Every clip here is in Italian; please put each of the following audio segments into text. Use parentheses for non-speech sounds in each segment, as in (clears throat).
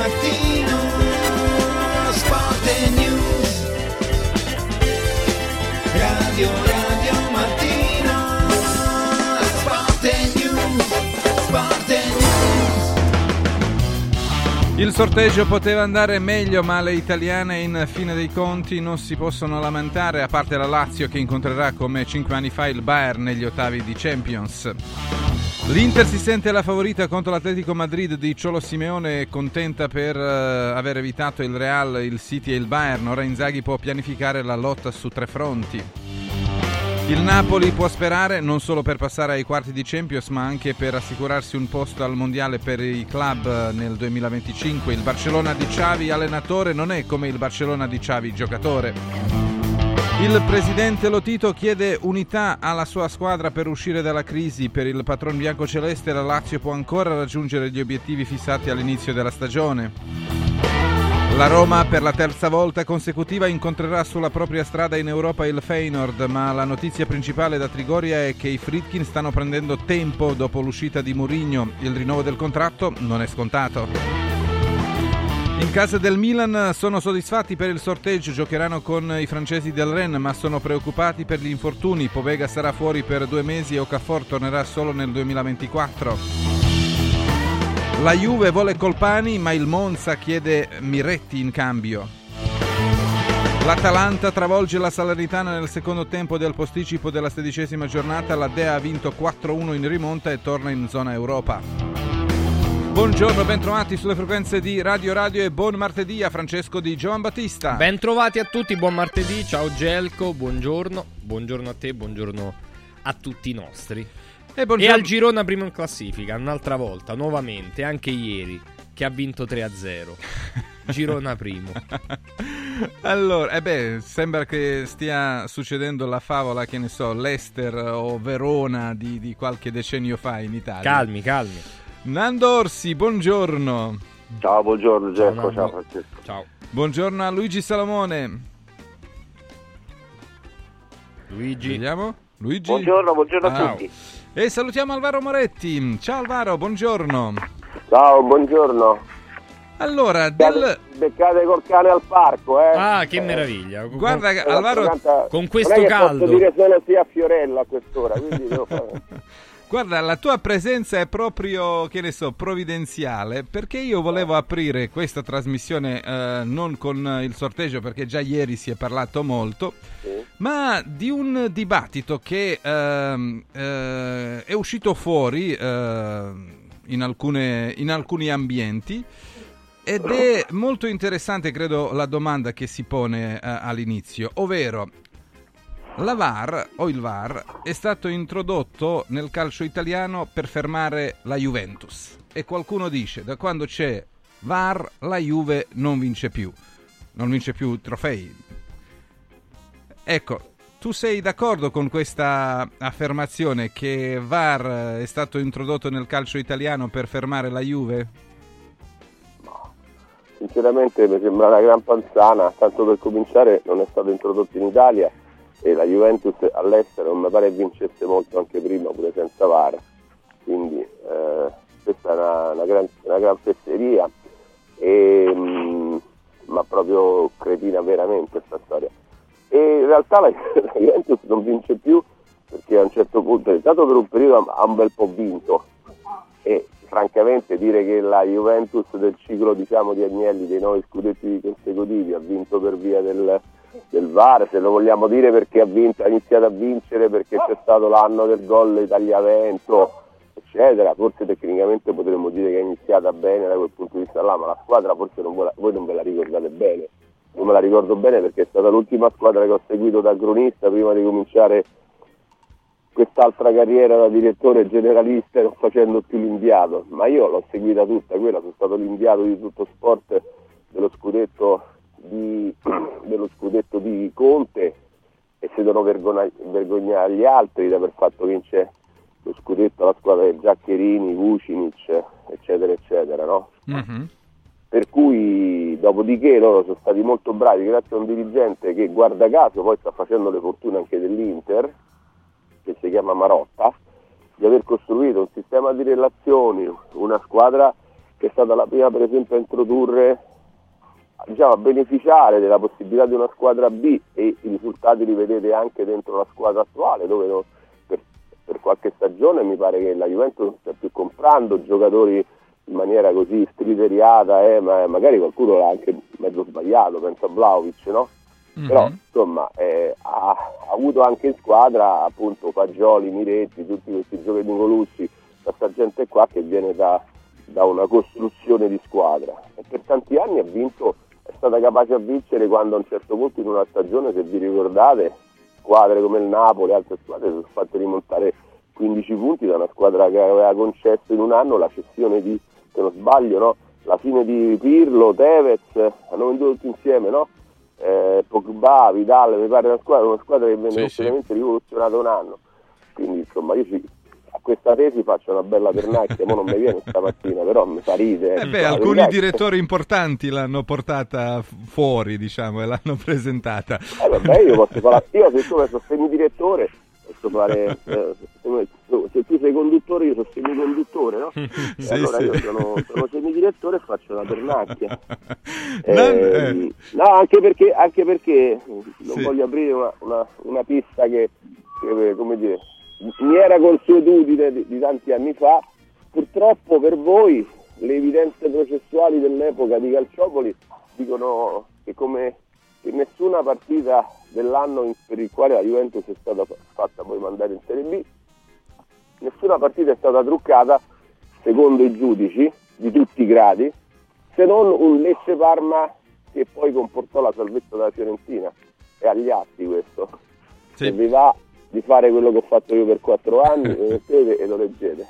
mattino, sport e news. Radio Radio mattino, sport e news, sport e news. Il sorteggio poteva andare meglio, ma le italiane in fine dei conti non si possono lamentare, a parte la Lazio che incontrerà come 5 anni fa il Bayern negli ottavi di Champions. L'Inter si sente la favorita contro l'Atletico Madrid di Ciolo Simeone, contenta per eh, aver evitato il Real, il City e il Bayern. Ora Inzaghi può pianificare la lotta su tre fronti. Il Napoli può sperare non solo per passare ai quarti di Champions, ma anche per assicurarsi un posto al mondiale per i club eh, nel 2025. Il Barcellona di Xavi allenatore non è come il Barcellona di Xavi giocatore. Il presidente Lotito chiede unità alla sua squadra per uscire dalla crisi. Per il patron biancoceleste la Lazio può ancora raggiungere gli obiettivi fissati all'inizio della stagione. La Roma per la terza volta consecutiva incontrerà sulla propria strada in Europa il Feyenoord, ma la notizia principale da Trigoria è che i Fritkin stanno prendendo tempo dopo l'uscita di Mourinho. Il rinnovo del contratto non è scontato. In casa del Milan sono soddisfatti per il sorteggio, giocheranno con i francesi del Rennes, ma sono preoccupati per gli infortuni. Povega sarà fuori per due mesi e Okafor tornerà solo nel 2024. La Juve vuole Colpani, ma il Monza chiede Miretti in cambio. L'Atalanta travolge la Salernitana nel secondo tempo del posticipo della sedicesima giornata. La Dea ha vinto 4-1 in rimonta e torna in zona Europa. Buongiorno, bentrovati sulle frequenze di Radio Radio e buon martedì a Francesco di Giovan Battista. Bentrovati a tutti, buon martedì, ciao Gelco, buongiorno, buongiorno a te, buongiorno a tutti i nostri. E, E al Girona primo in classifica, un'altra volta, nuovamente, anche ieri, che ha vinto 3-0. (laughs) Girona primo. Allora, eh beh, sembra che stia succedendo la favola, che ne so, Leicester o Verona di, di qualche decennio fa in Italia. Calmi, calmi. Nando Orsi, buongiorno. Ciao, buongiorno Gerco, Nando. ciao Francesco. Ciao. Buongiorno a Luigi Salomone. Luigi. Vediamo. Luigi. Buongiorno, buongiorno a Ciao. tutti. E salutiamo Alvaro Moretti. Ciao Alvaro, buongiorno. Ciao, buongiorno. Allora, del... Beccate col cane al parco, eh. Ah, che Eh, meraviglia. Guarda, Alvaro, tanta- con questo non è che caldo. Posso dire solo sia Fiorella a quest'ora, quindi devo fare... (laughs) Guarda, la tua presenza è proprio, che ne so, provvidenziale, perché io volevo aprire questa trasmissione eh, non con il sorteggio, perché già ieri si è parlato molto, Sì. ma di un dibattito che ehm, eh, è uscito fuori eh, in, alcune- in alcuni ambienti ed è molto interessante, credo, la domanda che si pone eh, all'inizio, ovvero la VAR o il VAR è stato introdotto nel calcio italiano per fermare la Juventus e qualcuno dice da quando c'è VAR la Juve non vince più, non vince più trofei. Ecco, tu sei d'accordo con questa affermazione che VAR è stato introdotto nel calcio italiano per fermare la Juve? Sinceramente mi sembra una gran panzana, tanto per cominciare non è stato introdotto in Italia e la Juventus all'estero mi pare vincesse molto anche prima, pure senza VAR. Quindi eh, questa è una, una gran, una gran fesseria, e, mm, ma proprio cretina veramente questa storia. E in realtà la, (laughs) la Juventus non vince più perché a un certo punto, intanto per un periodo ha- un bel po' vinto e francamente dire che la Juventus del ciclo diciamo, di Agnelli dei nove scudetti consecutivi ha vinto per via del, del VAR, se lo vogliamo dire perché ha, vinto, ha iniziato a vincere perché c'è stato l'anno del gol Italia-Vento, eccetera, forse tecnicamente potremmo dire che è iniziata bene da quel punto di vista là, ma la squadra forse non la- voi non ve la ricordate bene. Non me la ricordo bene perché è stata l'ultima squadra che ho seguito da cronista prima di cominciare quest'altra carriera da direttore generalista non facendo più l'inviato, ma io l'ho seguita tutta quella, sono stato l'inviato di tutto sport dello scudetto di, (clears throat) dello scudetto di Conte e si devono vergogna- vergognare gli altri di aver fatto vincere lo scudetto alla squadra di Giaccherini, Vucinic, eccetera, eccetera, no? Mhm. Per cui, dopodiché, loro sono stati molto bravi, grazie a un dirigente che, guarda caso, poi sta facendo le fortune anche dell'Inter, che si chiama Marotta, di aver costruito un sistema di relazioni, una squadra che è stata la prima per esempio a introdurre, diciamo, a beneficiare della possibilità di una squadra B e i risultati li vedete anche dentro la squadra attuale dove no- per, per qualche stagione mi pare che la Juventus non stia più comprando giocatori in maniera così striteriata, eh, ma magari qualcuno l'ha anche mezzo sbagliato, penso a Vlaovic, no? Però Mhm. insomma eh, ha, ha avuto anche in squadra appunto Fagioli, Miretti, tutti questi giocatori Nicolucci, questa gente qua che viene da, da una costruzione di squadra e per tanti anni ha vinto, è stata capace a vincere quando a un certo punto in una stagione, se vi ricordate, squadre come il Napoli e altre squadre sono fatte rimontare 15 punti da una squadra che aveva concesso in un anno la cessione di, se non sbaglio, no? la fine di Pirlo, Tevez, hanno venduto tutti insieme, no? Eh, Pogba, Vidal, mi pare una squadra, una squadra che venne Sì, sì. rivoluzionata un anno. Quindi insomma io ci- questa tesi faccio una bella pernacchia, mo non mi viene stamattina, però mi fa ridere. Eh beh, La alcuni che- direttori importanti l'hanno portata fuori, diciamo, e l'hanno presentata. Eh, vabbè, io posso fare, io siccome sono semidirettore, posso fare, eh, se, se tu sei conduttore io sono semiconduttore, no? (laughs) E Sì, allora sì. io sono, sono semidirettore e faccio la pernacchia. (laughs) Non- Eh, eh, No, anche perché, anche perché non Sì. voglio aprire una, una- una pista che, che, come dire, mi era consuetudine di, di tanti anni fa. Purtroppo per voi le evidenze processuali dell'epoca di Calciopoli dicono che, come, che nessuna partita dell'anno in- per il quale la Juventus è stata fa- fatta poi mandare in Serie B, nessuna partita è stata truccata secondo i giudici di tutti i gradi, se non un Lecce Parma che poi comportò la salvezza della Fiorentina. È agli atti questo. Sì. Se vi va di fare quello che ho fatto io per quattro anni, (laughs) lo mettete e lo leggete.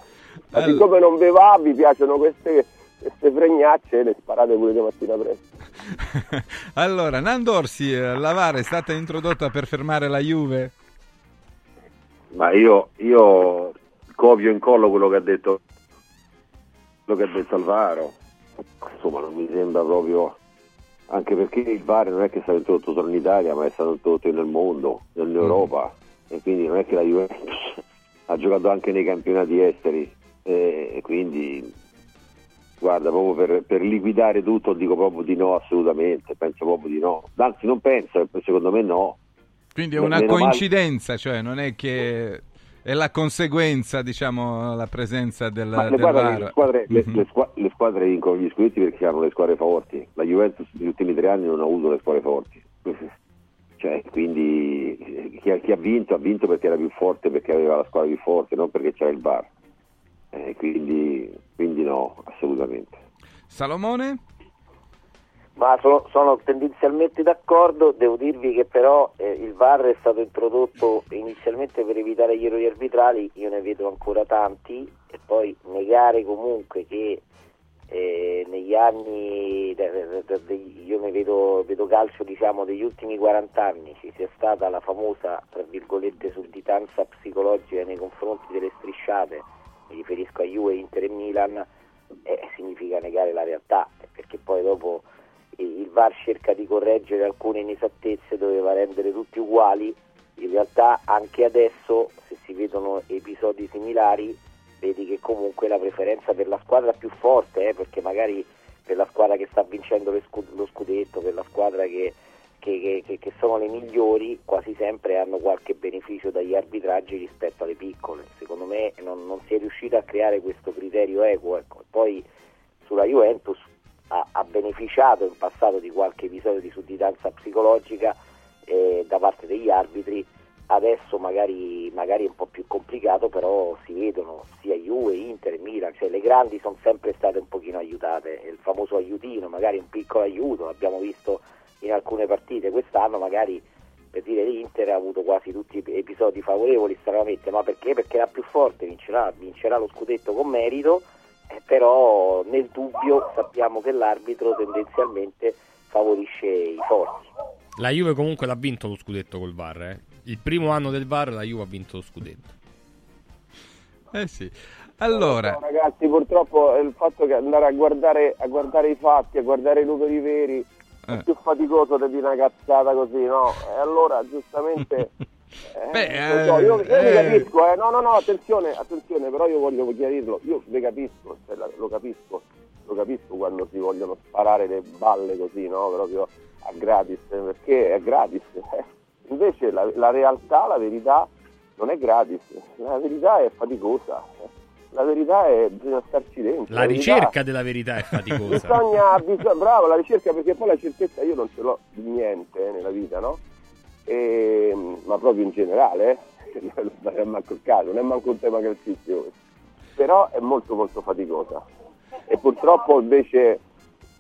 Ma Allora- siccome non vi va, vi piacciono queste, queste fregnacce, le sparate pure di mattina presto. (laughs) allora, Nando Orsi, eh, la VAR è stata introdotta per fermare la Juve? Ma io, io copio e incollo quello che ha detto quello che ha detto Alvaro. Insomma, non mi sembra proprio anche perché il VAR non è che è stato introdotto solo in Italia, ma è stato introdotto nel mondo, nell'Europa. E quindi non è che la Juventus (laughs) ha giocato anche nei campionati esteri. E, quindi guarda, proprio per, per liquidare tutto dico proprio di no assolutamente, penso proprio di no. Anzi non penso, secondo me no. Quindi è una meno male- coincidenza, cioè non è che è la conseguenza, diciamo, la presenza del, Ma le, del guarda, le, squadre, le- Mhm. le squa- le squadre vincono gli scudetti perché hanno le squadre forti. La Juventus negli ultimi tre anni non ha avuto le squadre forti. Cioè, quindi eh, chi ha, chi ha vinto ha vinto perché era più forte, perché aveva la squadra più forte, non perché c'era il bar. Eh, quindi, quindi no, assolutamente. Salomone? Ma sono, sono tendenzialmente d'accordo, devo dirvi che però eh, il VAR è stato introdotto inizialmente per evitare gli errori arbitrali, io ne vedo ancora tanti e poi negare comunque che eh, negli anni, io ne vedo, vedo calcio diciamo degli ultimi 40 anni, ci sia stata la famosa sudditanza psicologica nei confronti delle strisciate, mi riferisco a Juve, Inter e Milan, eh, significa negare la realtà, perché poi dopo il VAR cerca di correggere alcune inesattezze, doveva rendere tutti uguali, in realtà anche adesso se si vedono episodi similari vedi che comunque la preferenza per la squadra più forte, eh, perché magari per la squadra che sta vincendo lo scudetto, per la squadra che- che- che- che sono le migliori, quasi sempre hanno qualche beneficio dagli arbitraggi rispetto alle piccole. Secondo me non, non si è riuscito a creare questo criterio equo. Ecco. Poi sulla Juventus ha, ha beneficiato in passato di qualche episodio di sudditanza psicologica eh, da parte degli arbitri, adesso magari, magari è un po' più complicato, però si vedono sia Juve, Inter, Milan, cioè le grandi sono sempre state un pochino aiutate, il famoso aiutino, magari un piccolo aiuto, l'abbiamo visto in alcune partite quest'anno, magari per dire l'Inter ha avuto quasi tutti episodi favorevoli stranamente, ma perché? Perché la più forte vincerà, vincerà lo scudetto con merito, eh, però nel dubbio sappiamo che l'arbitro tendenzialmente favorisce i forti. La Juve comunque l'ha vinto lo scudetto col VAR, eh. Il primo anno del VAR la Juve ha vinto lo scudetto. Eh sì. Allora, No, ragazzi, purtroppo eh, il fatto che andare a guardare, a guardare i fatti, a guardare i numeri veri è Eh. più faticoso di una cazzata così, no? E allora giustamente. (laughs) eh, Beh, lo so, io, io vi eh, capisco, eh. no, no, no, attenzione, attenzione, però io voglio chiarirlo, io vi capisco, cioè, lo capisco, questo capisco quando si vogliono sparare le balle così, no? Proprio a gratis, perché è gratis. (laughs) eh. Invece la, la realtà, la verità non è gratis, la verità è faticosa. La verità è bisogna starci dentro. La verità- ricerca della verità è faticosa. Bisogna, bisogna- bravo, la ricerca perché poi la certezza io non ce l'ho di niente eh, nella vita, no? E, ma proprio in generale, eh? (laughs) non è manco il caso, non è manco un tema calcistico. Però è molto molto faticosa. E purtroppo invece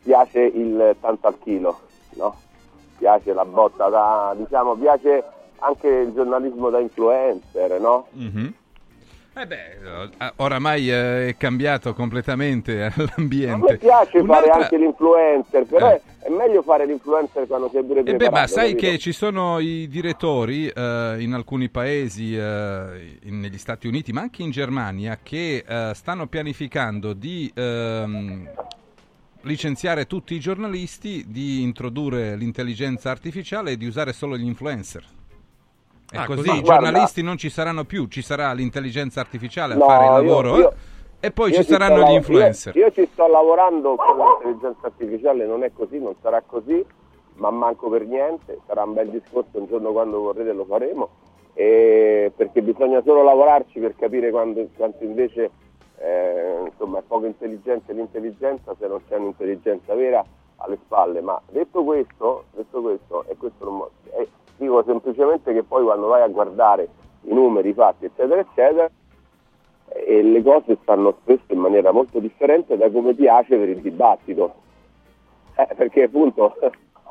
piace il tanto al chilo, no? Piace la botta da, diciamo, piace anche il giornalismo da influencer, no? Mhm. Eh beh, eh, oramai eh, è cambiato completamente (laughs) A l'ambiente. me piace fare Un'altra- anche l'influencer, però Eh. è, meglio fare l'influencer quando sei pure Eh beh, preparato. ma sai capito? che ci sono i direttori eh, in alcuni paesi, eh, in- negli Stati Uniti, ma anche in Germania, che stanno pianificando di ehm, licenziare tutti i giornalisti, di introdurre l'intelligenza artificiale e di usare solo gli influencer. E Ah, così i Guarda- giornalisti non ci saranno più, ci sarà l'intelligenza artificiale a No, fare il lavoro io- e poi ci sto saranno lav- gli influencer. Io, io ci sto lavorando con l'intelligenza artificiale, non è così, non sarà così, ma manco per niente, sarà un bel discorso un giorno quando vorrete lo faremo, e perché bisogna solo lavorarci per capire quando, quanto invece eh, insomma, è poco intelligente l'intelligenza se non c'è un'intelligenza vera alle spalle. Ma detto questo, detto questo, e questo non eh, dico semplicemente che poi quando vai a guardare i numeri, i fatti, eccetera, eccetera, e le cose stanno spesso in maniera molto differente da come piace per il dibattito. Eh, perché appunto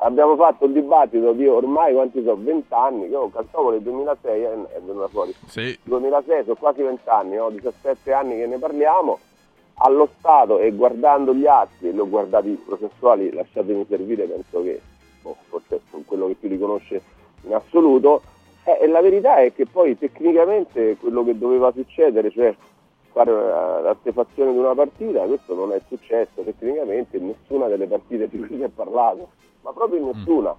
abbiamo fatto un dibattito di ormai quanti sono? 20 anni, io calciavo nel 2006 eh, è venuta fuori. Sì. 2006 sono quasi 20 anni, ho 17 anni che ne parliamo. Allo Stato e guardando gli atti, e li ho guardati processuali, lasciatemi servire, penso che boh, forse sono quello che più li conosce in assoluto. Eh, e la verità è che poi tecnicamente quello che doveva succedere, cioè fare eh, l'artefazione di una partita, questo non è successo tecnicamente in nessuna delle partite di cui si è parlato, ma proprio in nessuna.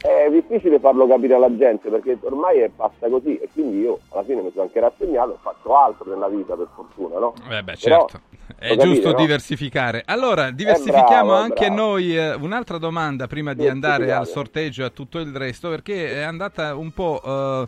È difficile farlo capire alla gente perché ormai è passa così e quindi io alla fine mi sono anche rassegnato e faccio altro nella vita per fortuna, no? Eh beh, Però, certo. È lo capite, giusto no? diversificare. Allora, diversifichiamo bravo, anche bravo. noi. eh, un'altra domanda prima di andare al sorteggio e a tutto il resto, perché è andata un po', eh,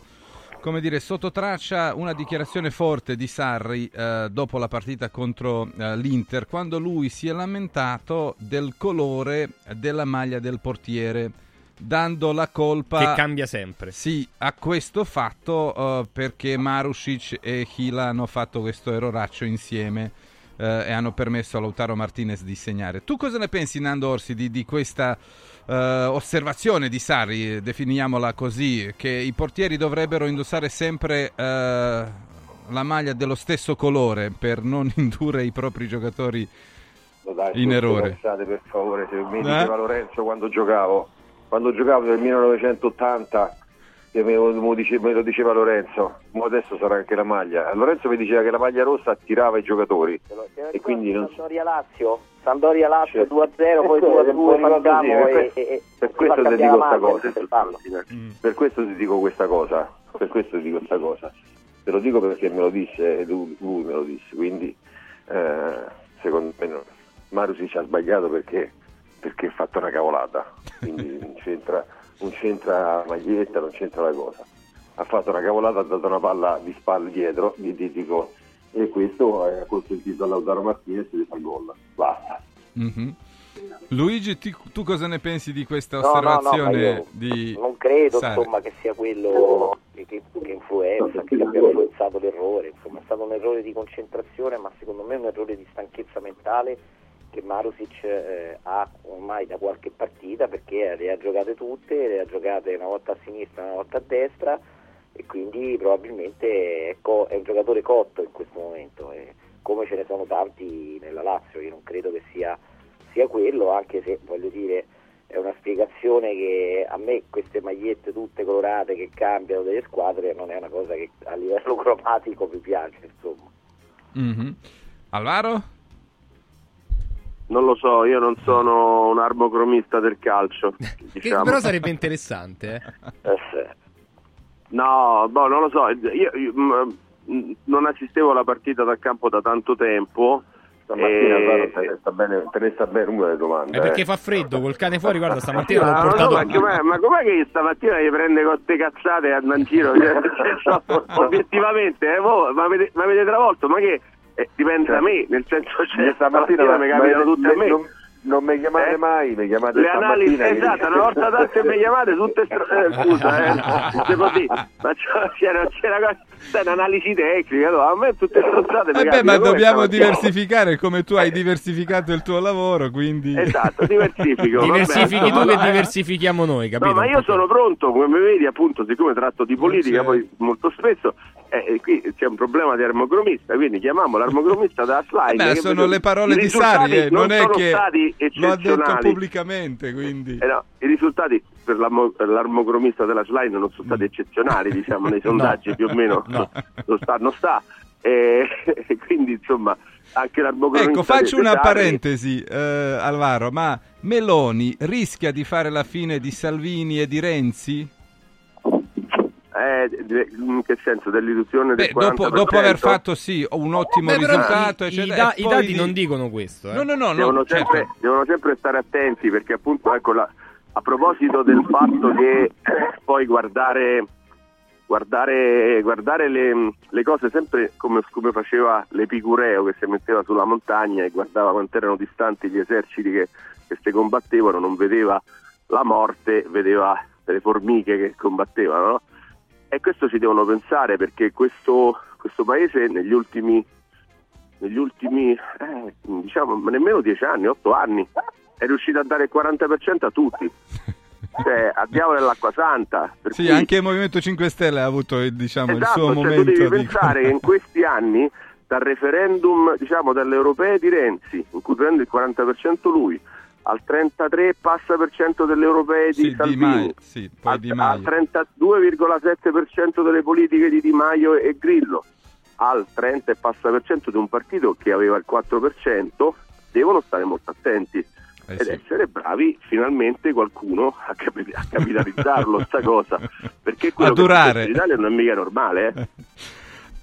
come dire, sotto traccia una dichiarazione forte di Sarri eh, dopo la partita contro eh, l'Inter, quando lui si è lamentato del colore della maglia del portiere, dando la colpa... Che cambia sempre. Sì, a questo fatto eh, perché Marusic e Hila hanno fatto questo erroraccio insieme eh, e hanno permesso a Lautaro Martinez di segnare. Tu cosa ne pensi, Nando Orsi, di, di questa eh, osservazione di Sarri, definiamola così, che i portieri dovrebbero indossare sempre eh, la maglia dello stesso colore per non (laughs) indurre i propri giocatori Ma dai, in errore. Pensate per favore, se mi Eh? diceva Lorenzo quando giocavo, quando giocavo nel 1980, che me, lo dice- me lo diceva Lorenzo, adesso sarà anche la maglia. Lorenzo mi diceva che la maglia rossa attirava i giocatori. E quindi non- Sampdoria Lazio, Sampdoria Lazio Cioè, 2-0, poi (laughs) eh, 2-2 un po' di cose facciamo così, e, per e, questo- Per questo ti dico questa cosa. per. Mm. Questo ti dico questa cosa. Per questo ti dico questa cosa. Te lo dico perché me lo disse, lui, lui me lo disse. Quindi eh, secondo me no. Marusic ha sbagliato perché, perché ha fatto una cavolata. Quindi non (laughs) c'entra, non c'entra la maglietta, non c'entra la cosa. Ha fatto una cavolata, ha dato una palla di spalle dietro, di dico, e questo ha consentito a Lautaro Martinez di fare gol. Basta. Mhm. Luigi, ti- tu cosa ne pensi di questa No, no, no, osservazione di non credo insomma, che sia quello che, che- che influenza, che abbia influenzato l'errore, insomma è stato un errore di concentrazione, ma secondo me un errore di stanchezza mentale che Marusic eh, ha ormai da qualche partita perché le ha giocate tutte, le ha giocate una volta a sinistra una volta a destra e quindi probabilmente è, co- è un giocatore cotto in questo momento, e come ce ne sono tanti nella Lazio, io non credo che sia, sia quello, anche se voglio dire è una spiegazione che a me queste magliette tutte colorate che cambiano delle squadre non è una cosa che a livello (laughs) cromatico mi piace, insomma. Mhm. Alvaro? Non lo so, io non sono un arbocromista del calcio. (laughs) Che diciamo. però sarebbe interessante, eh. (laughs) Eh, sì. No, boh, non lo so, io, io, mm, mm, non assistevo alla partita dal campo da tanto tempo, Stamattina Alvaro, te ne sta bene, te ne sta bene una delle domande. È perché eh. fa freddo col cane fuori, guarda, stamattina Ma, l'ho portato. ma, com'è, ma com'è che stamattina gli prende con ste cazzate e andano in giro? Cioè, obiettivamente, eh, ma avete, ma avete travolto, ma che eh, dipende da me, nel senso cioè, stamattina stamattina mi capitano tutte a me. Non, non mi chiamate Eh? mai, mi chiamate Le analisi, stamattina. esatto, una volta tante mi chiamate tutte str- eh, scusa, eh, se così, ma c'era, c'era, c'è un'analisi tecnica, no? a me tutte stronzate mi beh, capitano, ma dobbiamo diversificare come tu hai diversificato il tuo lavoro, quindi... Esatto, diversifico. vabbè, Diversifichi tu insomma, che eh. diversifichiamo noi, capito? No, ma io sono pronto, come vedi, appunto, siccome tratto di politica, poi molto spesso, eh, eh, qui c'è un problema di armocromista, quindi chiamiamo l'armocromista da slide. Eh beh, sono le parole di Sari, eh, non, è sono che stati lo ha detto pubblicamente, quindi... Eh no, I risultati per, l'armo- per l'armocromista della slide non sono stati eccezionali, (laughs) diciamo, nei sondaggi più o meno (laughs) No. non sta, non sta. E, e (laughs) quindi insomma anche l'armocromista Ecco, faccio una Sarri- parentesi, eh, Alvaro, ma Meloni rischia di fare la fine di Salvini e di Renzi? Eh, in che senso? Dell'illusione del Beh, dopo, 40%? dopo aver fatto sì un ottimo Beh, però risultato, i, i eccetera, da- e i dati di- non dicono questo. eh. No, no, no, no, devono, certo. sempre, devono sempre stare attenti perché appunto ecco la- a proposito del fatto che eh, (coughs) poi guardare guardare, guardare le, le cose sempre come, come faceva l'Epicureo che si metteva sulla montagna e guardava quanto erano distanti gli eserciti che, che si combattevano, non vedeva la morte, vedeva le formiche che combattevano. no? E questo ci devono pensare perché questo, questo paese negli ultimi, negli ultimi eh, diciamo nemmeno dieci anni, otto anni, è riuscito a dare il 40% a tutti. (laughs) Cioè, a diavolo dell'acqua santa. Sì, cui- anche il Movimento 5 Stelle ha avuto diciamo, il suo esatto, cioè, momento tu devi di... pensare che in questi anni dal referendum, diciamo, dalle europee di Renzi, in cui prende il 40% lui, al 33 passa per cento delle europee di Sì, Di Salvini, Maio, sì, al, Di al Maio. 32,7% delle politiche di Di Maio e Grillo, al 30 e passa per cento di un partito che aveva il 4%, devono stare molto attenti Eh ed sì. essere bravi finalmente qualcuno a, capi- a capitalizzarlo (laughs) sta cosa perché quello che in Italia non è mica normale eh.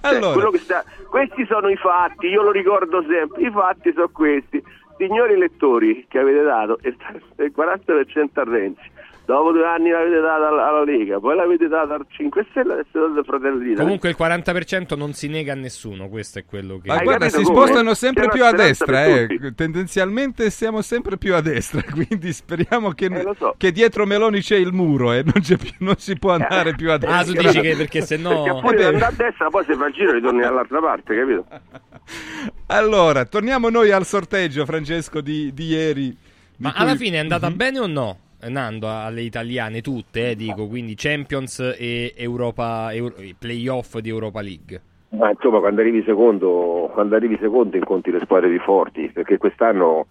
Allora, che sta- questi sono i fatti, io lo ricordo sempre, i fatti sono questi. Signori elettori che avete dato il il 40% a Renzi, dopo due anni l'avete data alla, alla Lega, poi l'avete data al 5 Stelle e adesso date al Fratelli d'Italia. Comunque il 40% non si nega a nessuno, questo è quello che... ma Hai guarda, si come? spostano sempre C'è più a destra, eh. tendenzialmente siamo sempre più a destra, (laughs) quindi speriamo che, Eh, so. che dietro Meloni c'è il muro e non, c'è più- non si può andare più a destra. Ah, tu dici che perché se no... Perché poi Eh beh. andare a destra, poi se fa il giro ritorni dall'altra parte, capito? (laughs) Allora, torniamo noi al sorteggio, Francesco, di, di ieri. di Ma cui- alla fine è andata Mhm. bene o no? Eh, Nando, alle italiane tutte, eh, dico, quindi Champions e Europa, Euro- playoff di Europa League. Ma insomma, quando arrivi secondo, quando arrivi secondo incontri le squadre più forti, perché quest'anno,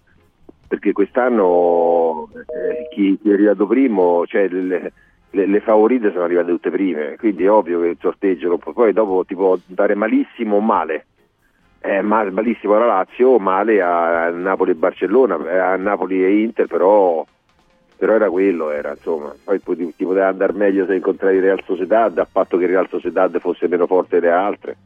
perché quest'anno eh, chi, chi è arrivato primo, cioè le, le- le favorite sono arrivate tutte prime, quindi è ovvio che il sorteggio poi dopo ti può dare malissimo o male. Eh, mal- malissimo alla Lazio, male a Napoli e Barcellona, eh, a Napoli e Inter, però, però era quello, era insomma. Poi ti, poteva andare meglio se incontravi il Real Sociedad, a patto che Real Sociedad fosse meno forte delle altre.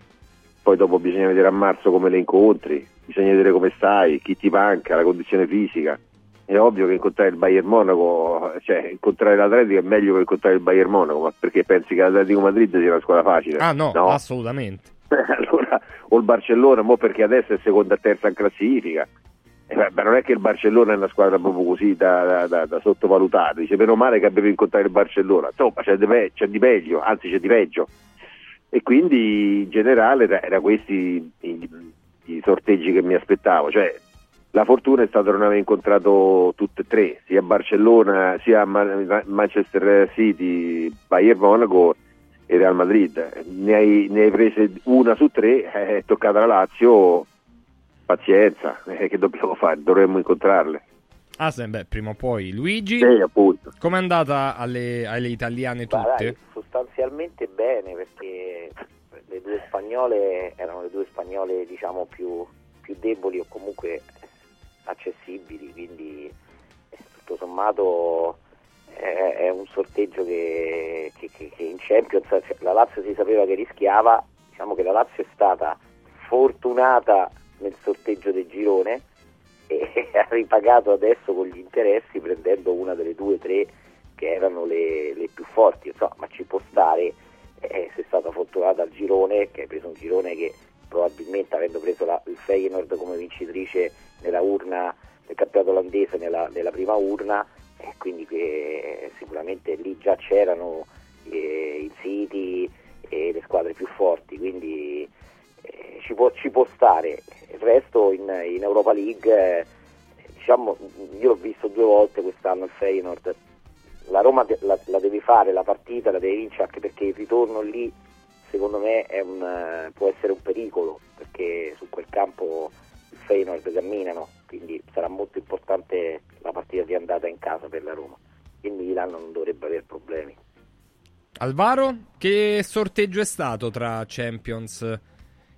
Poi dopo bisogna vedere a marzo come le incontri, bisogna vedere come stai, chi ti manca, la condizione fisica. È ovvio che incontrare il Bayern Monaco, cioè incontrare l'Atletico è meglio che incontrare il Bayern Monaco, ma perché pensi che l'Atletico Madrid sia una squadra facile? Ah no, no. assolutamente. (laughs) allora, o il Barcellona, mo perché adesso è seconda e terza in classifica. Eh, ma non è che il Barcellona è una squadra proprio così da, da- da- da sottovalutare. Dice meno male che abbiamo incontrato il Barcellona. Insomma, c'è di, pe- c'è di meglio, anzi c'è di peggio. E quindi in generale era, era questi i, i sorteggi che mi aspettavo. Cioè, la fortuna è stata non aver incontrato tutte e tre, sia Barcellona, sia Ma- Manchester City, Bayern Monaco e Real Madrid. Ne hai, ne hai prese una su tre, eh, è toccata la Lazio, pazienza, eh, che dobbiamo fare? Dovremmo incontrarle. Ah, sì, beh, prima o poi. Luigi, Sì, appunto. com'è andata alle, alle italiane tutte? dai, sostanzialmente bene perché le due spagnole erano le due spagnole diciamo più, più deboli o comunque accessibili, quindi eh, tutto sommato è, è un sorteggio che, che- che- che in Champions cioè, la Lazio si sapeva che rischiava, diciamo che la Lazio è stata fortunata nel sorteggio del girone e (laughs) ha ripagato adesso con gli interessi prendendo una delle due o tre che erano le, le più forti, insomma, ma ci può stare, eh, sei stata fortunata al girone, che hai preso un girone che probabilmente avendo preso la, il Feyenoord come vincitrice nella urna del campionato olandese nella, nella prima urna, e quindi che sicuramente lì già c'erano eh, i City e le squadre più forti, quindi eh, ci, può, ci può stare. Il resto in, in Europa League, eh, diciamo, io l'ho visto due volte quest'anno il Feyenoord, la Roma de- la, la devi fare la partita, la devi vincere anche perché il ritorno lì secondo me un, eh, può essere un pericolo perché su quel campo il Feyenoord camminano, quindi sarà molto importante la partita di andata in casa per la Roma. Il Milan non dovrebbe avere problemi. Alvaro, che sorteggio è stato tra Champions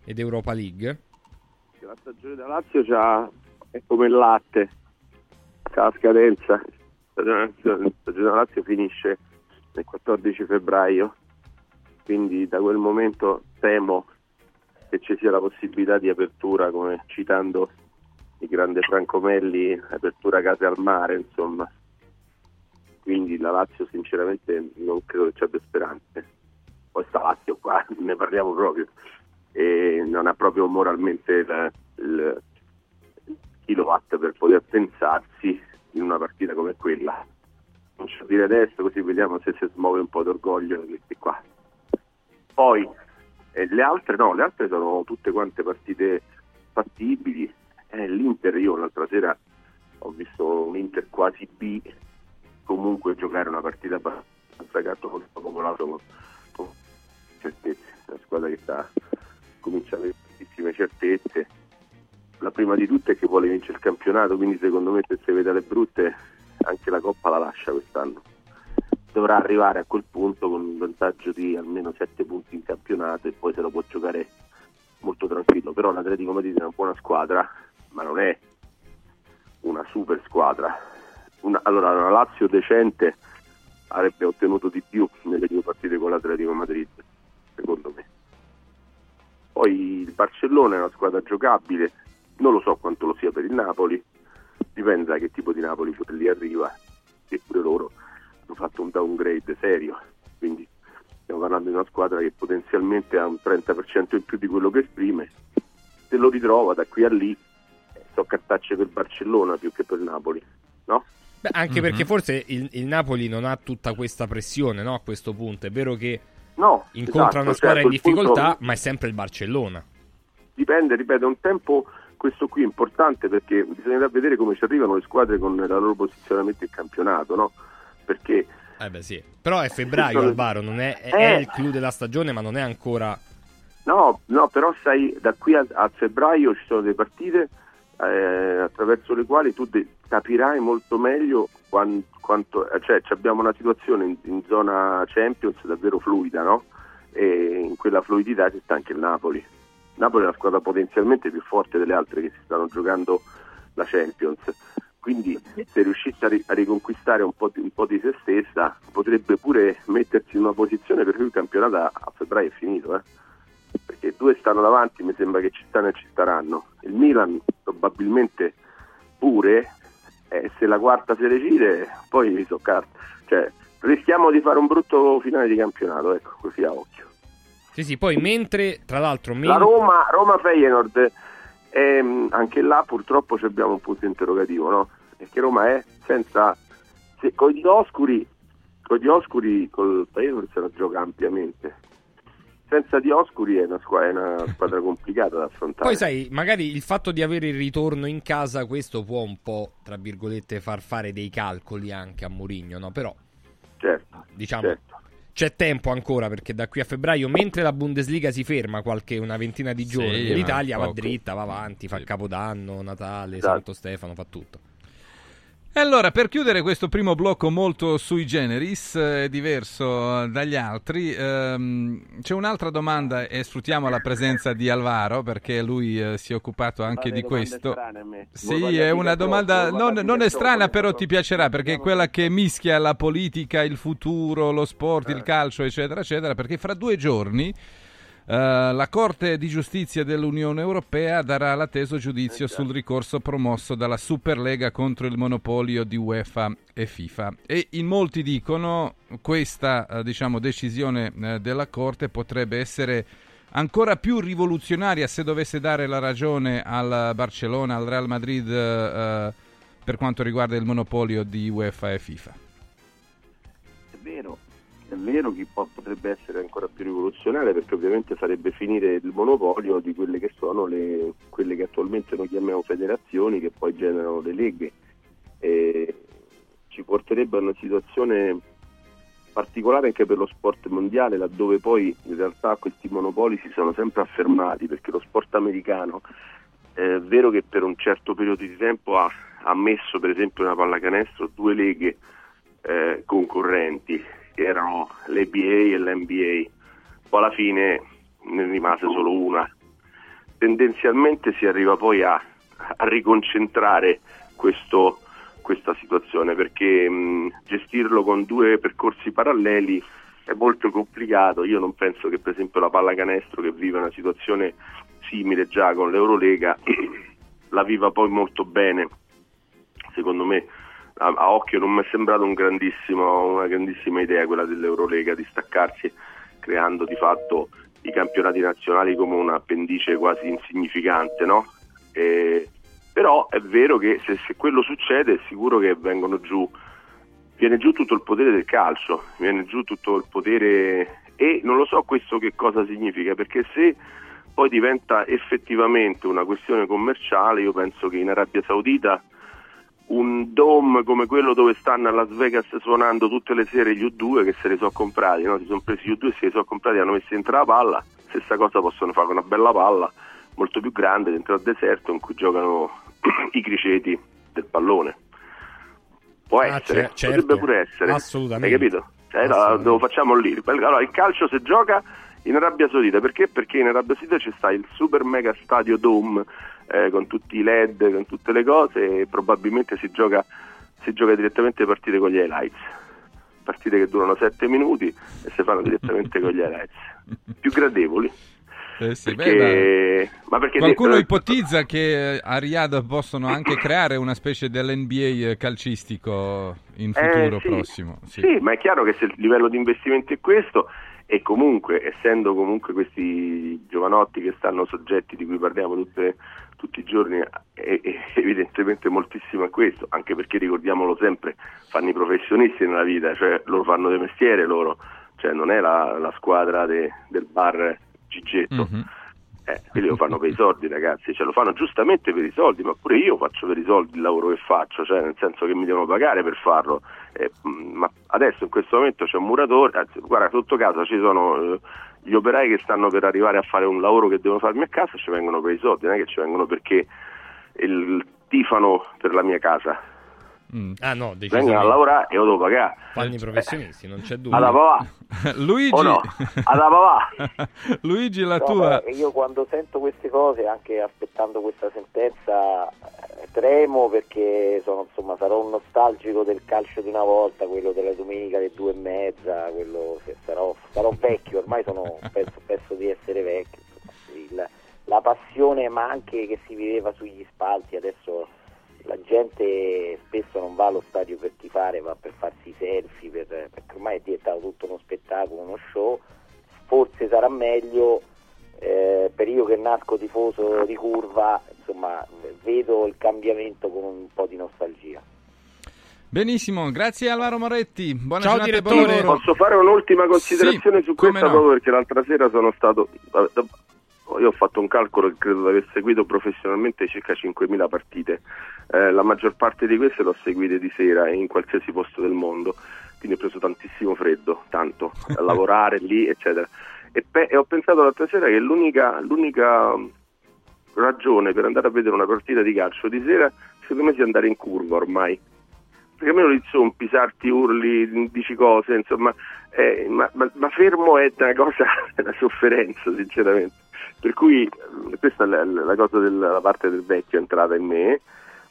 ed Europa League? La stagione da Lazio c'ha, è come il latte, c'ha la scadenza. La stagione da Lazio finisce il 14 febbraio, quindi da quel momento temo che ci sia la possibilità di apertura, come citando il grande Franco Melli, apertura case al mare, insomma. Quindi la Lazio sinceramente non credo che ci abbia speranze. Poi sta Lazio qua, (laughs) ne parliamo proprio e non ha proprio moralmente il, il kilowatt per poter pensarsi in una partita come quella. Non so dire adesso così vediamo se si smuove un po' d'orgoglio questi qua. Poi eh, le altre no, le altre sono tutte quante partite fattibili. Eh, L'Inter io l'altra sera ho visto un Inter quasi B comunque giocare una partita abbastanza gatto popolato con, con certezze, una squadra che sta comincia ad avere tantissime certezze. La prima di tutte è che vuole vincere il campionato, quindi secondo me se si vede le brutte anche la Coppa la lascia quest'anno. Dovrà arrivare a quel punto con un vantaggio di almeno 7 punti in campionato e poi se lo può giocare molto tranquillo. Però l'Atletico Madrid è una buona squadra, ma non è una super squadra. Una- allora, la Lazio decente avrebbe ottenuto di più nelle due partite con l'Atletico Madrid, secondo me. Poi il Barcellona è una squadra giocabile, non lo so quanto lo sia per il Napoli, dipende da che tipo di Napoli lì arriva, e pure loro hanno fatto un downgrade serio, quindi stiamo parlando di una squadra che potenzialmente ha un 30% in più di quello che esprime, se lo ritrova da qui a lì eh, so cartacce per Barcellona più che per Napoli, no? Beh, anche Mhm. perché forse il, il Napoli non ha tutta questa pressione no, a questo punto. È vero che No, incontra esatto, una cioè, squadra a in quel punto- difficoltà, ma è sempre il Barcellona. dipende, ripeto, un tempo questo qui è importante perché bisognerà vedere come ci arrivano le squadre con il loro posizionamento in campionato, no? Perché Eh beh sì. Però è febbraio Sono- Alvaro, non è, è- Eh. è il clou della stagione, ma non è ancora... no, no, però sai, da qui a, a febbraio ci sono delle partite eh, attraverso le quali tu de- capirai molto meglio quan- quanto, eh, cioè ci abbiamo una situazione in, in zona Champions davvero fluida, no? E in quella fluidità ci sta anche il Napoli. Napoli è una squadra potenzialmente più forte delle altre che si stanno giocando la Champions. Quindi se riuscisse a, ri- a riconquistare un po, di, un po' di se stessa potrebbe pure mettersi in una posizione per cui il campionato a febbraio è finito. Eh? Perché due stanno davanti, mi sembra che ci stanno e ci staranno. Il Milan probabilmente pure, eh, se la quarta si decide, poi so carta. Cioè, rischiamo di fare un brutto finale di campionato, ecco, così a occhio. Sì, sì, poi mentre, tra l'altro, men- La Roma, Roma Feyenoord, ehm, anche là purtroppo abbiamo un punto interrogativo, no? Perché Roma è senza se, con gli oscuri, con gli oscuri col Feyenoord se la gioca ampiamente. Senza Dioscuri è una, squadra, è una squadra complicata da affrontare. Poi sai, magari il fatto di avere il ritorno in casa, questo può un po', tra virgolette, far fare dei calcoli anche a Mourinho, no? Però, certo, diciamo, certo. c'è tempo ancora perché da qui a febbraio, mentre la Bundesliga si ferma qualche una ventina di Sì, giorni, ma l'Italia va dritta, va avanti, fa Sì. Capodanno, Natale, Esatto. Santo Stefano, fa tutto. E allora, per chiudere questo primo blocco molto sui generis, eh, diverso dagli altri, ehm, c'è un'altra domanda e sfruttiamo la presenza di Alvaro perché lui eh, si è occupato anche di questo. Sì, è una domanda non, non è strana, però ti piacerà perché è quella che mischia la politica, il futuro, lo sport, il calcio, eccetera, eccetera, perché fra due giorni Eh, la Corte di Giustizia dell'Unione Europea darà l'atteso giudizio sul ricorso promosso dalla Superlega contro il monopolio di UEFA e FIFA. E in molti dicono questa eh, diciamo, decisione eh, della Corte potrebbe essere ancora più rivoluzionaria se dovesse dare la ragione al Barcellona, al Real Madrid eh, per quanto riguarda il monopolio di UEFA e FIFA. È vero, è vero che po- potrebbe essere ancora più rivoluzionaria perché ovviamente farebbe finire il monopolio di quelle che sono le, quelle che attualmente noi chiamiamo federazioni che poi generano le leghe. E ci porterebbe a una situazione particolare anche per lo sport mondiale laddove poi in realtà questi monopoli si sono sempre affermati perché lo sport americano è vero che per un certo periodo di tempo ha, ha messo per esempio una pallacanestro due leghe eh, concorrenti erano l'ABA e l'NBA poi alla fine ne rimase solo una tendenzialmente si arriva poi a, a riconcentrare questo, questa situazione perché mh, gestirlo con due percorsi paralleli è molto complicato. Io non penso che per esempio la pallacanestro che vive una situazione simile già con l'Eurolega (clears throat) la viva poi molto bene. Secondo me a, a occhio non mi è sembrato un una grandissima idea quella dell'Eurolega di staccarsi creando di fatto i campionati nazionali come un appendice quasi insignificante, no? E, però è vero che se, se, quello succede è sicuro che vengono giù, viene giù tutto il potere del calcio, viene giù tutto il potere e non lo so questo che cosa significa, perché se poi diventa effettivamente una questione commerciale, io penso che in Arabia Saudita un dome come quello dove stanno a Las Vegas suonando tutte le sere gli U2 che se li sono comprati, no? si sono presi gli U2 e se li sono comprati hanno messo dentro la palla, stessa cosa possono fare con una bella palla molto più grande dentro al deserto in cui giocano (clears throat) i criceti del pallone. Può Ah, essere, cer- potrebbe certo. pure essere. Assolutamente. Hai capito? Assolutamente. lo facciamo lì. Allora, il calcio si gioca in Arabia Saudita perché? Perché in Arabia Saudita ci sta il super mega stadio Dome eh, con tutti i LED, con tutte le cose e probabilmente si gioca, si gioca direttamente partite con gli highlights. Partite che durano 7 minuti e si fanno direttamente con gli highlights. (laughs) Più gradevoli. Eh sì, beh, Perché, ma perché Qualcuno eh, ipotizza che eh, a Riyadh possono anche creare una specie dell'NBA eh, calcistico in Eh, futuro sì. prossimo. Sì. Sì, ma è chiaro che se il livello di investimento è questo e comunque essendo comunque questi giovanotti che stanno soggetti di cui parliamo tutte- tutti i giorni è, è evidentemente moltissimo a questo, anche perché ricordiamolo sempre, fanno i professionisti nella vita, cioè loro fanno di mestiere loro, cioè non è la, la squadra de- del bar Gigetto. Mhm. Eh, quindi lo fanno per i soldi ragazzi, cioè lo fanno giustamente per i soldi, ma pure io faccio per i soldi il lavoro che faccio, cioè nel senso che mi devono pagare per farlo. Eh, ma adesso in questo momento c'è un muratore, anzi guarda sotto casa ci sono eh, gli operai che stanno per arrivare a fare un lavoro che devono farmi a casa, ci vengono per i soldi, non è che ci vengono perché il tifano per la mia casa. Mm. Ah no, Vengono a lavorare e io devo pagare. Fanno i professionisti, non c'è dubbio. Alla (laughs) papà, Luigi, o no? Alla (laughs) papà. Luigi, la No, tua... beh, io quando sento queste cose, anche aspettando questa sentenza, eh, tremo perché sono, insomma, sarò un nostalgico del calcio di una volta, quello della domenica alle due e mezza, quello, se- sarò, sarò vecchio, ormai sono, penso, penso di essere vecchio. insomma, il- la passione ma anche che si viveva sugli spalti, adesso la gente spesso non va allo stadio per tifare, va per farsi i selfie, per- perché ormai è diventato tutto uno spettacolo, uno show. Forse sarà meglio eh, per io che nasco tifoso di curva, insomma, vedo il cambiamento con un po' di nostalgia. Benissimo, grazie Alvaro Moretti. Buona Ciao, giornata direttore. Posso fare un'ultima considerazione Sì, su come questa no. proprio perché l'altra sera sono stato io ho fatto un calcolo e credo di aver seguito professionalmente circa 5.000 partite. Eh, la maggior parte di queste l'ho seguite di sera in qualsiasi posto del mondo, quindi ho preso tantissimo freddo, tanto, a (laughs) lavorare lì, eccetera. E, pe- e ho pensato l'altra sera che l'unica, l'unica ragione per andare a vedere una partita di calcio di sera, secondo me, sia andare in curva ormai perché almeno lì zompi, sarti, urli, dici cose, insomma, eh, ma, ma- ma fermo è una cosa, (laughs) è una sofferenza, sinceramente. Per cui eh, questa è la, cosa della parte del vecchio entrata in me.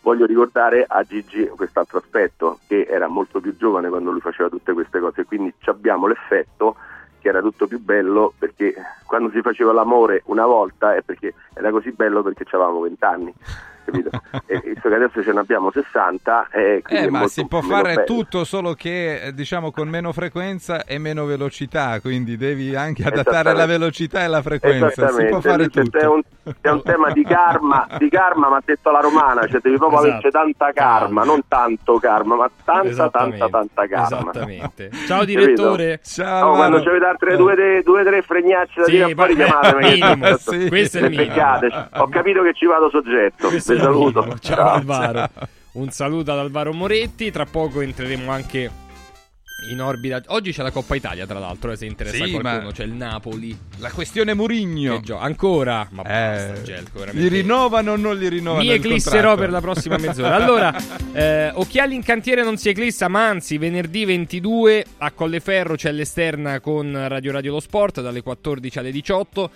Voglio ricordare a Gigi quest'altro aspetto, che era molto più giovane quando lui faceva tutte queste cose, quindi abbiamo l'effetto che era tutto più bello perché quando si faceva l'amore una volta è perché era così bello perché avevamo 20 anni. Capito? (laughs) e visto che adesso ce ne abbiamo 60, eh, Eh, ma molto si può fare bello. tutto solo che eh, diciamo con meno frequenza e meno velocità, quindi devi anche adattare la velocità e la frequenza, si può fare Lucio, tutto. È un, è un tema di karma, di karma, ma detto alla romana, cioè devi proprio Esatto. averci tanta karma, non tanto karma, ma tanta, tanta, tanta karma. Esattamente. Ciao direttore. Ciao, No, quando Maro. ci avete altre due, tre- due tre fregnacce da Sì, dire fuori, vabbè, chiamatemi. che minimo. tanto- Sì. Questo è il beccate. Ho capito che ci vado soggetto. Questo il saluto. minimo. Ciao, Alvaro. (laughs) Un saluto ad Alvaro Moretti. Tra poco entreremo anche in orbita. Oggi c'è la Coppa Italia, tra l'altro, eh, se interessa a Sì, qualcuno. ma- C'è il Napoli. La questione Murigno. Gio- Ancora? Ma Eh, basta, Gelco, li veramente. rinnovano o non li rinnovano? Mi eclisserò per la prossima mezz'ora. Allora, (laughs) eh, occhiali in cantiere non si eclissa, ma anzi, venerdì 22 a Colleferro c'è l'esterna con Radio Radio Lo Sport dalle 14 alle 18.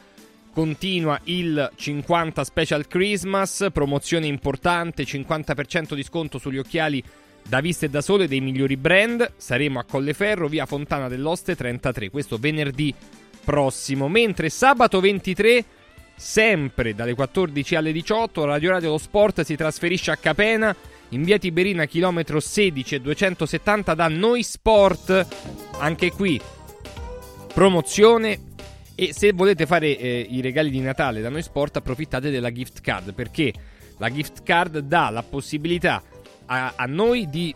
Continua il 50 Special Christmas, promozione importante, 50% di sconto sugli occhiali da vista e da sole dei migliori brand. Saremo a Colleferro, via Fontana dell'Oste 33, questo venerdì prossimo. Mentre sabato 23 sempre dalle 14 alle 18 Radio Radio Lo Sport si trasferisce a Capena in via Tiberina chilometro 16 e 270 da Noi Sport anche qui promozione e se volete fare eh, i regali di Natale da Noi Sport approfittate della gift card perché la gift card dà la possibilità a, a noi di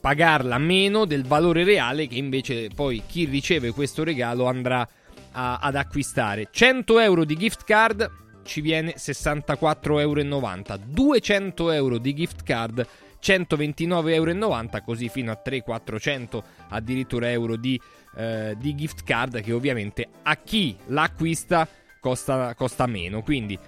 pagarla meno del valore reale che invece poi chi riceve questo regalo andrà a- ad acquistare. 100 euro di gift card ci viene 64,90 euro. 200 euro di gift card 129,90 euro, così fino a 300-400 addirittura euro di, eh, di gift card che ovviamente a chi l'acquista costa, costa meno. Quindi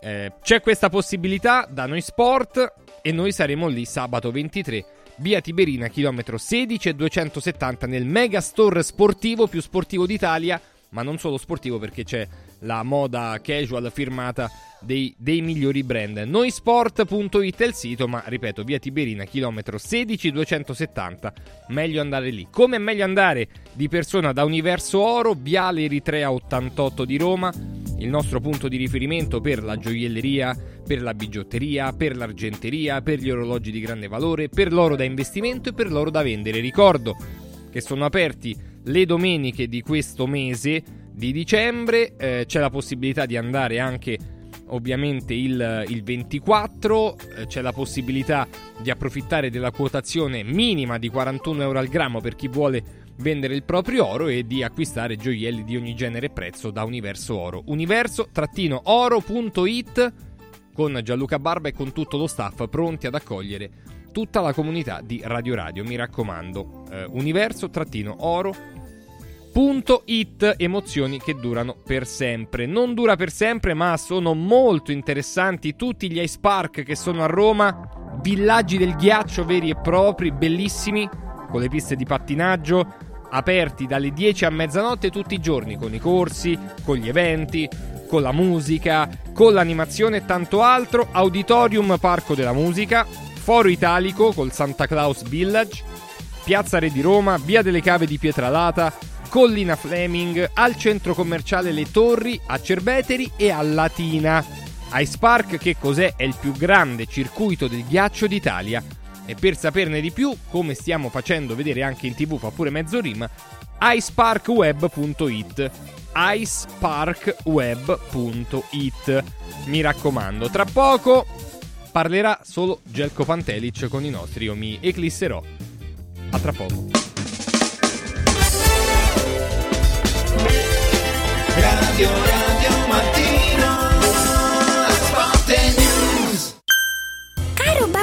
eh, c'è questa possibilità da noi sport e noi saremo lì sabato 23 via Tiberina chilometro 16 e 270 nel mega store sportivo più sportivo d'Italia ma non solo sportivo perché c'è la moda casual firmata dei, dei migliori brand. Noisport.it è il sito ma ripeto via Tiberina chilometro 16 270 meglio andare lì. Come è meglio andare di persona da Universo Oro Viale Eritrea 88 di Roma il nostro punto di riferimento per la gioielleria, per la bigiotteria, per l'argenteria, per gli orologi di grande valore, per l'oro da investimento e per l'oro da vendere. Ricordo che sono aperti le domeniche di questo mese di dicembre, eh, c'è la possibilità di andare anche ovviamente il, il 24, eh, c'è la possibilità di approfittare della quotazione minima di 41 euro al grammo per chi vuole vendere il proprio oro e di acquistare gioielli di ogni genere e prezzo da Universo Oro. Universo-oro.it con Gianluca Barba e con tutto lo staff pronti ad accogliere tutta la comunità di Radio Radio. Mi raccomando, eh, universo-oro.it emozioni che durano per sempre. Non dura per sempre, ma sono molto interessanti tutti gli ice park che sono a Roma, villaggi del ghiaccio veri e propri, bellissimi, con le piste di pattinaggio aperti dalle 10 a mezzanotte tutti i giorni con i corsi, con gli eventi, con la musica, con l'animazione e tanto altro. Auditorium Parco della Musica, Foro Italico col Santa Claus Village, Piazza Re di Roma, Via delle Cave di Pietralata, Collina Fleming, al centro commerciale Le Torri, a Cerveteri e a Latina. Ice Park, che cos'è? È il più grande circuito del ghiaccio d'Italia. E per saperne di più, come stiamo facendo vedere anche in tv, fa pure mezzo rima, iceparkweb.it iceparkweb.it Mi raccomando, tra poco parlerà solo Gelko Pantelic con i nostri Io mi eclisserò. A tra poco. Radio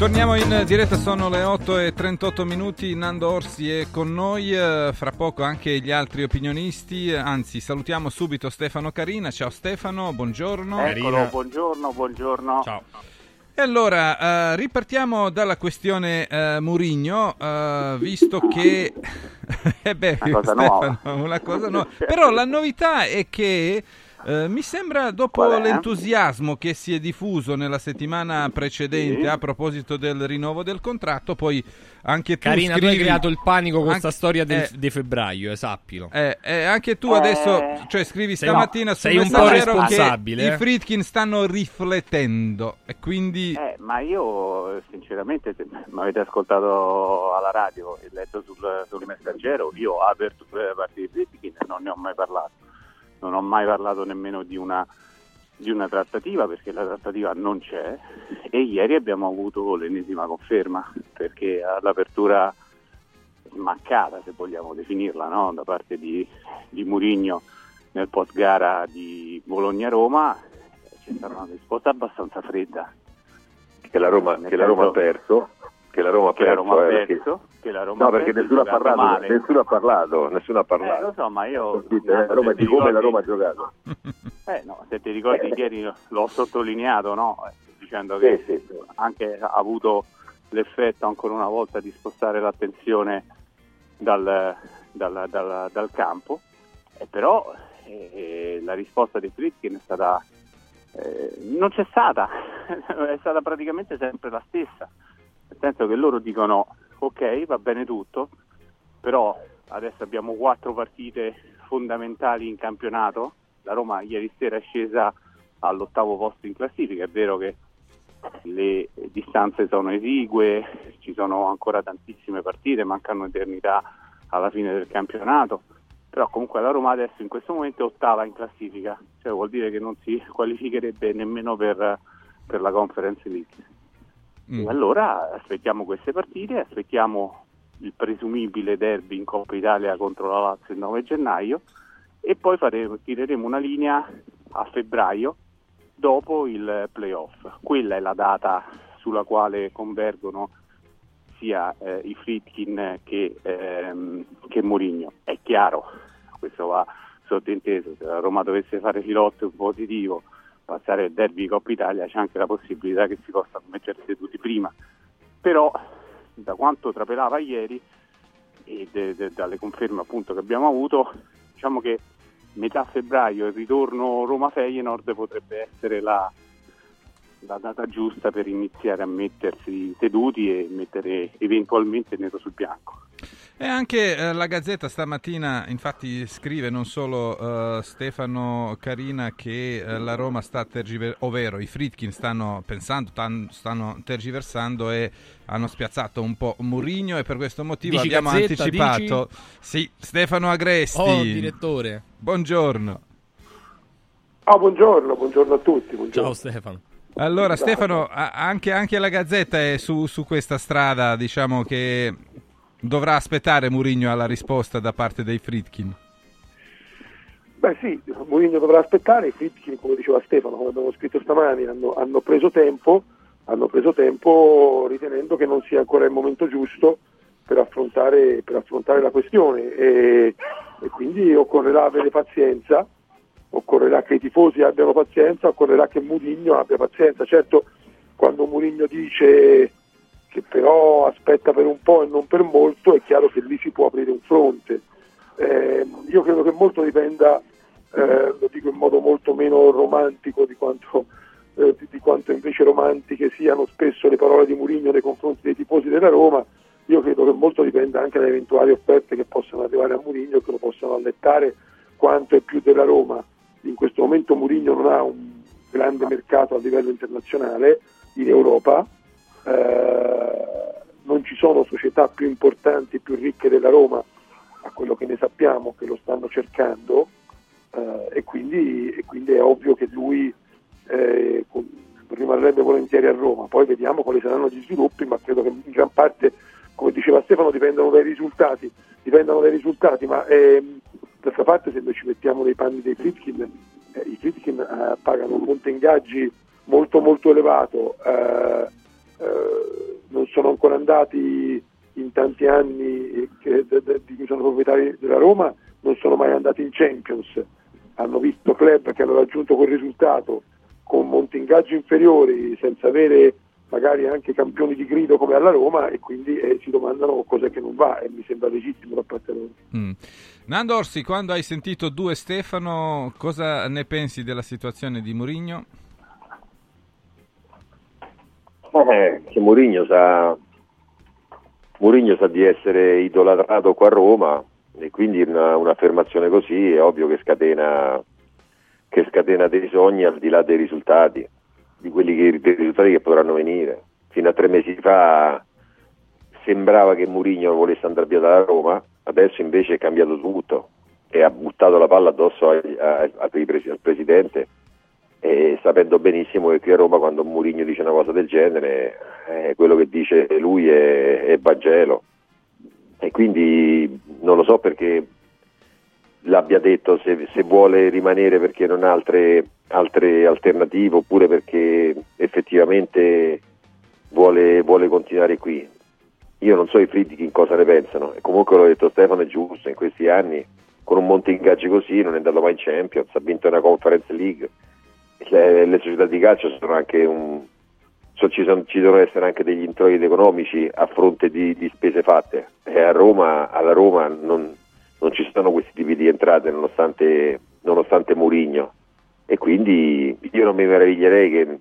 Torniamo in diretta, sono le 8 e 38 minuti, Nando Orsi è con noi, eh, fra poco anche gli altri opinionisti, anzi salutiamo subito Stefano Carina, ciao Stefano, buongiorno. Eccolo, buongiorno, buongiorno. Ciao. E allora, eh, ripartiamo dalla questione eh, Murigno, eh, visto che... (laughs) eh beh, Una cosa Stefano, nuova. una cosa (laughs) nuova. Però la novità è che eh, mi sembra dopo l'entusiasmo che si è diffuso nella settimana precedente Sì. a proposito del rinnovo del contratto, poi anche tu Carina, tu scrivi... hai creato il panico con anche- questa storia del- eh, di febbraio, eh, sappilo. eh, eh, anche tu adesso, cioè scrivi sei- stamattina no, sul sei un po' responsabile, che i Fritkin stanno riflettendo e quindi... Eh, ma io sinceramente se mi avete ascoltato alla radio e letto sul, sul messaggero, io ho aperto parte di Fritkin e non ne ho mai parlato. Non ho mai parlato nemmeno di una, di una trattativa perché la trattativa non c'è e ieri abbiamo avuto l'ennesima conferma perché all'apertura mancata, se vogliamo definirla, no? da parte di, di Murigno nel post gara di Bologna-Roma c'è stata una risposta abbastanza fredda. che la Roma, che la Roma ha perso, che la Roma ha la perso, Roma eh, perché- perso, che la Roma no perché nessuno ha parlato, nessuno ha parlato, nessuno ha Eh, lo parlato. so, ma io Dite, eh, Roma di come la ricordi- Roma ha giocato. (laughs) Eh no, se ti ricordi ieri l'ho sottolineato, no? Eh, dicendo che Sì, sì, anche ha avuto l'effetto ancora una volta di spostare l'attenzione dal, dal- dal- dal campo, e però eh, la risposta dei Fritkin è stata eh, non c'è stata, (laughs) è stata praticamente sempre la stessa, senso che loro dicono ok va bene tutto, però adesso abbiamo quattro partite fondamentali in campionato, la Roma ieri sera è scesa all'ottavo posto in classifica, è vero che le distanze sono esigue, ci sono ancora tantissime partite, mancano eternità alla fine del campionato, però comunque la Roma adesso in questo momento è ottava in classifica, cioè vuol dire che non si qualificherebbe nemmeno per, per la Conference League. E allora aspettiamo queste partite, aspettiamo il presumibile derby in Coppa Italia contro la Lazio il 9 gennaio e poi faremo, tireremo una linea a febbraio dopo il playoff. Quella è la data sulla quale convergono sia eh, i Fritkin che, ehm, che Mourinho. È chiaro, questo va sottinteso, se la Roma dovesse fare filotto positivo, passare il derby Coppa Italia, c'è anche la possibilità che si possano mettere seduti prima. Però da quanto trapelava ieri e de- de- dalle conferme appunto che abbiamo avuto, diciamo che metà febbraio il ritorno Roma-Feyenoord potrebbe essere la, la data giusta per iniziare a mettersi seduti e mettere eventualmente nero sul bianco. E anche eh, la Gazzetta stamattina infatti scrive non solo eh, Stefano Carina che eh, la Roma sta tergiversando, ovvero i Fritkin stanno pensando, tan- stanno tergiversando e hanno spiazzato un po' Murigno e per questo motivo Dici abbiamo Gazzetta, anticipato. Sì, Stefano Agresti. Oh, direttore. Buongiorno. Ah, buongiorno, buongiorno a tutti. Ciao buongiorno. Stefano. Allora Stefano, a- anche, anche la Gazzetta è su, su questa strada, diciamo che dovrà aspettare Murigno alla risposta da parte dei Fritkin. Beh sì, Mourinho dovrà aspettare, i Fritkin, come diceva Stefano, come abbiamo scritto stamani, hanno, hanno preso tempo, hanno preso tempo ritenendo che non sia ancora il momento giusto per affrontare, per affrontare la questione e, e quindi occorrerà avere pazienza, occorrerà che i tifosi abbiano pazienza, occorrerà che Mourinho abbia pazienza. Certo, quando Mourinho dice che però aspetta per un po' e non per molto, è chiaro che lì si può aprire un fronte. Eh, io credo che molto dipenda, eh, lo dico in modo molto meno romantico di quanto, eh, di, di quanto invece romantiche siano spesso le parole di Mourinho nei confronti dei tifosi della Roma, io credo che molto dipenda anche da eventuali offerte che possano arrivare a Mourinho e che lo possano allettare quanto è più della Roma. In questo momento Mourinho non ha un grande mercato a livello internazionale in Europa, eh, non ci sono società più importanti più ricche della Roma a quello che ne sappiamo che lo stanno cercando eh, e, quindi, e quindi è ovvio che lui eh, rimarrebbe volentieri a Roma. Poi vediamo quali saranno gli sviluppi, ma credo che in gran parte, come diceva Stefano, dipendono dai risultati, dipendono dai risultati, ma ehm, d'altra parte se noi ci mettiamo nei panni dei Fritkin, eh, i Fritkin eh, pagano un monte ingaggi molto molto elevato, eh, non sono ancora andati in tanti anni che- de- de- di cui sono proprietari della Roma, non sono mai andati in Champions, hanno visto club che hanno raggiunto quel risultato con monti ingaggi inferiori, senza avere magari anche campioni di grido come alla Roma e quindi eh, si domandano cos'è che non va e mi sembra legittimo da parte loro. Mm. Nando Orsi, quando hai sentito due Stefano, cosa ne pensi della situazione di Murigno? Eh, che Mourinho sa, Mourinho sa di essere idolatrato qua a Roma e quindi una- un'affermazione così è ovvio che scatena, che scatena dei sogni al di là dei risultati, di quelli che, dei risultati che potranno venire. Fino a tre mesi fa sembrava che Mourinho volesse andare via dalla Roma, adesso invece è cambiato tutto e ha buttato la palla addosso ai- ai- ai al presidente e sapendo benissimo che qui a Roma quando Mourinho dice una cosa del genere eh, quello che dice lui è, è Vangelo. E quindi non lo so perché l'abbia detto se, se vuole rimanere perché non ha altre, altre alternative oppure perché effettivamente vuole, vuole continuare qui. Io non so i Friedkin cosa ne pensano. E comunque l'ho detto Stefano è giusto in questi anni con un monte ingaggi così non è andato mai in Champions ha vinto una Conference League le, le società di calcio sono anche un, ci, son- ci devono essere anche degli introiti economici a fronte di, di spese fatte. E a Roma, alla Roma non, non ci sono questi tipi di entrate nonostante, nonostante Murigno e quindi io non mi meraviglierei che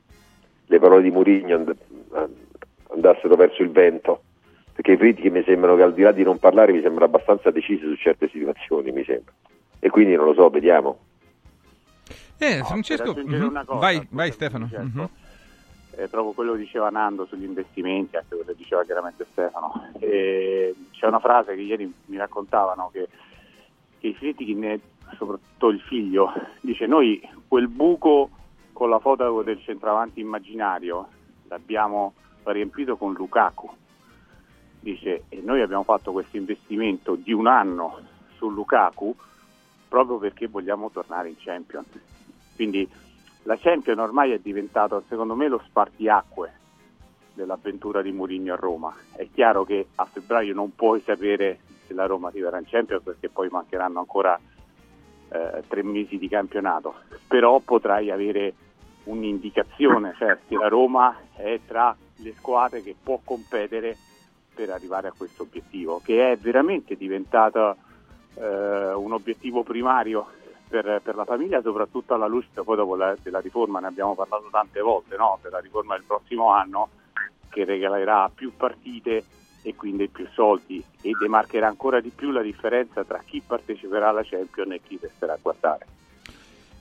le parole di Murigno and- andassero verso il vento perché i critici mi sembrano che al di là di non parlare mi sembrano abbastanza decisi su certe situazioni mi sembra. E quindi non lo so, vediamo Eh, Francesco, mhm. una cosa, vai, vai Stefano. Francesco. Mhm. eh, proprio quello che diceva Nando sugli investimenti, anche quello che diceva chiaramente Stefano. E c'è una frase che ieri mi raccontavano che, che i critichi, ne- soprattutto il figlio, dice noi quel buco con la foto del centravanti immaginario l'abbiamo riempito con Lukaku. Dice, e noi abbiamo fatto questo investimento di un anno su Lukaku proprio perché vogliamo tornare in Champions. Quindi la Champions ormai è diventato secondo me lo spartiacque dell'avventura di Mourinho a Roma. È chiaro che a febbraio non puoi sapere se la Roma arriverà in Champions perché poi mancheranno ancora eh, tre mesi di campionato, però potrai avere un'indicazione, cioè se la Roma è tra le squadre che può competere per arrivare a questo obiettivo, che è veramente diventato eh, un obiettivo primario per, per la famiglia, soprattutto alla luce poi dopo la, della riforma, ne abbiamo parlato tante volte, no? della riforma del prossimo anno che regalerà più partite e quindi più soldi e demarcherà ancora di più la differenza tra chi parteciperà alla Champions e chi resterà a guardare.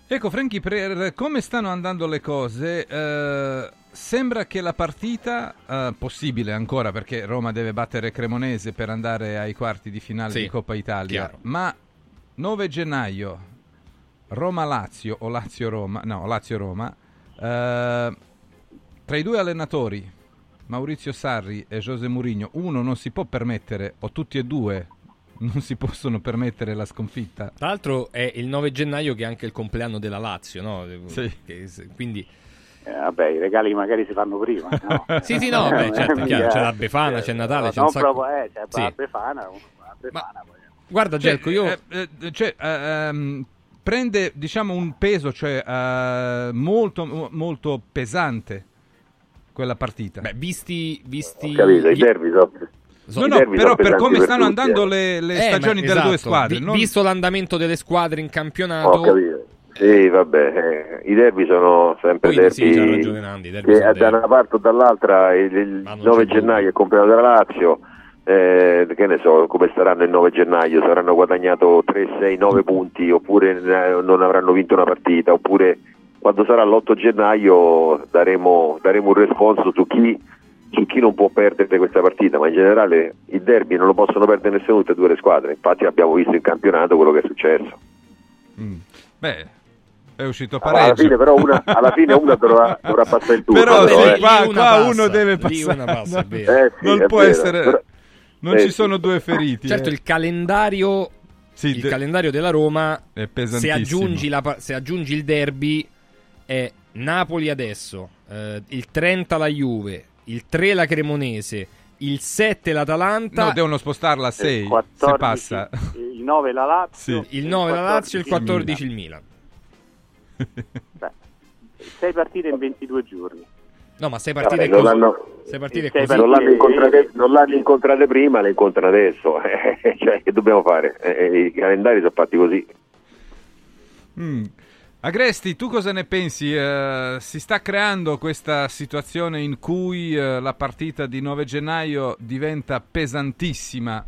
Ecco, Franchi, per come stanno andando le cose, eh, sembra che la partita, eh, possibile ancora perché Roma deve battere Cremonese per andare ai quarti di finale Sì, di Coppa Italia, chiaro. ma 9 gennaio, Roma-Lazio o Lazio-Roma, no, Lazio-Roma, eh, tra i due allenatori, Maurizio Sarri e José Mourinho, uno non si può permettere, o tutti e due non si possono permettere la sconfitta. Tra l'altro è il 9 gennaio che è anche il compleanno della Lazio, no? Sì. Che quindi... Eh, vabbè, i regali magari si fanno prima. No? (laughs) Sì, sì, no, beh, certo, è chiaro, c'è la Befana, Eh, c'è il Natale, c'è un sacco... proprio, eh, c'è Sì. la Befana, la Befana poi. Guarda, Cioè, Gelco, io... eh, eh, cioè, eh, ehm, prende diciamo un peso cioè, eh, molto, molto pesante quella partita. Beh, visti... visti... Ho capito, i derby sono No, no, derby però per come per stanno tutti, andando eh. le, le Eh, stagioni delle due esatto, squadre. non- Visto l'andamento delle squadre in campionato... Ho capito. Sì, vabbè, eh, i derby sono sempre Quindi sì, derby c'ha ragione Nandi, i derby che sono da una parte o dall'altra il, il non 9 c'è gennaio è compleanno della Lazio, eh, che ne so come staranno il 9 gennaio, se avranno guadagnato 3, 6, 9 punti oppure eh, non avranno vinto una partita, oppure quando sarà l'8 gennaio daremo, daremo un responso su chi, su chi non può perdere questa partita, ma in generale il derby non lo possono perdere nessuna tutte e due le squadre, infatti abbiamo visto in campionato quello che è successo. Mm. Beh, è uscito Alla pareggio. fine però una, alla fine una dovrà, dovrà passare il turno. Però però, sì, eh. qua, qua uno deve passare. una passa, no? Eh sì, non può vero, essere... però- Non eh ci sì. sono due feriti. Certo, eh. il calendario, Sì, il de- calendario della Roma, è se aggiungi, la se aggiungi il derby, è Napoli adesso, eh, il 30 la Juve, il 3 la Cremonese, il 7 l'Atalanta, No, devono spostarla a 6 se 14, passa. Il 9 la Lazio, Sì. il 9 la Lazio e il 14 14 il Milan. Beh, 6 partite in 22 giorni. No, ma sei Vabbè, partite non così. l'hanno- sei partite sei così. non, l'hanno Eh, incontrate, non l'hanno incontrate prima, le incontrano adesso. (laughs) Eh, cioè, che dobbiamo fare? Eh, I calendari sono fatti così. Mm. Agresti, tu cosa ne pensi? Eh, si sta creando questa situazione in cui eh, la partita di 9 gennaio diventa pesantissima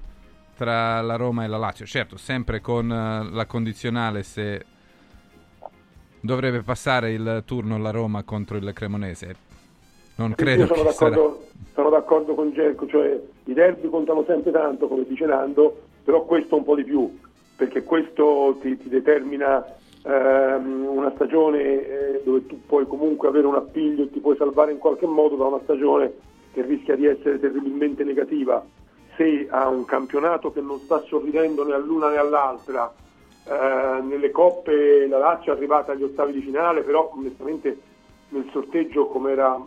tra la Roma e la Lazio? Certo, sempre con eh, la condizionale se dovrebbe passare il turno la Roma contro il Cremonese. Non credo Io sono d'accordo, sono d'accordo con Gerco, cioè i derby contano sempre tanto, come dice Nando, però questo un po' di più, perché questo ti, ti determina ehm, una stagione eh, dove tu puoi comunque avere un appiglio e ti puoi salvare in qualche modo da una stagione che rischia di essere terribilmente negativa. Se ha un campionato che non sta sorridendo né all'una né all'altra, eh, nelle coppe la Lazio è arrivata agli ottavi di finale, però onestamente nel sorteggio come era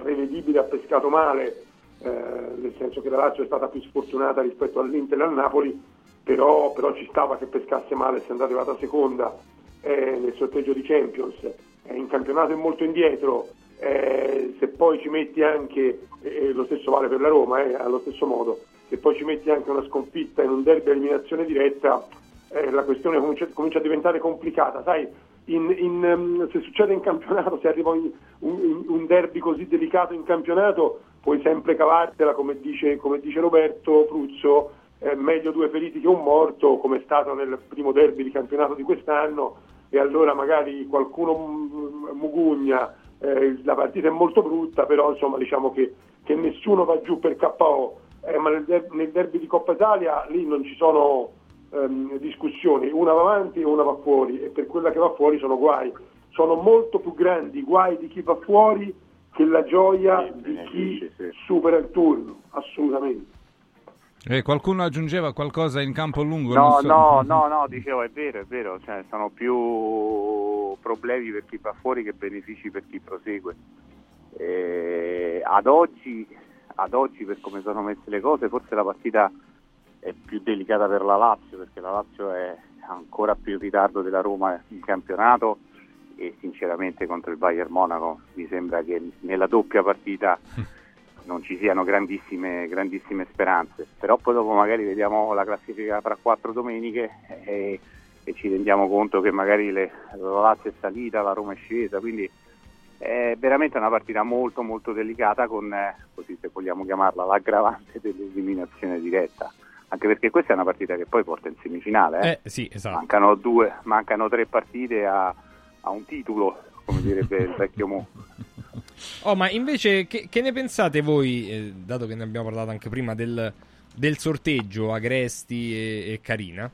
prevedibile ha pescato male, eh, nel senso che la Lazio è stata più sfortunata rispetto all'Inter e al Napoli, però, però ci stava che pescasse male essendo arrivata seconda eh, nel sorteggio di Champions. Eh, in campionato è molto indietro, eh, se poi ci metti anche, lo stesso vale per la Roma, eh, allo stesso modo, se poi ci metti anche una sconfitta in un derby a eliminazione diretta, eh, la questione comincia, comincia a diventare complicata. Sai, in- in, ehm, se succede in campionato, (laughs) se arriva in- un, un derby così delicato in campionato, puoi sempre cavartela, come dice, come dice Roberto Pruzzo, eh, meglio due feriti che un morto, come è stato nel primo derby di campionato di quest'anno, e allora magari qualcuno mugugna, eh, la partita è molto brutta, però insomma diciamo che, che nessuno va giù per KO, eh, ma nel, der- nel derby di Coppa Italia lì non ci sono ehm, discussioni, una va avanti e una va fuori e per quella che va fuori sono guai, sono molto più grandi i guai di chi va fuori che la gioia di chi supera il turno, assolutamente. Eh, qualcuno aggiungeva qualcosa in campo lungo? No, non so. no, (laughs) no, no, dicevo è vero, è vero, cioè, sono più problemi per chi va fuori che benefici per chi prosegue. Eh, ad, oggi, ad oggi, per come sono messe le cose, forse la partita è più delicata per la Lazio, perché la Lazio è ancora più in ritardo della Roma in campionato e sinceramente contro il Bayern Monaco mi sembra che nella doppia partita (laughs) non ci siano grandissime, grandissime speranze, però poi dopo magari vediamo la classifica fra quattro domeniche e, e ci rendiamo conto che magari le- la Lazio è salita, la Roma è scesa, quindi è veramente una partita molto molto delicata con, eh, così se vogliamo chiamarla, l'aggravante dell'eliminazione diretta, anche perché questa è una partita che poi porta in semifinale, eh. Eh, sì, esatto. mancano, due, mancano tre partite a, a un titolo, come direbbe il vecchio Mo. Oh, ma invece che, che ne pensate voi, eh, dato che ne abbiamo parlato anche prima, del, del sorteggio Agresti e, e Carina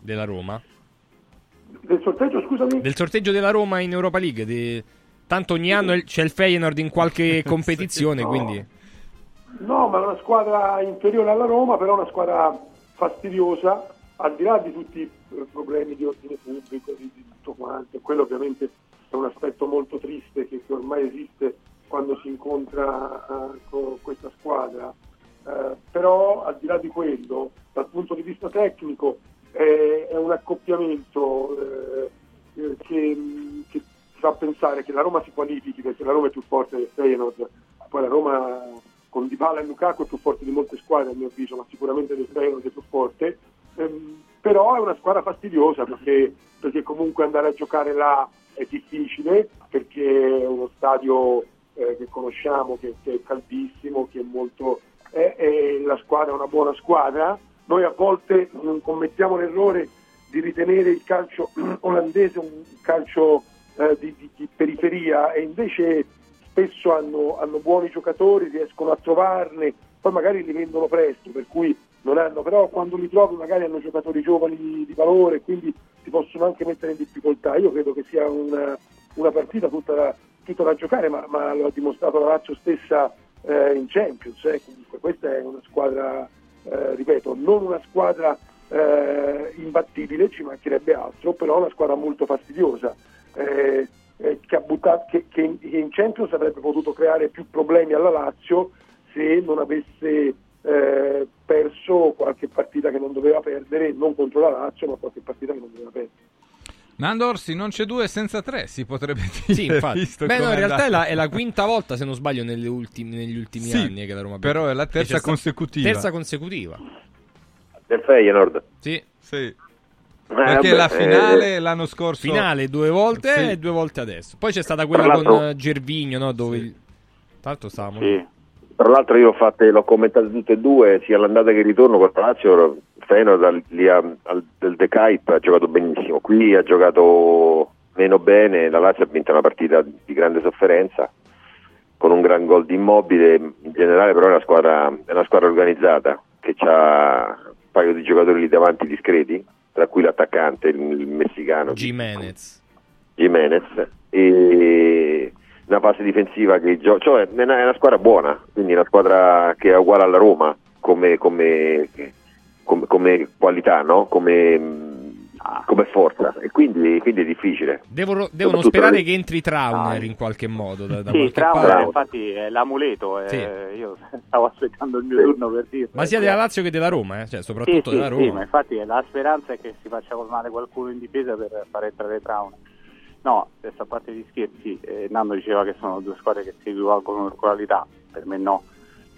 della Roma? Del sorteggio, scusami? Del sorteggio della Roma in Europa League? di- Tanto ogni anno c'è il Feyenoord in qualche (laughs) competizione, no. quindi... No, ma è una squadra inferiore alla Roma, però una squadra fastidiosa, al di là di tutti i problemi di ordine pubblico, di, di tutto quanto. Quello ovviamente è un aspetto molto triste che, che ormai esiste quando si incontra eh, con questa squadra. Eh, però al di là di quello, dal punto di vista tecnico, è, è un accoppiamento eh, eh, che, che fa pensare che la Roma si qualifichi perché la Roma è più forte del Feyenoord, poi la Roma con Dybala e Lukaku è più forte di molte squadre a mio avviso, ma sicuramente del Feyenoord è più forte, Ehm, però è una squadra fastidiosa perché, perché comunque andare a giocare là è difficile, perché è uno stadio eh, che conosciamo, che, che è caldissimo, che è molto... è- è- la squadra è una buona squadra, noi a volte mm, commettiamo l'errore di ritenere il calcio (clears throat) olandese un calcio eh, di, di- di periferia e invece spesso hanno, hanno buoni giocatori, riescono a trovarne, poi magari li vendono presto, per cui non hanno, però quando li trovi magari hanno giocatori giovani di valore, quindi si possono anche mettere in difficoltà. Io credo che sia una, una partita tutta da, tutta da giocare, ma, ma lo ha dimostrato la Lazio stessa eh, in Champions. eh. Comunque questa è una squadra, eh, ripeto, non una squadra eh, imbattibile, ci mancherebbe altro, però una squadra molto fastidiosa. Eh, che, ha buttato, che, che in, che in Champions avrebbe potuto creare più problemi alla Lazio se non avesse eh, perso qualche partita che non doveva perdere, non contro la Lazio, ma qualche partita che non doveva perdere. Nando Orsi non c'è due senza tre, si potrebbe dire. Sì, infatti. visto Beh, no, in realtà è la, è la quinta volta, se non sbaglio, negli ultimi, negli ultimi Sì, anni che la Roma però è la terza consecutiva. Terza consecutiva. Del Feyenoord. Sì. Sì. Perché vabbè, la finale eh, l'anno scorso... Finale due volte Sì. e due volte adesso. Poi c'è stata quella con eh, Gervigno, no? Dove... il- Tra l'altro stavamo... Tra l'altro io ho fatte, l'ho commentate tutte e due, sia l'andata che il ritorno con la Lazio, Feyenoord al- lì a- al, del De Kuip ha giocato benissimo, qui ha giocato meno bene, la Lazio ha vinto una partita di grande sofferenza, con un gran gol di immobile, in generale però è una squadra, è una squadra organizzata, che ha un paio di giocatori lì davanti discreti, tra cui l'attaccante, il, messicano. Jimenez. Jimenez e una fase difensiva che gio- cioè è una, è una squadra buona, quindi una squadra che è uguale alla Roma come, come- come- come qualità, no? come, come forza e quindi, quindi è difficile. Devono, devono sperare che entri Trauner in qualche modo. Da, da Sì, qualche Trauner parte. infatti è l'amuleto, eh, Sì. io (laughs) stavo aspettando il mio turno per dirlo. Ma sia della Lazio che della Roma, eh? cioè, soprattutto sì, della sì, Roma. sì, ma infatti la speranza è che si faccia colmare qualcuno in difesa per far entrare Trauner. No, adesso a parte gli scherzi, eh, Nando diceva che sono due squadre che si equivalgono per qualità, per me no,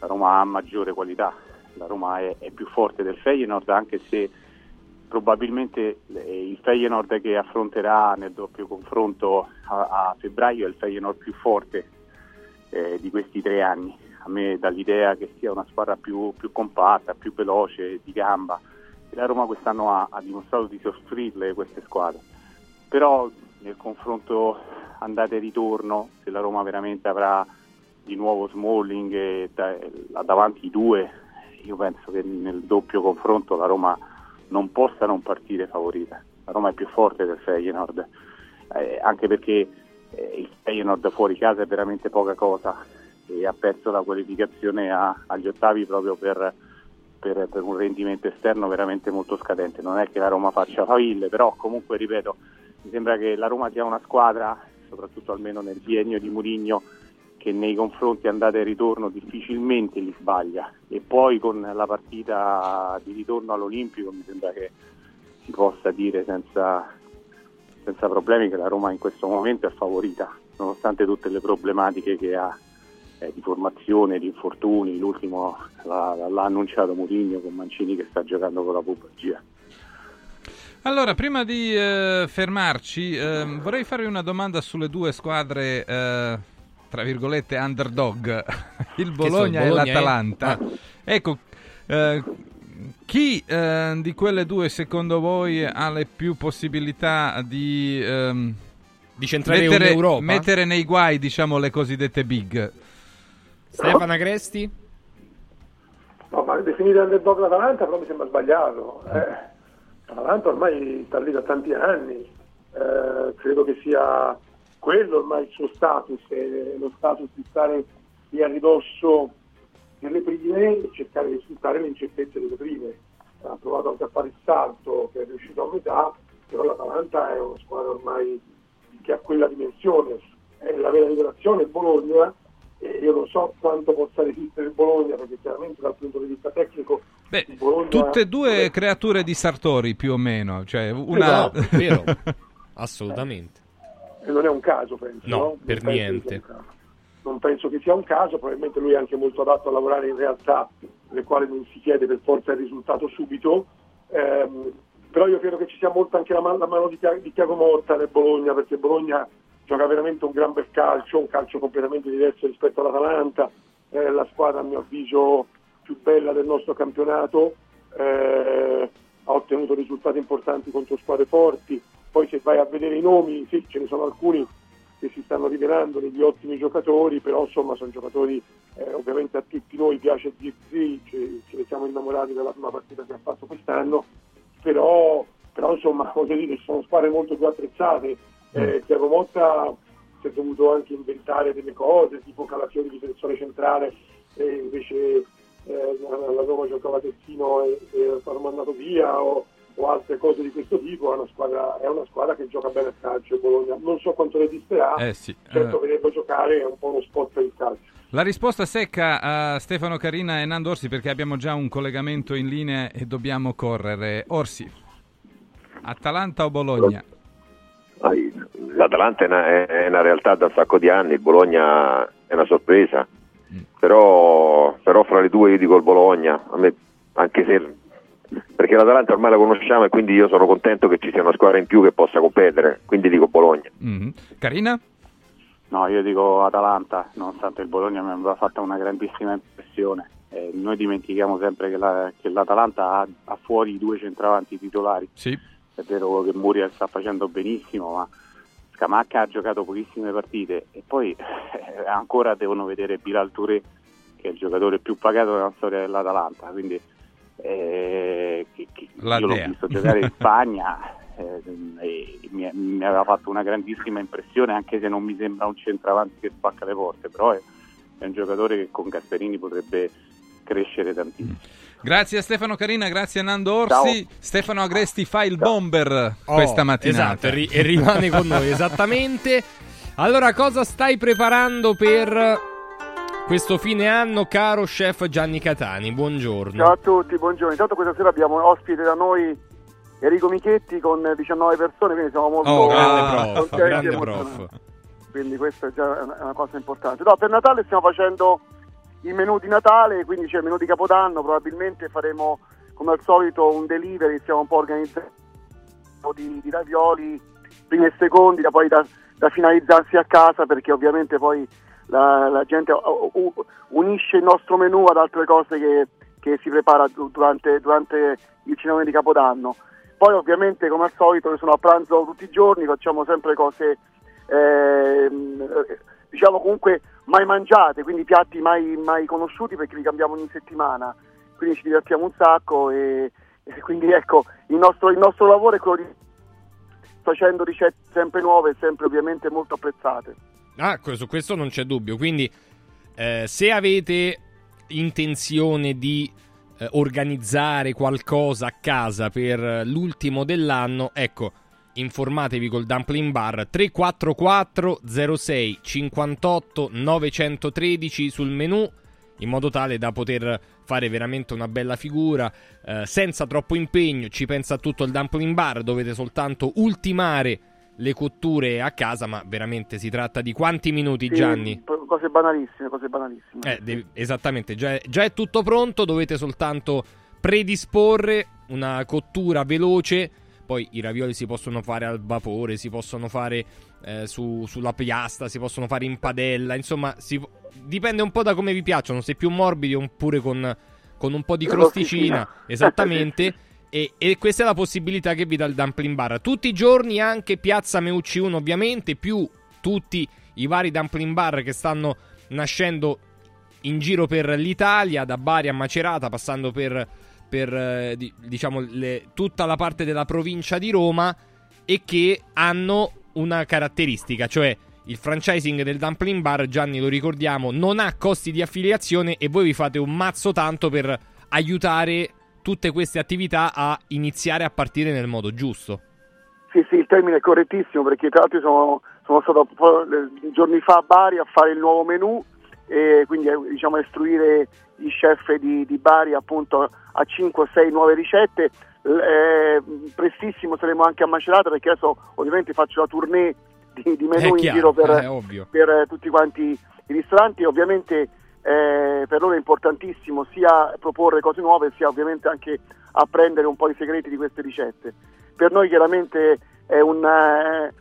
la Roma ha maggiore qualità, la Roma è, è più forte del Feyenoord anche se probabilmente eh, il Feyenoord che affronterà nel doppio confronto a, a febbraio è il Feyenoord più forte eh, di questi tre anni. A me dà l'idea che sia una squadra più, più compatta, più veloce, di gamba. La Roma quest'anno ha, ha dimostrato di soffrirle queste squadre. Però nel confronto andata e ritorno, se la Roma veramente avrà di nuovo Smalling da, davanti i due, io penso che nel doppio confronto la Roma non possa non partire favorita. La Roma è più forte del Feyenoord, eh, anche perché eh, il Feyenoord fuori casa è veramente poca cosa e ha perso la qualificazione a, agli ottavi proprio per, per, per, un rendimento esterno veramente molto scadente. Non è che la Roma faccia faville, però comunque ripeto, mi sembra che la Roma sia una squadra, soprattutto almeno nel biennio di Murigno, che nei confronti andata e ritorno difficilmente li sbaglia e poi con la partita di ritorno all'Olimpico mi sembra che si possa dire senza, senza problemi che la Roma in questo momento è favorita nonostante tutte le problematiche che ha eh, di formazione, di infortuni, l'ultimo l'ha, l'ha annunciato Mourinho con Mancini che sta giocando con la pubalgia. Allora, prima di eh, fermarci, eh, vorrei farvi una domanda sulle due squadre, eh, tra virgolette, underdog, (laughs) il Bologna, Bologna e l'Atalanta. Ah. Ecco, eh, chi eh, di quelle due secondo voi ha le più possibilità di... ehm, Di centrare mettere, un'Europa? mettere nei guai, diciamo, le cosiddette big? Stefano Agresti? No, ma definire underdog l'Atalanta però mi sembra sbagliato. Eh, L'Atalanta ormai sta lì da tanti anni, eh, credo che sia quello ormai il suo status, eh, lo status di stare lì a ridosso delle prime e cercare di sfruttare le incertezze delle prime. Ha provato anche a fare il salto che è riuscito a metà, però l'Atalanta è una squadra ormai che ha quella dimensione. È la vera rivelazione il Bologna e io non so quanto possa resistere il Bologna perché chiaramente dal punto di vista tecnico Beh, Bologna Tutte e due creature di Sartori, più o meno. Cioè, una... Esatto, vero. (laughs) Assolutamente. E non è un caso penso No, no? per penso niente. non penso che sia un caso probabilmente lui è anche molto adatto a lavorare in realtà nelle quali non si chiede per forza il risultato subito Ehm, però io credo che ci sia molto anche la, man- la mano di, Tia- di Tiago Motta nel Bologna perché Bologna gioca veramente un gran bel calcio un calcio completamente diverso rispetto all'Atalanta è la squadra a mio avviso più bella del nostro campionato eh, ha ottenuto risultati importanti contro squadre forti poi se vai a vedere i nomi sì ce ne sono alcuni che si stanno rivelando degli ottimi giocatori, però insomma sono giocatori, eh, ovviamente a tutti noi piace Zirzi, ci, ce ne siamo innamorati della prima partita che ha fatto quest'anno, però, però insomma (laughs) voglio dire, sono squadre molto più attrezzate. Eh, Tiago Motta si è dovuto anche inventare delle cose, tipo calazione di difensore centrale, e invece eh, la la Roma giocava terzino e, e l'hanno mandato via, o, o altre cose di questo tipo, è una squadra, è una squadra che gioca bene a calcio Bologna. Non so quanto resisterà, Eh sì, certo eh. vedrebbe giocare è un po' uno spot per il calcio. La risposta secca a Stefano Carina e Nando Orsi perché abbiamo già un collegamento in linea e dobbiamo correre. Orsi, Atalanta o Bologna? L'Atalanta è una, è una realtà da un sacco di anni, il Bologna è una sorpresa, però, però fra le due io dico il Bologna, a me, anche se perché l'Atalanta ormai la conosciamo e quindi io sono contento che ci sia una squadra in più che possa competere, quindi dico Bologna. Mhm. Carina? No, io dico Atalanta, nonostante il Bologna mi aveva fatto una grandissima impressione. Eh, noi dimentichiamo sempre che, la- che l'Atalanta ha, ha fuori i due centravanti titolari. Sì. È vero che Muriel sta facendo benissimo, ma Scamacca ha giocato pochissime partite e poi eh, ancora devono vedere Bilal Touré, che è il giocatore più pagato nella storia dell'Atalanta. Quindi eh, che- che- io l'ho visto giocare in (laughs) Spagna eh, e mi, mi aveva fatto una grandissima impressione, anche se non mi sembra un centravanti che spacca le porte, però è, è un giocatore che con Gasperini potrebbe crescere tantissimo. Grazie a Stefano Carina, grazie a Nando Orsi. Stefano Agresti fa il bomber questa Oh, mattinata. Esatto, e ri- e rimane con noi, esattamente. Allora, cosa stai preparando per questo fine anno, caro chef Gianni Catani? Buongiorno. Ciao a tutti, buongiorno. Intanto questa sera abbiamo ospite da noi Enrico Michetti con 19 persone, quindi siamo molto Oh, grande prof, grande prof. Quindi questa è già una cosa importante. No, per Natale stiamo facendo il menù di Natale, quindi c'è il menù di Capodanno, probabilmente faremo come al solito un delivery, stiamo un po' organizzando di, di ravioli, primi e secondi, da poi da, da finalizzarsi a casa perché ovviamente poi la, la gente uh, uh, unisce il nostro menù ad altre cose che, che si prepara du- durante, durante il cinema di Capodanno. Poi ovviamente come al solito noi sono a pranzo tutti i giorni, facciamo sempre cose eh, diciamo comunque mai mangiate, quindi piatti mai, mai conosciuti perché li cambiamo ogni settimana, quindi ci divertiamo un sacco e, e quindi ecco il nostro, il nostro lavoro è quello di facendo ricette sempre nuove e sempre ovviamente molto apprezzate. Ah, su questo non c'è dubbio. Quindi, eh, se avete intenzione di eh, organizzare qualcosa a casa per l'ultimo dell'anno, ecco, informatevi col Dumpling Bar 344 06 58 913 sul menu in modo tale da poter fare veramente una bella figura eh, senza troppo impegno. Ci pensa tutto il Dumpling Bar, dovete soltanto ultimare le cotture a casa, ma veramente si tratta di quanti minuti, Sì, Gianni? Cose banalissime, cose banalissime. Eh, devi- esattamente, già è, già è tutto pronto, dovete soltanto predisporre una cottura veloce. Poi i ravioli si possono fare al vapore, si possono fare eh, su- sulla piastra, si possono fare in padella, insomma, si- dipende un po' da come vi piacciono, se più morbidi oppure con, con un po' di crosticina, (laughs) esattamente. E, e questa è la possibilità che vi dà il Dumpling Bar. Tutti i giorni anche Piazza Meucci 1, ovviamente, più tutti i vari Dumpling Bar che stanno nascendo in giro per l'Italia, da Bari a Macerata, passando per, per, eh, di- diciamo, le- tutta la parte della provincia di Roma e che hanno una caratteristica, cioè il franchising del Dumpling Bar, Gianni lo ricordiamo, non ha costi di affiliazione e voi vi fate un mazzo tanto per aiutare tutte queste attività a iniziare a partire nel modo giusto. Sì, sì, il termine è correttissimo perché tra l'altro sono, sono stato eh, giorni fa a Bari a fare il nuovo menù e quindi eh, diciamo a istruire gli chef di, di Bari appunto a 5 o 6 nuove ricette. Eh, prestissimo saremo anche a Macerata perché adesso ovviamente faccio la tournée di, di menù in chiaro, giro per, ovvio. per eh, tutti quanti i ristoranti. Ovviamente eh, per loro è importantissimo sia proporre cose nuove sia ovviamente anche apprendere un po' i segreti di queste ricette. Per noi chiaramente è un, eh,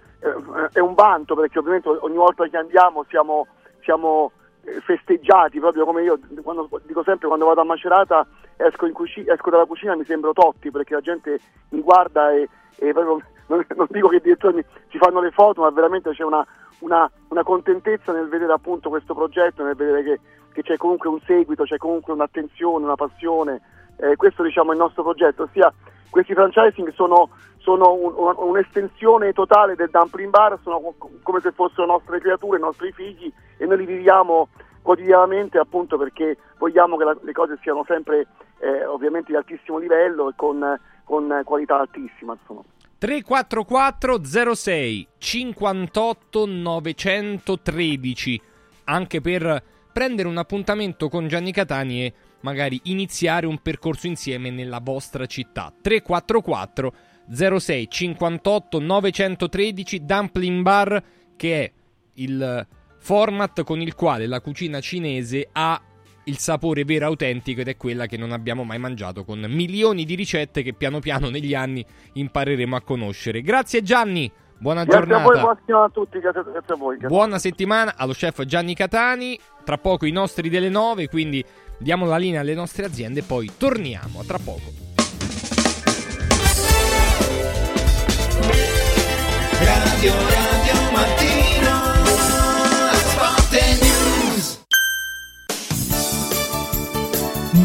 è un vanto perché ovviamente ogni volta che andiamo siamo, siamo eh, festeggiati proprio come io quando, dico sempre quando vado a Macerata esco, in cuci- esco dalla cucina e mi sembro Totti perché la gente mi guarda e, e proprio (laughs) non, non dico che addirittura mi- ci fanno le foto ma veramente c'è una, una, una contentezza nel vedere appunto questo progetto nel vedere che, che c'è comunque un seguito c'è comunque un'attenzione una passione eh, questo diciamo è il nostro progetto ossia questi franchising sono, sono un- un- un'estensione totale del dumpling bar, sono co- come se fossero nostre creature, i nostri figli e noi li viviamo quotidianamente appunto perché vogliamo che la- le cose siano sempre eh, ovviamente di altissimo livello e con, con qualità altissima. Insomma. 344 06 58 913 anche per prendere un appuntamento con Gianni Catani e magari iniziare un percorso insieme nella vostra città 344 06 58 913 Dumpling Bar che è il format con il quale la cucina cinese ha il sapore vero e autentico ed è quella che non abbiamo mai mangiato con milioni di ricette che piano piano negli anni impareremo a conoscere. Grazie Gianni, buona Grazie a voi, giornata. buona settimana a tutti, grazie, grazie a voi. grazie. Buona settimana allo chef Gianni Catani. Tra poco i nostri delle 9, quindi diamo la linea alle nostre aziende e poi torniamo. A tra poco. Radio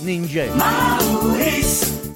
Ninja. Maurício.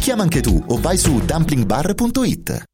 Chiama anche tu o vai su dumplingbar.it.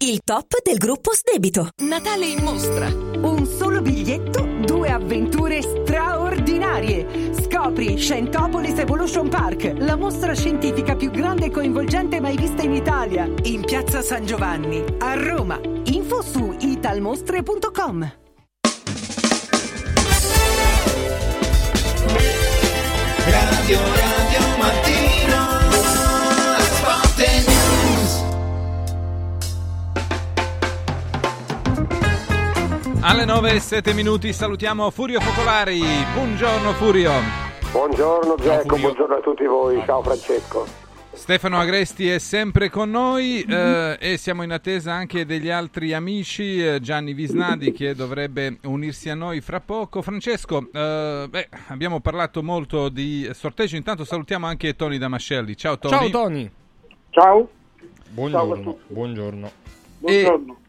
il top del gruppo Sdebito. Natale in mostra. Un solo biglietto, due avventure straordinarie. Scopri Scientopolis Evolution Park, la mostra scientifica più grande e coinvolgente mai vista in Italia, in piazza San Giovanni, a Roma. Info su italmostre.com. Radio Alle 9 e 7 minuti salutiamo Furio Focolari. Buongiorno Furio. Buongiorno Zecco, buongiorno a tutti voi, ciao Francesco. Stefano Agresti è sempre con noi eh, e siamo in attesa anche degli altri amici, eh, Gianni Visnadi che dovrebbe unirsi a noi fra poco. Francesco, eh, beh, abbiamo parlato molto di sorteggio, intanto salutiamo anche Tony Damascelli. Ciao Tony. Ciao Tony. Ciao. Buongiorno. Buongiorno. Buongiorno.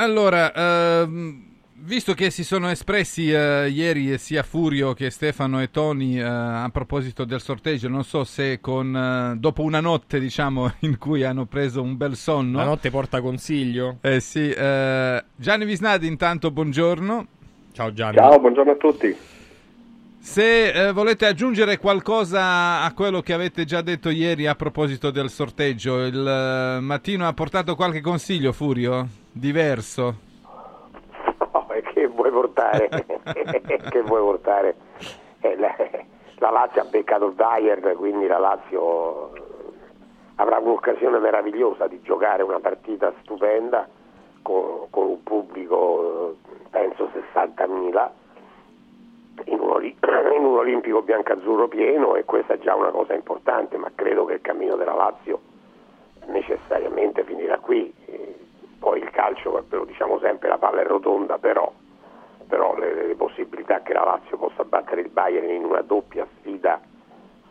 Allora, ehm, visto che si sono espressi eh, ieri sia Furio che Stefano e Tony eh, a proposito del sorteggio, non so se con, eh, dopo una notte diciamo (laughs) in cui hanno preso un bel sonno. La notte porta consiglio. Eh sì, eh, Gianni Visnadi intanto buongiorno. Ciao Gianni. Ciao, buongiorno a tutti. Se eh, volete aggiungere qualcosa a quello che avete già detto ieri a proposito del sorteggio, il eh, mattino ha portato qualche consiglio, Furio? Diverso? Oh, e che vuoi portare? (laughs) che vuoi portare? Eh, la, la Lazio ha beccato il Bayern, quindi la Lazio avrà un'occasione meravigliosa di giocare una partita stupenda con, con un pubblico, penso 60.000 in un, (clears throat) in un olimpico biancazzurro pieno e questa è già una cosa importante, ma credo che il cammino della Lazio necessariamente finirà qui. Eh, Poi il calcio, lo diciamo sempre, la palla è rotonda, però, però le, le possibilità che la Lazio possa battere il Bayern in una doppia sfida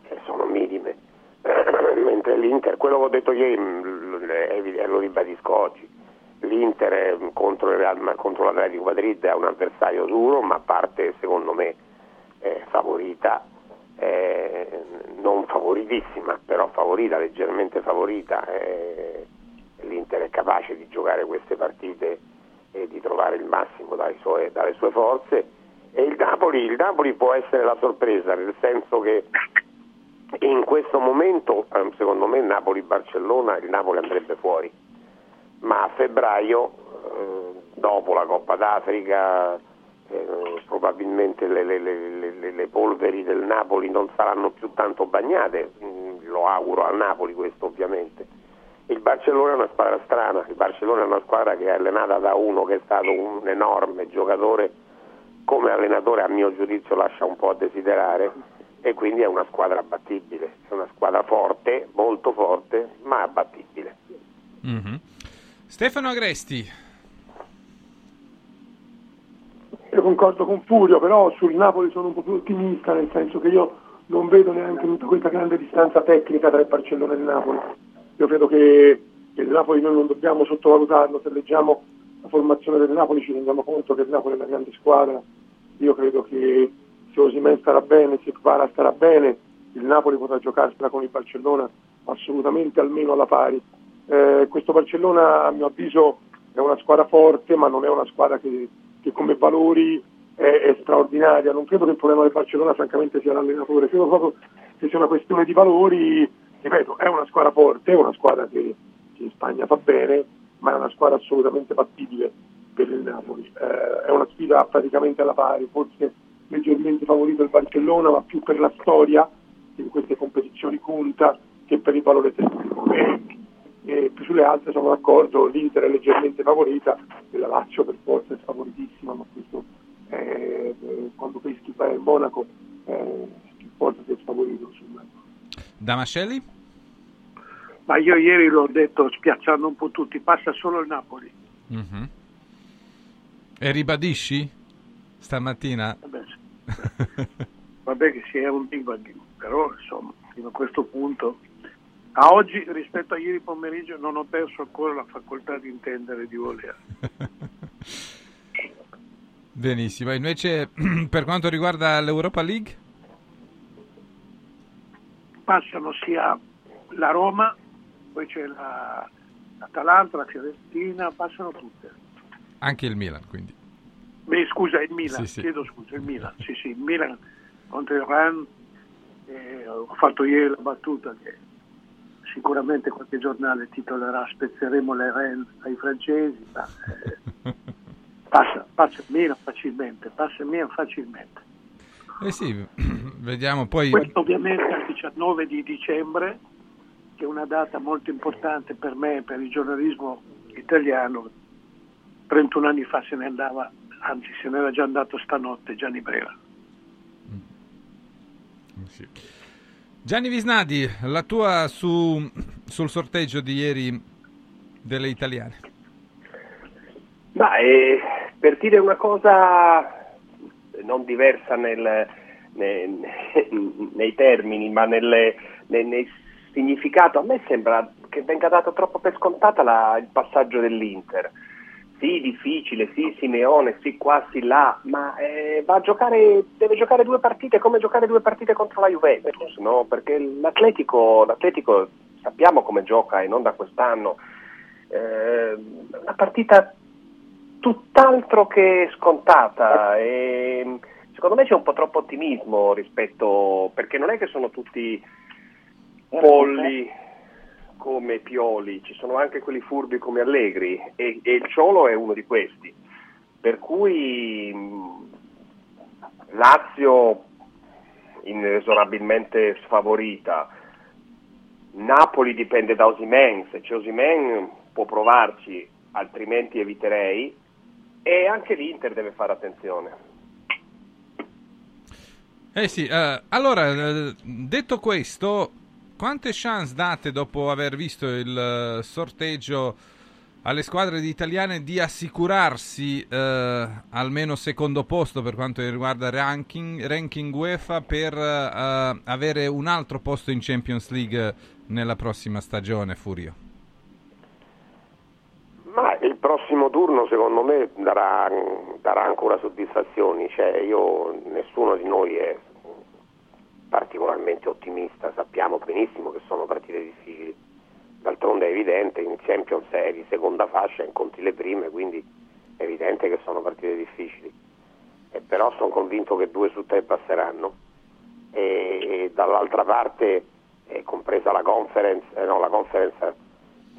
eh, sono minime. (coughs) Mentre l'Inter, quello che ho detto ieri è evidente, lo ribadisco oggi, l'Inter eh, contro, Real- contro l'Atletico Madrid è un avversario duro, ma parte secondo me eh, favorita, eh, non favoritissima, però favorita, leggermente favorita. eh, L'Inter è capace di giocare queste partite e di trovare il massimo suoi- dalle sue forze. E il Napoli, il Napoli può essere la sorpresa, nel senso che in questo momento, eh, secondo me, Napoli-Barcellona, il Napoli andrebbe fuori, ma a febbraio, eh, dopo la Coppa d'Africa, eh, probabilmente le, le- le- le- polveri del Napoli non saranno più tanto bagnate, mm, lo auguro al Napoli questo ovviamente. Il Barcellona è una squadra strana, il Barcellona è una squadra che è allenata da uno che è stato un enorme giocatore, come allenatore a mio giudizio lascia un po' a desiderare e quindi è una squadra abbattibile, è una squadra forte, molto forte, ma abbattibile. Mhm. Stefano Agresti. Io concordo con Furio, però sul Napoli sono un po' più ottimista, nel senso che io non vedo neanche tutta questa grande distanza tecnica tra il Barcellona e il Napoli. Io credo che, che il Napoli noi non dobbiamo sottovalutarlo, se leggiamo la formazione del Napoli ci rendiamo conto che il Napoli è una grande squadra. Io credo che se Osimen starà bene, se Kvara starà bene, il Napoli potrà giocarsela con il Barcellona assolutamente almeno alla pari. Eh, questo Barcellona a mio avviso è una squadra forte, ma non è una squadra che, che come valori è, è straordinaria. Non credo che il problema del Barcellona francamente sia l'allenatore, credo proprio che sia una questione di valori. Ripeto, è una squadra forte, è una squadra che, che in Spagna fa bene, ma è una squadra assolutamente battibile per il Napoli. Eh, è una sfida praticamente alla pari, forse leggermente favorito il Barcellona, ma più per la storia che in queste competizioni conta che per il valore tecnico. E, e più sulle altre sono d'accordo, l'Inter è leggermente favorita e la Lazio per forza è favoritissima, ma questo è, eh, quando peschi il Monaco eh, forza che è favorito sul Damascelli? Ma io ieri l'ho detto spiazzando un po' tutti, passa solo il Napoli. Mhm. E ribadisci stamattina? Vabbè, (laughs) vabbè che sia un divago, però insomma, fino a questo punto, a oggi rispetto a ieri pomeriggio non ho perso ancora la facoltà di intendere e di volere. (laughs) Benissimo. Invece, (clears throat) per quanto riguarda l'Europa League? Passano sia la Roma, poi c'è la, l'Atalanta, la Fiorentina, passano tutte. Anche il Milan, quindi. Beh, scusa, il Milan, Sì, sì. chiedo scusa, il Milan, sì sì, il Milan contro il Ren, eh, ho fatto ieri la battuta che sicuramente qualche giornale titolerà Spezzeremo le Ren ai francesi, ma eh, (laughs) passa, passa il Milan facilmente, passa il Milan facilmente. Eh sì, (clears throat) vediamo poi. Questo ovviamente al 19 di dicembre, che è una data molto importante per me e per il giornalismo italiano. 31 anni fa se ne andava, anzi se ne era già andato stanotte Gianni Brera. Sì. Gianni Visnadi, la tua su, sul sorteggio di ieri delle italiane. Ma eh, per dire una cosa non diversa nel- nei, (laughs) nei termini, ma nelle- nei, nei significato, a me sembra che venga dato troppo per scontata la- il passaggio dell'Inter. Sì, difficile, sì, Simeone, sì, qua, sì, là, ma eh, giocare, deve giocare due partite come giocare due partite contro la Juventus, no? Perché l'Atletico, l'Atletico sappiamo come gioca e non da quest'anno. Eh, una partita tutt'altro che scontata. E secondo me c'è un po' troppo ottimismo rispetto perché non è che sono tutti polli come Pioli, ci sono anche quelli furbi come Allegri e, e il Ciolo è uno di questi. Per cui mh, Lazio inesorabilmente sfavorita, Napoli dipende da Osimen, se c'è Osimen può provarci, altrimenti eviterei e anche l'Inter deve fare attenzione. Eh sì, eh, allora, eh, detto questo, quante chance date dopo aver visto il eh, sorteggio alle squadre italiane di assicurarsi eh, almeno secondo posto per quanto riguarda ranking, ranking UEFA per eh, avere un altro posto in Champions League nella prossima stagione, Furio? Prossimo turno secondo me darà, darà ancora soddisfazioni, cioè io, nessuno di noi è particolarmente ottimista, sappiamo benissimo che sono partite difficili, d'altronde è evidente, in Champions è di seconda fascia, incontri le prime, quindi è evidente che sono partite difficili, e però sono convinto che due su tre passeranno. E, e dall'altra parte, eh, compresa la conference, eh, no la conference,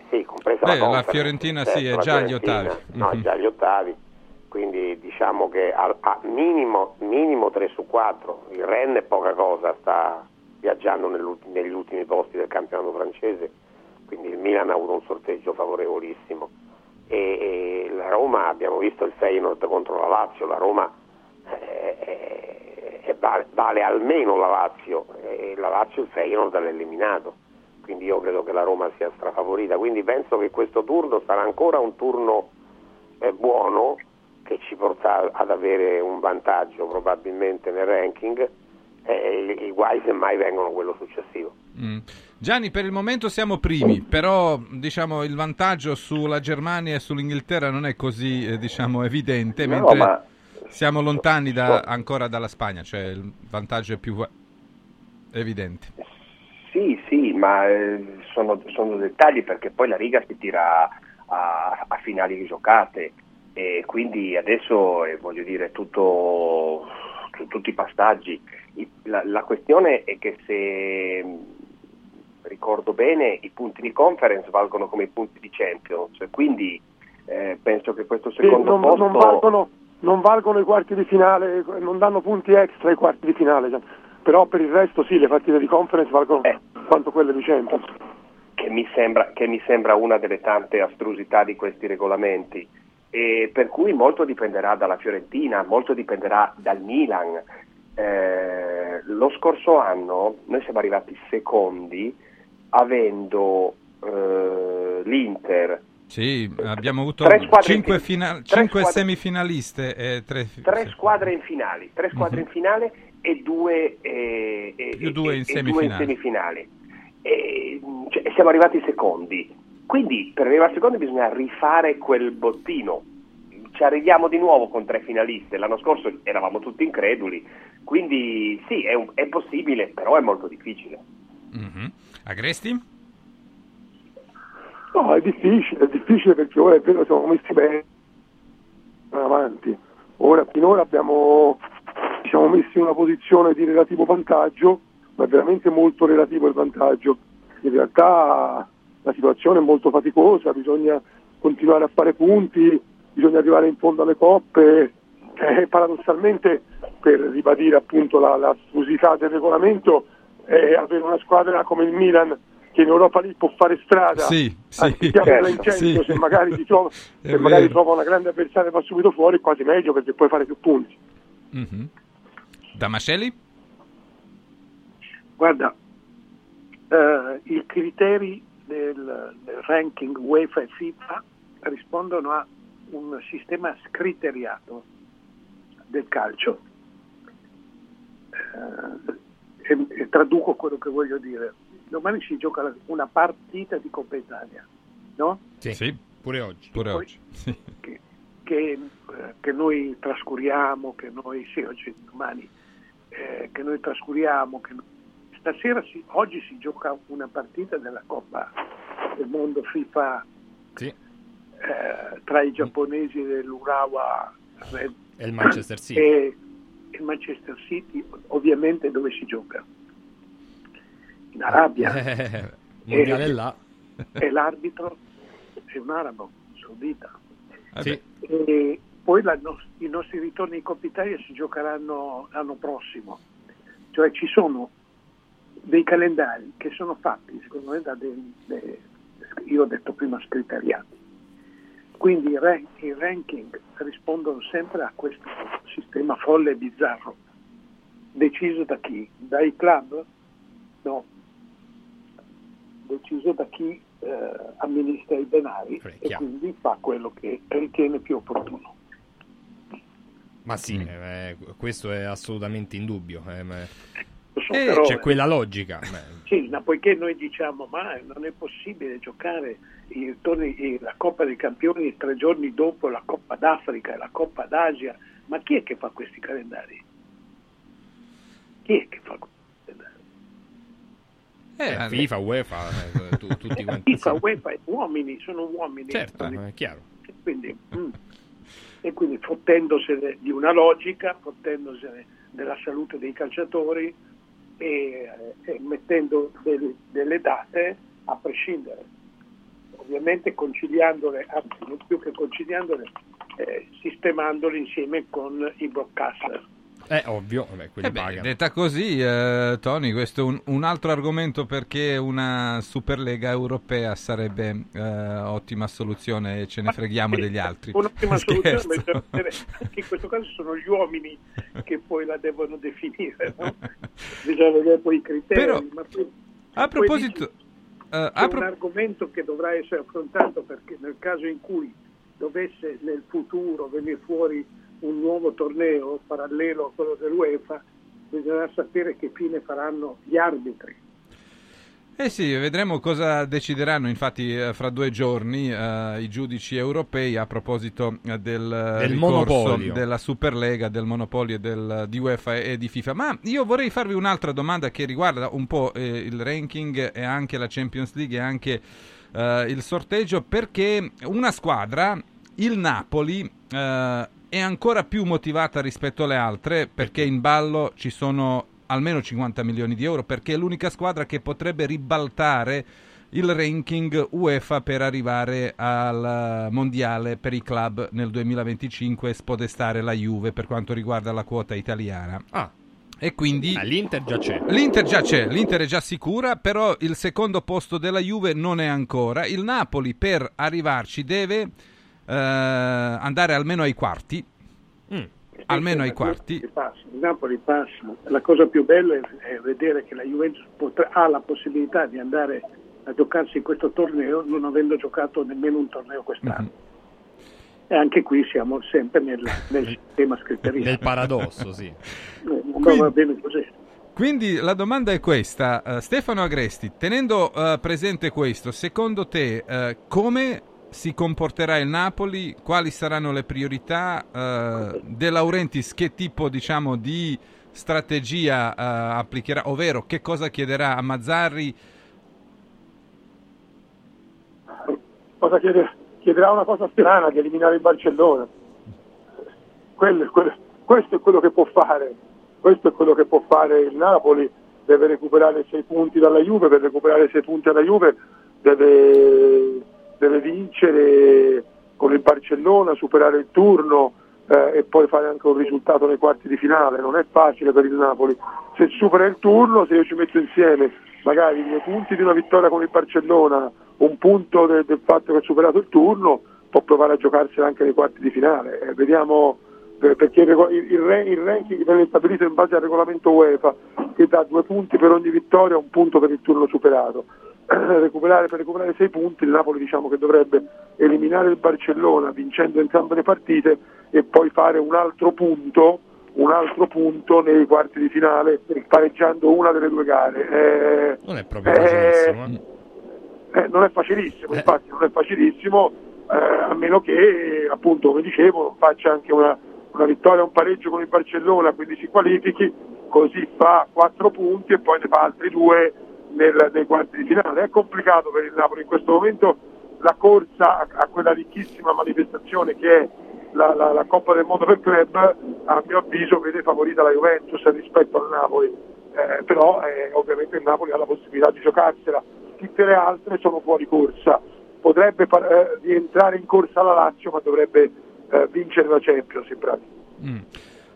sì, compresa Beh, la la Fiorentina certo, sì, è la già agli ottavi. No, è già agli ottavi, quindi diciamo che a, a minimo, minimo 3 su 4, il Rennes è poca cosa, sta viaggiando negli ultimi posti del campionato francese, quindi il Milan ha avuto un sorteggio favorevolissimo. E, e la Roma, abbiamo visto il Feyenoord contro la Lazio, la Roma eh, eh, eh, vale, vale almeno la Lazio. E la Lazio il Feyenoord l'ha eliminato quindi io credo che la Roma sia strafavorita quindi penso che questo turno sarà ancora un turno eh, buono che ci porta ad avere un vantaggio probabilmente nel ranking e i, i guai semmai vengono quello successivo Mm. Gianni, per il momento siamo primi, però diciamo, il vantaggio sulla Germania e sull'Inghilterra non è così eh, diciamo, evidente, No, mentre ma- siamo lontani da- ancora dalla Spagna, cioè il vantaggio è più evidente. Sì, sì, ma eh, sono, sono dettagli perché poi la riga si tira a, a finali giocate e quindi adesso eh, voglio dire tutto, tu- tutti i passaggi. La, la questione è che se mh, ricordo bene i punti di conference valgono come i punti di Champions, quindi eh, penso che questo Sì, secondo non, posto... non valgono, non valgono i quarti di finale, non danno punti extra ai quarti di finale, cioè. però per il resto sì, le partite di conference valgono Eh. Quanto quelle di Champions. che mi sembra, che mi sembra una delle tante astrusità di questi regolamenti. E per cui molto dipenderà dalla Fiorentina, molto dipenderà dal Milan. Eh, lo scorso anno noi siamo arrivati secondi avendo eh, l'Inter Sì, abbiamo avuto Tre squadre cinque, in- fina- tre cinque squadre- semifinaliste e tre, tre squadre in finali, tre squadre Mhm. in finale e due, eh, e- Più e- due in e due semifinali. semifinali. E, cioè, siamo arrivati secondi. Quindi per arrivare secondi bisogna rifare quel bottino. Ci arriviamo di nuovo con tre finaliste. L'anno scorso eravamo tutti increduli. Quindi sì, è, un- è possibile, però è molto difficile. Mhm. Agresti? No, è difficile, è difficile perché ora è vero siamo messi bene avanti. Ora finora abbiamo ci siamo messi in una posizione di relativo vantaggio, ma è veramente molto relativo il vantaggio. In realtà la situazione è molto faticosa, bisogna continuare a fare punti, bisogna arrivare in fondo alle coppe. Eh, paradossalmente, per ribadire appunto la, la sfusità del regolamento, eh, avere una squadra come il Milan che in Europa lì può fare strada Sì, sì, in certo, centro, sì. se magari, si trova, (laughs) se magari trova una grande avversaria e va subito fuori, è quasi meglio perché puoi fare più punti. Mhm. Damascelli? Guarda, eh, i criteri del, del ranking UEFA e FIFA rispondono a un sistema scriteriato del calcio. Eh, e, e traduco quello che voglio dire. Domani si gioca una partita di Coppa Italia, no? Sì, pure oggi. Pure Poi- oggi. Sì. che, che, eh, che noi trascuriamo, che noi, sì, oggi, domani, eh, che noi trascuriamo, che noi- stasera, si- oggi si gioca una partita della Coppa del Mondo FIFA Sì. eh, tra i giapponesi dell'Urawa Red E il Manchester City. e il Manchester City, ovviamente dove si gioca? In Arabia. Eh, (laughs) mondiale E- là. E l'arbitro è un arabo, saudita. Sì. E poi la nos- i nostri ritorni in Coppa Italia si giocheranno l'anno prossimo. Cioè ci sono dei calendari che sono fatti, secondo me, da dei, dei- io ho detto prima scriteriati. Quindi i, ran- i ranking rispondono sempre a questo sistema folle e bizzarro. Deciso da chi? Dai club? No. deciso da chi eh, amministra i denari e quindi fa quello che ritiene più opportuno. Ma sì, Mm. eh, questo è assolutamente indubbio. eh, ma- Eh, però, c'è eh, quella logica. (laughs) Sì, ma poiché noi diciamo ma non è possibile giocare i torni- i- la Coppa dei Campioni tre giorni dopo la Coppa d'Africa e la Coppa d'Asia, ma chi è che fa questi calendari? Chi è che fa questi calendari? eh, FIFA, UEFA, eh, tu- (laughs) tutti quanti. FIFA. UEFA, uomini, sono uomini. Certo, è chiaro. E quindi, mm, e quindi fottendosene di una logica, fottendosene della salute dei calciatori e, e mettendo del- delle date a prescindere. Ovviamente conciliandole, anzi non più che conciliandole, eh, sistemandole insieme con i broadcaster. È ovvio, vabbè, quelli Eh beh, pagano. detta così, eh, Tony, questo è un, un altro argomento perché una Superlega europea sarebbe eh, ottima soluzione e ce ne freghiamo degli altri. Un'ottima (laughs) soluzione, Scherzo. ma bisogna vedere- anche in questo caso sono gli uomini che poi la devono definire, no? bisogna vedere poi i criteri. Però, ma poi- A proposito, eh, È pro- un argomento che dovrà essere affrontato perché nel caso in cui dovesse nel futuro venire fuori un nuovo torneo parallelo a quello dell'UEFA, bisognerà sapere che fine faranno gli arbitri. Eh sì, vedremo cosa decideranno infatti eh, fra due giorni eh, i giudici europei a proposito eh, del, eh, Del monopolio. della Superlega, del monopolio del, di UEFA e di FIFA. Ma io vorrei farvi un'altra domanda che riguarda un po' eh, il ranking e anche la Champions League e anche eh, il sorteggio perché una squadra, il Napoli, eh, è ancora più motivata rispetto alle altre perché in ballo ci sono almeno 50 milioni di euro perché è l'unica squadra che potrebbe ribaltare il ranking UEFA per arrivare al mondiale per i club nel 2025 e spodestare la Juve per quanto riguarda la quota italiana. Ah. E quindi Ah, l'Inter già c'è. L'Inter già c'è, l'Inter è già sicura, però il secondo posto della Juve non è ancora. Il Napoli per arrivarci deve andare almeno ai quarti. Almeno ai quarti. Il passa, il Napoli passa. La cosa più bella è, è vedere che la Juventus potrà- ha la possibilità di andare a giocarsi questo torneo non avendo giocato nemmeno un torneo quest'anno. E anche qui siamo sempre nel, nel (laughs) sistema scritteristico. Nel paradosso, sì. (laughs) Eh, ma va bene così. Quindi la domanda è questa, eh, Stefano Agresti, tenendo eh, presente questo, secondo te eh, come si comporterà il Napoli? Quali saranno le priorità eh, De Laurentiis? Che tipo diciamo, di strategia eh, applicherà? Ovvero che cosa chiederà a Mazzarri? Cosa chiede- chiederà una cosa strana di eliminare il Barcellona. Quello quello- questo è quello che può fare, questo è quello che può fare il Napoli, deve recuperare sei punti dalla Juve, per recuperare sei punti dalla Juve deve, deve vincere con il Barcellona, superare il turno eh, e poi fare anche un risultato nei quarti di finale, non è facile per il Napoli. Se supera il turno, se io ci metto insieme magari due punti di una vittoria con il Barcellona, un punto de- del fatto che ha superato il turno, può provare a giocarsela anche nei quarti di finale. Eh, vediamo eh, perché il, il- il ranking viene stabilito in base al regolamento UEFA che dà due punti per ogni vittoria, un punto per il turno superato. Recuperare, per recuperare sei punti il Napoli diciamo che dovrebbe eliminare il Barcellona vincendo entrambe le partite e poi fare un altro punto un altro punto nei quarti di finale pareggiando una delle due gare. Eh, Non è proprio eh, facilissimo. eh. eh, non è facilissimo, infatti non è facilissimo, eh, a meno che, appunto, come dicevo, non faccia anche una, una vittoria un pareggio con il Barcellona, quindi si qualifichi, così fa quattro punti e poi ne fa altri due nel- nei quarti di finale. È complicato per il Napoli in questo momento la corsa a, a quella ricchissima manifestazione che è la, la- la Coppa del Mondo per club, a mio avviso vede favorita la Juventus rispetto al Napoli, Eh, però eh, ovviamente il Napoli ha la possibilità di giocarsela, tutte le altre sono fuori corsa, potrebbe far- eh, rientrare in corsa la Lazio ma dovrebbe eh, vincere la Champions in pratica. Mm.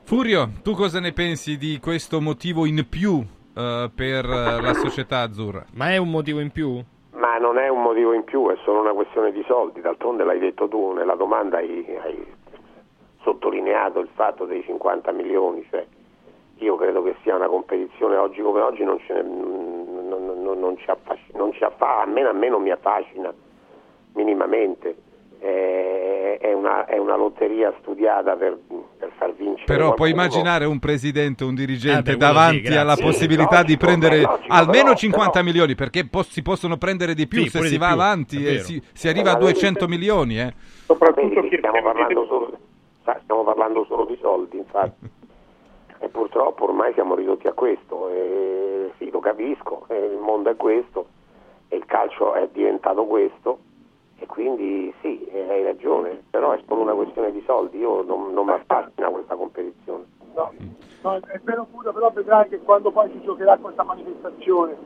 Furio, tu cosa ne pensi di questo motivo in più eh, per eh, la società azzurra? Ma è un motivo in più? Ma non è un motivo in più, è solo una questione di soldi, d'altronde l'hai detto tu nella domanda, hai, hai sottolineato il fatto dei 50 milioni, cioè io credo che sia una competizione oggi come oggi non, ce ne- non- non- non- non ci, affasc- non ci affa- almeno a me non mi affascina minimamente. È, una, è una lotteria studiata per, per far vincere. Però puoi immaginare un presidente, un dirigente Eh beh, sì, davanti alla Sì, possibilità di logico, prendere beh, logico, almeno però- 50 però- milioni, perché pos- si possono prendere di più Sì, se si di va più, avanti e si, si arriva a Ma 200 milioni. Eh. Soprattutto che stiamo parlando, solo, stiamo parlando solo di soldi, infatti. (laughs) e purtroppo ormai siamo ridotti a questo. E, sì, lo capisco, il mondo è questo, e il calcio è diventato questo. E quindi sì, hai ragione, però è solo una questione di soldi, io non, non mi affascina questa competizione. No, no, è vero pure, però vedrai che quando poi si giocherà questa manifestazione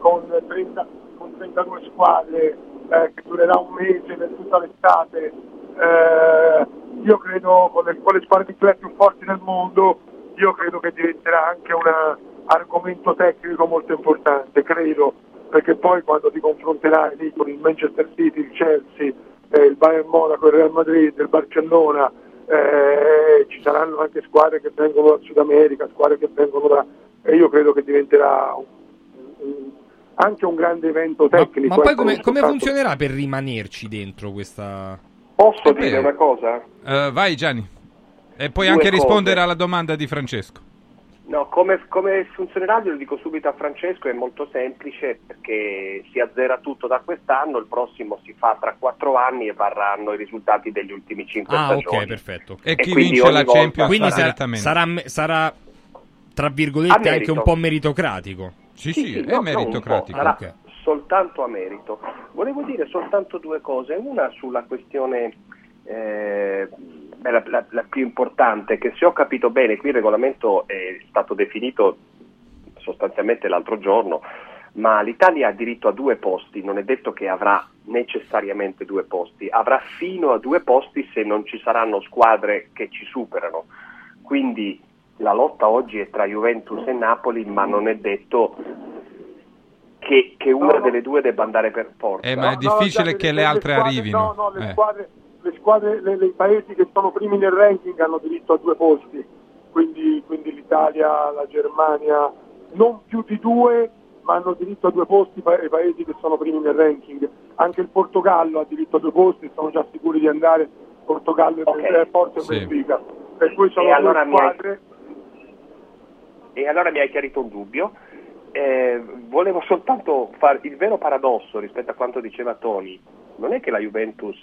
con, 30, con 32 squadre eh, che durerà un mese per tutta l'estate, eh, io credo con le, con le squadre di club più forti del mondo, io credo che diventerà anche un argomento tecnico molto importante, credo, perché poi quando ti confronterai lì con il Manchester City, il Chelsea, eh, il Bayern Monaco, il Real Madrid, il Barcellona, eh, ci saranno anche squadre che vengono dal Sud America, squadre che vengono da... e io credo che diventerà un- un- anche un grande evento tecnico. Ma poi ecco, come, come funzionerà per rimanerci dentro questa... Posso Vabbè. dire una cosa? Eh, vai Gianni. E puoi Due anche cose. rispondere alla domanda di Francesco. No, come, come funzionerà, glielo dico subito a Francesco, è molto semplice perché si azzera tutto da quest'anno, il prossimo si fa tra quattro anni e varranno i risultati degli ultimi cinque Ah, stagioni. ok, perfetto. E chi quindi vince la Champions Quindi sarà- sarà, sarà, sarà, tra virgolette, anche un po' meritocratico. Sì, Sì, sì, no, non un po', sarà soltanto a merito. Volevo dire soltanto due cose, una sulla questione eh, beh, la, la- la più importante, che se ho capito bene, qui il regolamento è stato definito sostanzialmente l'altro giorno, ma l'Italia ha diritto a due posti, non è detto che avrà necessariamente due posti, avrà fino a due posti se non ci saranno squadre che ci superano. Quindi la lotta oggi è tra Juventus e Napoli, ma non è detto che, che una delle due debba andare per forza. Eh, ma è difficile che le altre squadre- arrivino. No, no, le Eh. squadre, le squadre le- le- i paesi che sono primi nel ranking hanno diritto a due posti, quindi, quindi l'Italia, la Germania, non più di due, ma hanno diritto a due posti pa- i paesi che sono primi nel ranking. Anche il Portogallo ha diritto a due posti, sono già sicuri di andare Portogallo e Ok. eh, Porto e Sì. Benfica. Per cui sono E allora mi hai- squadre. E allora mi hai chiarito un dubbio. Eh, volevo soltanto fare il vero paradosso rispetto a quanto diceva Tony. Non è che la Juventus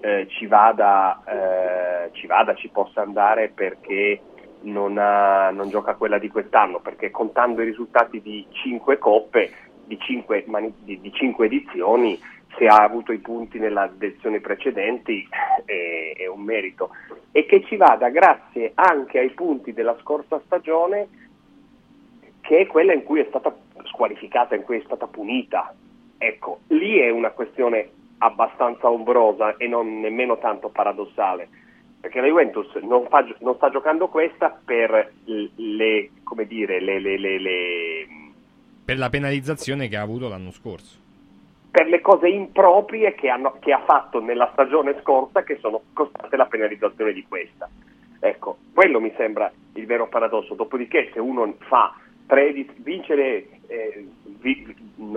eh, ci, vada, eh, ci vada, ci possa andare perché non, ha- non gioca quella di quest'anno, perché contando i risultati di cinque coppe, di cinque, mani- di- di cinque edizioni, se ha avuto i punti nelle edizioni precedenti è, è un merito. E che ci vada grazie anche ai punti della scorsa stagione che è quella in cui è stata squalificata, in cui è stata punita. Ecco, lì è una questione abbastanza ombrosa e non nemmeno tanto paradossale, perché la Juventus non, fa- non sta giocando questa per le, come dire, le, le- le- le- Per la penalizzazione che ha avuto l'anno scorso. per le cose improprie che, hanno- che ha fatto nella stagione scorsa che sono costate la penalizzazione di questa. Ecco, quello mi sembra il vero paradosso. Dopodiché, se uno fa tre edi- vincere, eh,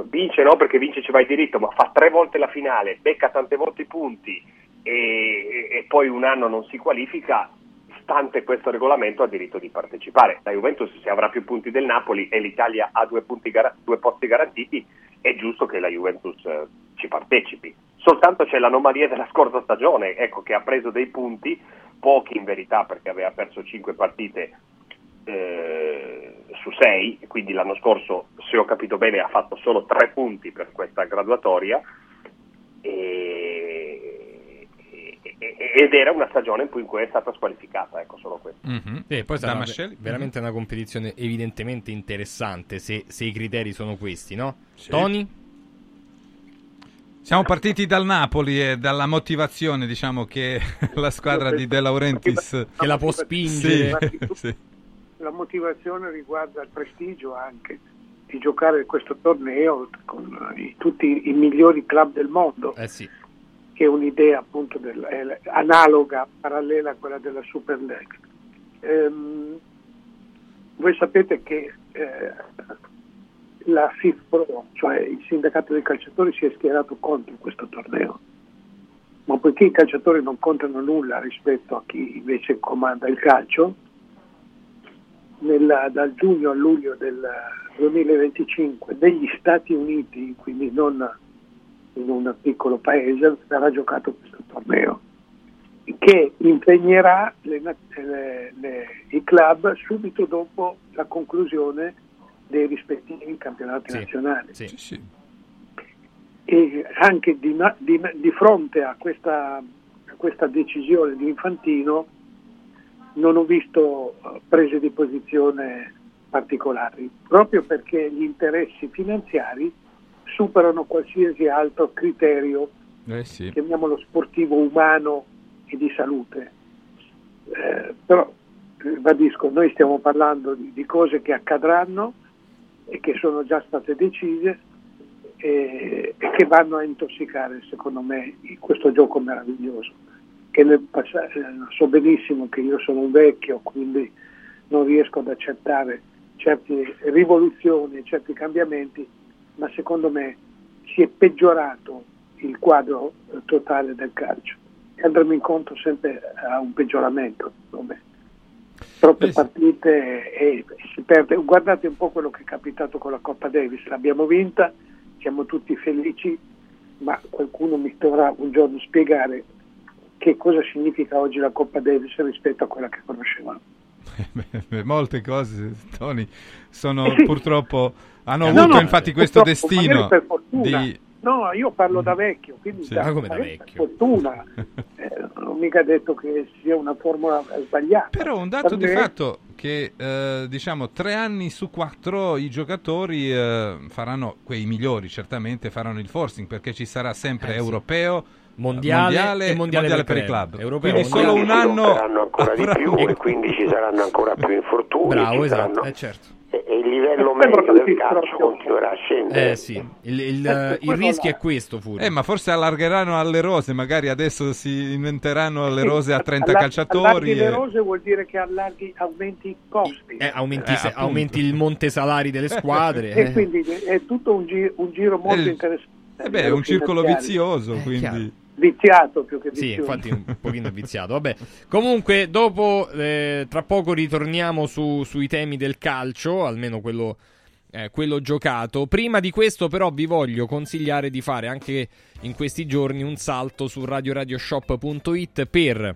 vince no perché vince ci vai diritto, ma fa tre volte la finale, becca tante volte i punti e, e poi un anno non si qualifica, stante questo regolamento ha diritto di partecipare. La Juventus se avrà più punti del Napoli e l'Italia ha due, gar- due posti garantiti, è giusto che la Juventus eh, ci partecipi. Soltanto c'è l'anomalia della scorsa stagione, ecco, che ha preso dei punti, pochi in verità perché aveva perso 5 partite eh, su 6, quindi l'anno scorso, se ho capito bene, ha fatto solo 3 punti per questa graduatoria e- e- ed era una stagione in cui è stata squalificata, ecco solo questo. E poi sarà Damascelli? ve- veramente una competizione evidentemente interessante se, se i criteri sono questi, no? Sì. Tony? Siamo partiti dal Napoli e dalla motivazione, diciamo, che (laughs) la squadra di De Laurentiis... Che la può spingere. Sì, sì. La motivazione riguarda il prestigio anche di giocare questo torneo con i- tutti i migliori club del mondo, Eh sì. che è un'idea appunto del- è analoga, parallela a quella della Super League. Ehm, voi sapete che eh, la FIFPRO, cioè il sindacato dei calciatori, si è schierato contro questo torneo. Ma poiché i calciatori non contano nulla rispetto a chi invece comanda il calcio, nella- dal giugno a luglio del 2025 negli Stati Uniti, quindi non in un piccolo paese, verrà giocato questo torneo che impegnerà le le- le- i club subito dopo la conclusione dei rispettivi campionati nazionali. E anche di, di di fronte a questa, a questa decisione di Infantino non ho visto eh, prese di posizione particolari, proprio perché gli interessi finanziari superano qualsiasi altro criterio, Eh sì. chiamiamolo sportivo umano e di salute. Eh, però, ribadisco, noi stiamo parlando di, di cose che accadranno e che sono già state decise e, e che vanno a intossicare, secondo me, questo gioco meraviglioso. Che nel passa- eh, so benissimo che io sono un vecchio, quindi non riesco ad accettare certe rivoluzioni, certi cambiamenti, ma secondo me si è peggiorato il quadro eh, totale del calcio e andremo incontro sempre a un peggioramento. secondo me. Troppe partite e si perde. Guardate un po' quello che è capitato con la Coppa Davis, l'abbiamo vinta, siamo tutti felici, ma qualcuno mi dovrà un giorno spiegare che cosa significa oggi la Coppa Davis rispetto a quella che conoscevamo. (laughs) Molte cose, Tony, sono Eh sì. purtroppo hanno No, avuto no, infatti questo destino per fortuna. di No, io parlo da vecchio, quindi Sì. da, come da vecchio. per fortuna. (laughs) Eh, non ho mica detto che sia una formula sbagliata. Però un dato Per di fatto che eh, diciamo tre anni su quattro i giocatori eh, faranno, quei migliori certamente faranno il forcing perché ci sarà sempre Eh, sì. Europeo, Mondiale e mondiale per per i club. Europeo, Quindi mondiale. solo un anno ancora di più e quindi ci saranno ancora più infortuni. Bravo, esatto, saranno- eh, certo. e, e il livello medio del calcio continuerà a scendere. Eh sì, il, il- il rischio è questo, Furio. Eh, ma forse allargheranno alle rose, magari adesso si inventeranno le rose a 30 Allar- calciatori. Allarghi le e- rose vuol dire che allarghi, aumenti i costi. Eh, aumenti, Eh, se- aumenti il monte salari delle (laughs) squadre. E eh. quindi è tutto un, gi- un giro molto Eh, interessante. Eh beh, è un circolo vizioso, quindi... Viziato più che Sì, vizioso. infatti un pochino viziato. Vabbè. Comunque, dopo, eh, tra poco ritorniamo su- sui temi del calcio, almeno quello, eh, quello giocato. Prima di questo, però, vi voglio consigliare di fare anche in questi giorni un salto su radioradioshop.it per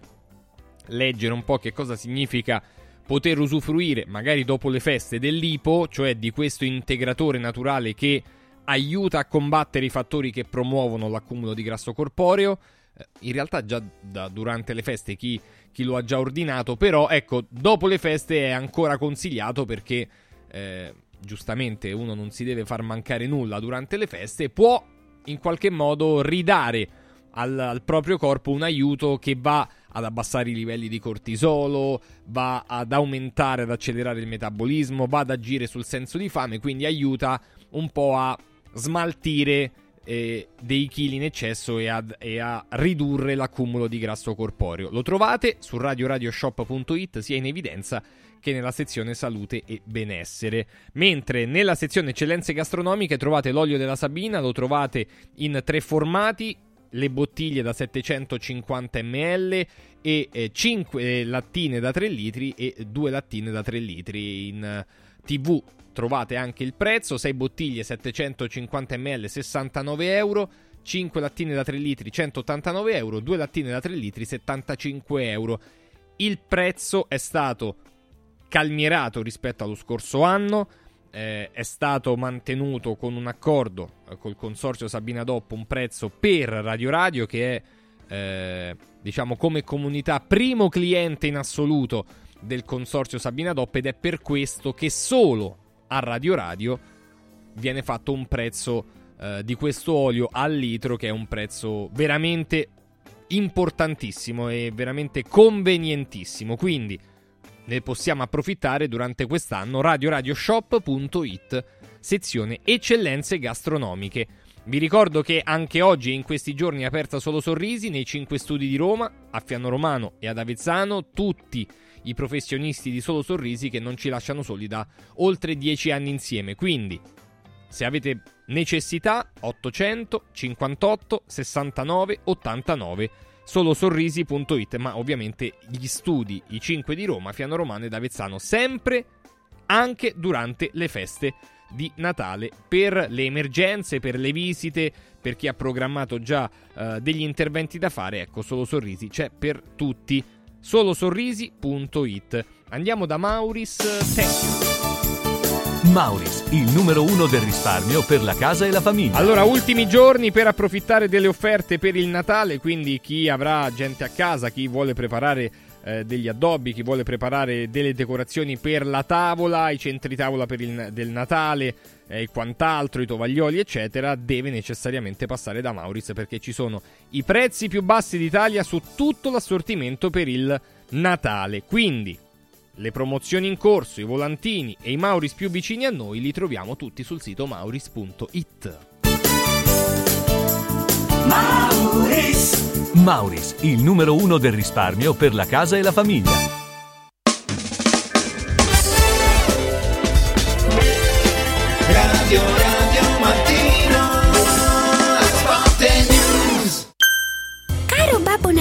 leggere un po' che cosa significa poter usufruire, magari dopo le feste, dell'IPO, cioè di questo integratore naturale che aiuta a combattere i fattori che promuovono l'accumulo di grasso corporeo. Eh, In realtà già da- durante le feste chi, chi lo ha già ordinato, però ecco, dopo le feste è ancora consigliato perché eh, giustamente uno non si deve far mancare nulla durante le feste, può in qualche modo ridare al, al proprio corpo un aiuto che va ad abbassare i livelli di cortisolo, va ad aumentare, ad accelerare il metabolismo, va ad agire sul senso di fame, quindi aiuta un po' a smaltire eh, dei chili in eccesso e, ad- e a ridurre l'accumulo di grasso corporeo. Lo trovate su radioradioshop.it sia in evidenza che nella sezione salute e benessere. Mentre nella sezione eccellenze gastronomiche trovate l'olio della Sabina, lo trovate in tre formati, le bottiglie da 750 ml e 5 lattine da 3 litri e 2 lattine da 3 litri in eh, tv trovate anche il prezzo 6 bottiglie 750 ml 69 euro 5 lattine da 3 litri 189 euro 2 lattine da 3 litri 75 euro. Il prezzo è stato calmierato rispetto allo scorso anno eh, è stato mantenuto con un accordo eh, col consorzio Sabina Dopp un prezzo per Radio Radio che è eh, diciamo come comunità primo cliente in assoluto del consorzio Sabina Dopp ed è per questo che solo a Radio Radio viene fatto un prezzo eh, di questo olio al litro che è un prezzo veramente importantissimo e veramente convenientissimo. Quindi ne possiamo approfittare durante quest'anno. Radioradioshop.it sezione eccellenze gastronomiche. Vi ricordo che anche oggi in questi giorni è aperta Solo Sorrisi nei 5 studi di Roma, a Fiano Romano e ad Avezzano, tutti i professionisti di Solo Sorrisi che non ci lasciano soli da oltre 10 anni insieme. Quindi se avete necessità 800 58 69 89 solosorrisi.it ma ovviamente gli studi i 5 di Roma, Fiano Romano ed Avezzano sempre anche durante le feste di Natale per le emergenze, per le visite, per chi ha programmato già eh, degli interventi da fare, ecco, Solo Sorrisi c'è per tutti. solosorrisi.it. Andiamo da Mauris, you. Mauris, il numero uno del risparmio per la casa e la famiglia. Allora, ultimi giorni per approfittare delle offerte per il Natale, quindi chi avrà gente a casa, chi vuole preparare eh, degli addobbi, chi vuole preparare delle decorazioni per la tavola, i centri tavola per il, del Natale e eh, quant'altro, i tovaglioli, eccetera, deve necessariamente passare da Mauritz perché ci sono i prezzi più bassi d'Italia su tutto l'assortimento per il Natale. Quindi le promozioni in corso, i volantini e i Mauris più vicini a noi li troviamo tutti sul sito mauris.it. Mauris. Mauris, il numero uno del risparmio per la casa e la famiglia. Radio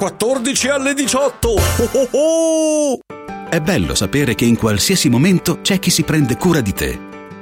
14 alle 18. Oh oh oh! È bello sapere che in qualsiasi momento c'è chi si prende cura di te.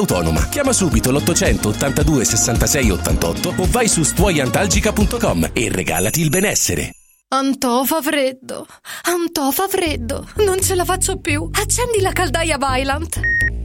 autonoma. Chiama subito l'800 82 66 88 o vai su stuoiantalgica.com e regalati il benessere. Antò fa freddo, Antò fa freddo, non ce la faccio più. Accendi la caldaia Vylant.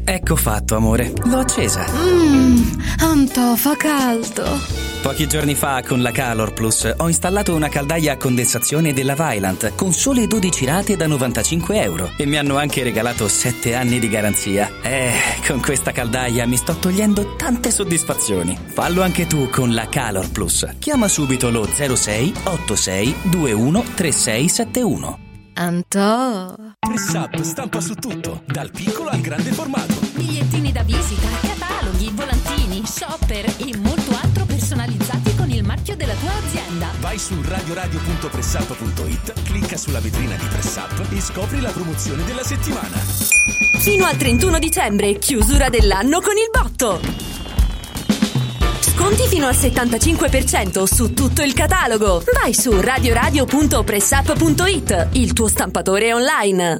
Ecco fatto, amore. L'ho accesa. Mmm, Antò fa caldo. Pochi giorni fa con la Calor Plus ho installato una caldaia a condensazione della Vylant con sole 12 rate da 95 euro e mi hanno anche regalato 7 anni di garanzia. Eh, con questa caldaia mi sto togliendo tante soddisfazioni. Fallo anche tu con la Calor Plus. Chiama subito lo 06 86 21 3671. Antò. Press stampa su tutto, dal piccolo al grande formato. Bigliettini da visita, cataloghi, volantini, shopper e molto altro personalizzati con il marchio della tua azienda. Vai su radioradio.pressup.it, clicca sulla vetrina di Pressup e scopri la promozione della settimana. Fino al 31 dicembre, chiusura dell'anno con il botto. Sconti fino al 75% su tutto il catalogo. Vai su radioradio.pressup.it, il tuo stampatore online.